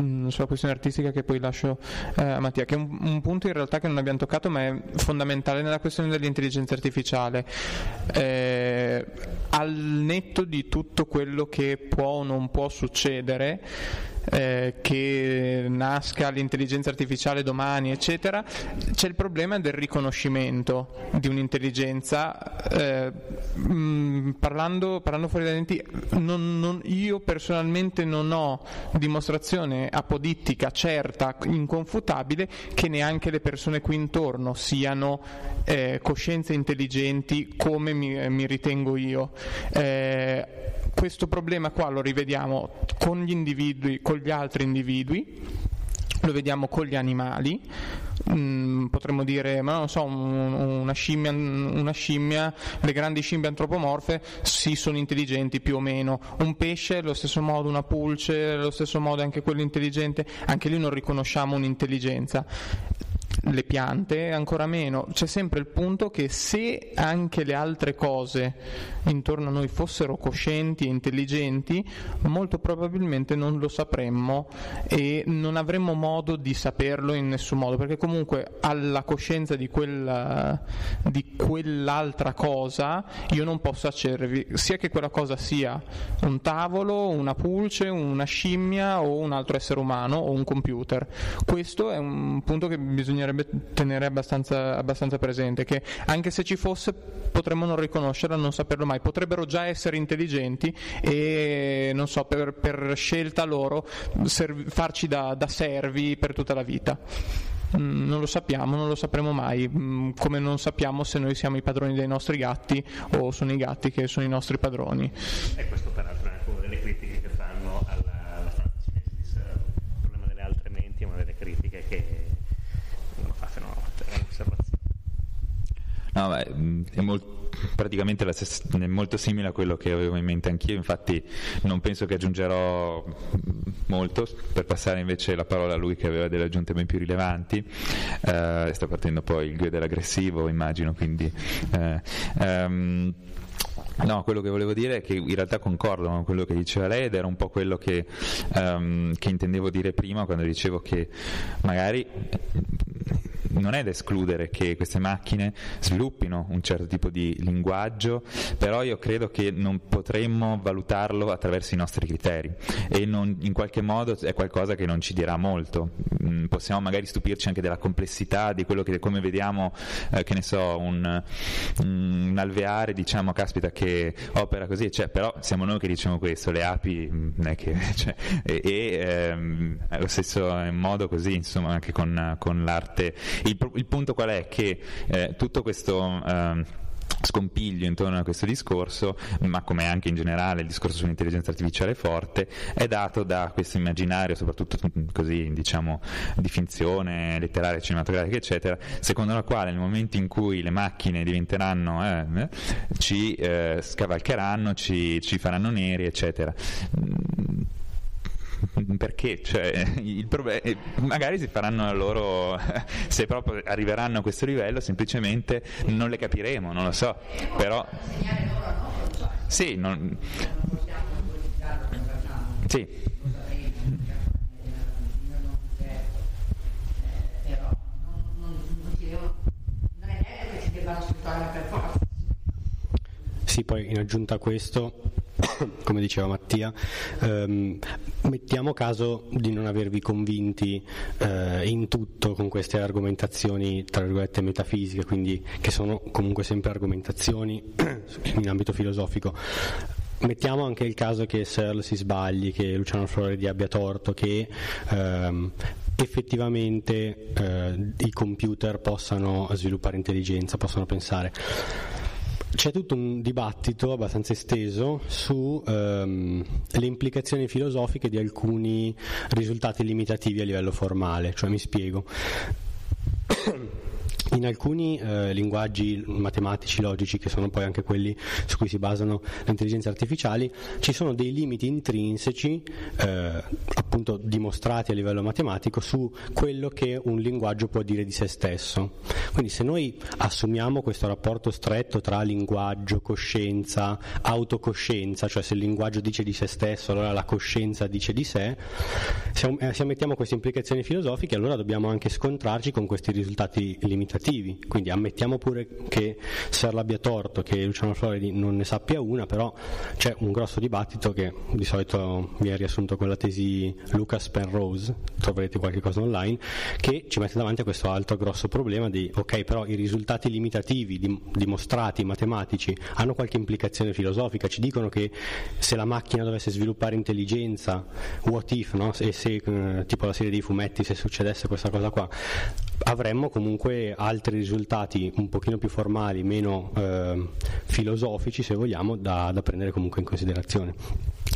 mm, sulla, questione artistica che poi lascio eh, a Mattia, che è un, un, punto in realtà che non abbiamo toccato ma è fondamentale nella questione dell'intelligenza artificiale. Eh, al netto di tutto quello che può o non può succedere, eh, che nasca l'intelligenza artificiale domani, eccetera, c'è il problema del riconoscimento di un'intelligenza. Eh, mh, mm, parlando, parlando, fuori dai denti, non, non, io personalmente non ho dimostrazione apodittica certa, inconfutabile, che neanche le persone qui intorno siano eh, coscienze intelligenti come mi, mi ritengo io. Eh, questo problema qua lo rivediamo con gli individui, con gli altri individui, lo vediamo con gli animali, mm, potremmo dire, ma non so, un, una, scimmia, una, scimmia, le grandi scimmie antropomorfe sì sono intelligenti più o meno, un pesce allo stesso modo, una pulce allo stesso modo anche quello intelligente, anche lì non riconosciamo un'intelligenza le piante, ancora meno. C'è sempre il punto che se anche le altre cose intorno a noi fossero coscienti e intelligenti, molto probabilmente non lo sapremmo e non avremmo modo di saperlo in nessun modo, perché comunque alla coscienza di, quella, di quell'altra cosa io non posso accedervi, sia che quella cosa sia un tavolo, una pulce, una scimmia o un altro essere umano o un computer. Questo è un punto che bisognerebbe tenere abbastanza, abbastanza presente, che anche se ci fosse potremmo non riconoscerla, non saperlo mai, potrebbero già essere intelligenti e non so, per, per scelta loro serv- farci da, da servi per tutta la vita. Mm, non lo sappiamo, non lo sapremo mai, mm, come non sappiamo se noi siamo i padroni dei nostri gatti o sono i gatti che sono i nostri padroni. E questo peraltro è anche una delle critiche che fanno alla, alla Francis il problema delle altre menti è una delle critiche che non fa se no è un'osservazione. No, beh, è molto praticamente stessa, è molto simile a quello che avevo in mente anch'io, infatti non penso che aggiungerò molto per passare invece la parola a lui che aveva delle aggiunte ben più rilevanti. Uh, sta partendo poi il guida dell'aggressivo, immagino, quindi... Uh, um, No, quello che volevo dire è che in realtà concordo con quello che diceva lei ed era un po' quello che, um, che intendevo dire prima quando dicevo che magari non è da escludere che queste macchine sviluppino un certo tipo di linguaggio, però io credo che non potremmo valutarlo attraverso i nostri criteri e non, in qualche modo è qualcosa che non ci dirà molto. Mm, possiamo magari stupirci anche della complessità di quello che come vediamo, eh, che ne so, un, un, alveare, diciamo, caspita, che opera così, cioè, però siamo noi che diciamo questo, le api, mm, non è che, cioè, e, e ehm, allo stesso modo così, insomma, anche con, con l'arte il, il punto qual è? Che eh, tutto questo... Eh, scompiglio intorno a questo discorso, ma come anche in generale il discorso sull'intelligenza artificiale forte, è dato da questo immaginario, soprattutto così diciamo di finzione letteraria, cinematografica, eccetera, secondo la quale nel momento in cui le macchine diventeranno, eh, ci eh, scavalcheranno, ci, ci faranno neri, eccetera perché cioè, proble- eh, magari si faranno loro se proprio arriveranno a questo livello semplicemente non le capiremo non lo so. Però sì non... sì. Sì, poi in aggiunta a questo come diceva Mattia, ehm, mettiamo caso di non avervi convinti eh, in tutto con queste argomentazioni, tra virgolette, metafisiche, quindi che sono comunque sempre argomentazioni in ambito filosofico. Mettiamo anche il caso che Searle si sbagli, che Luciano Floredi abbia torto, che ehm, effettivamente eh, i computer possano sviluppare intelligenza, possano pensare c'è tutto un dibattito abbastanza esteso sulle ehm, implicazioni filosofiche di alcuni risultati limitativi a livello formale, cioè mi spiego. In alcuni eh, linguaggi matematici, logici, che sono poi anche quelli su cui si basano le intelligenze artificiali, ci sono dei limiti intrinseci, eh, appunto dimostrati a livello matematico, su quello che un linguaggio può dire di se stesso. Quindi se noi assumiamo questo rapporto stretto tra linguaggio, coscienza, autocoscienza, cioè se il linguaggio dice di se stesso, allora la coscienza dice di sé, se, eh, se ammettiamo queste implicazioni filosofiche, allora dobbiamo anche scontrarci con questi risultati limitati quantitativi, quindi ammettiamo pure che Serla abbia torto, che Luciano Floridi non ne sappia una, però c'è un grosso dibattito che di solito viene riassunto con la tesi Lucas Penrose, troverete qualche cosa online, che ci mette davanti a questo altro grosso problema di ok, però i risultati limitativi dimostrati matematici hanno qualche implicazione filosofica, ci dicono che se la macchina dovesse sviluppare intelligenza, what if, no? e se eh, tipo la serie di fumetti, se succedesse questa cosa qua, avremmo comunque altri risultati un pochino più formali, meno eh, filosofici se vogliamo, da, da prendere comunque in considerazione.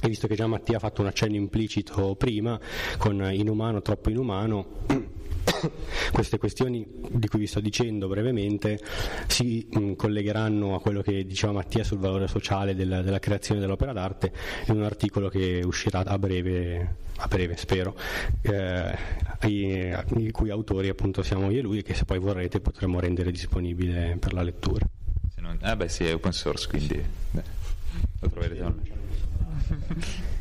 E visto che già Mattia ha fatto un accenno implicito prima, con inumano, troppo inumano, queste questioni di cui vi sto dicendo brevemente si mh, collegheranno a quello che diceva Mattia sul valore sociale della, della creazione dell'opera d'arte in un articolo che uscirà a breve, a breve spero, eh, i, i, cui autori appunto siamo io e lui e che se poi vorrete potremo rendere disponibile per la lettura. Non, ah beh sì, è open source quindi beh, lo troverete online.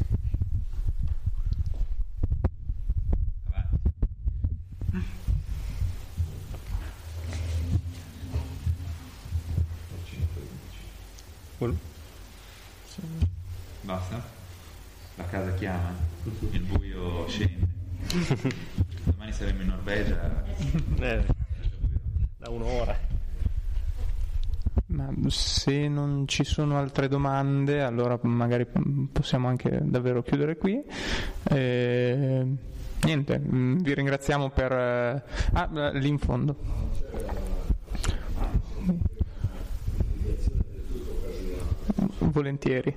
Basta? La casa chiama, il buio scende. Domani saremo in Norvegia. Eh, da un'ora. Ma se non ci sono altre domande, allora magari possiamo anche davvero chiudere qui. E, niente, vi ringraziamo per... Ah, lì in fondo. Volentieri.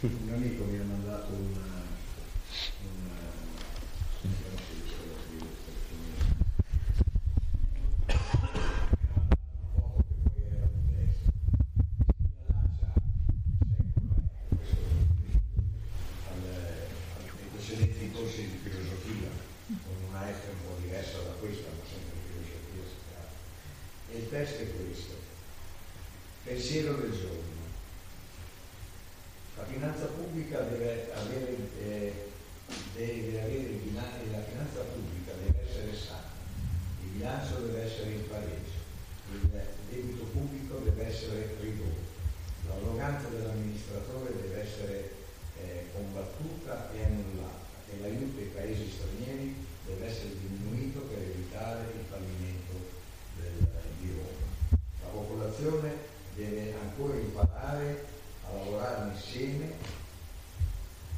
Un amico mi ha mandato una, precedenti corsi di filosofia, con una maestra un po' diversa da questa, ma sempre filosofia si tratta. E il testo è questo, pensiero del giorno. La finanza pubblica deve avere, eh, deve avere la finanza pubblica deve essere sana, il bilancio deve essere in pareggio, il debito pubblico deve essere ridotto, l'arroganza dell'amministratore deve essere eh, combattuta e annullata e l'aiuto ai paesi stranieri deve essere diminuito per evitare il fallimento del, di Roma. Popolazione deve ancora imparare a lavorare insieme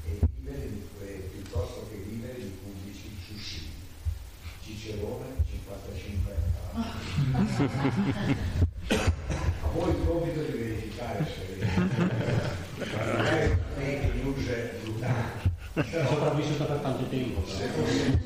e vivere eh, piuttosto che vivere di pubblici sussidi. Cicerone 55 anni. A voi il compito di verificare se fake news brutali. È sopravvissuta per tanto tempo. Se fosse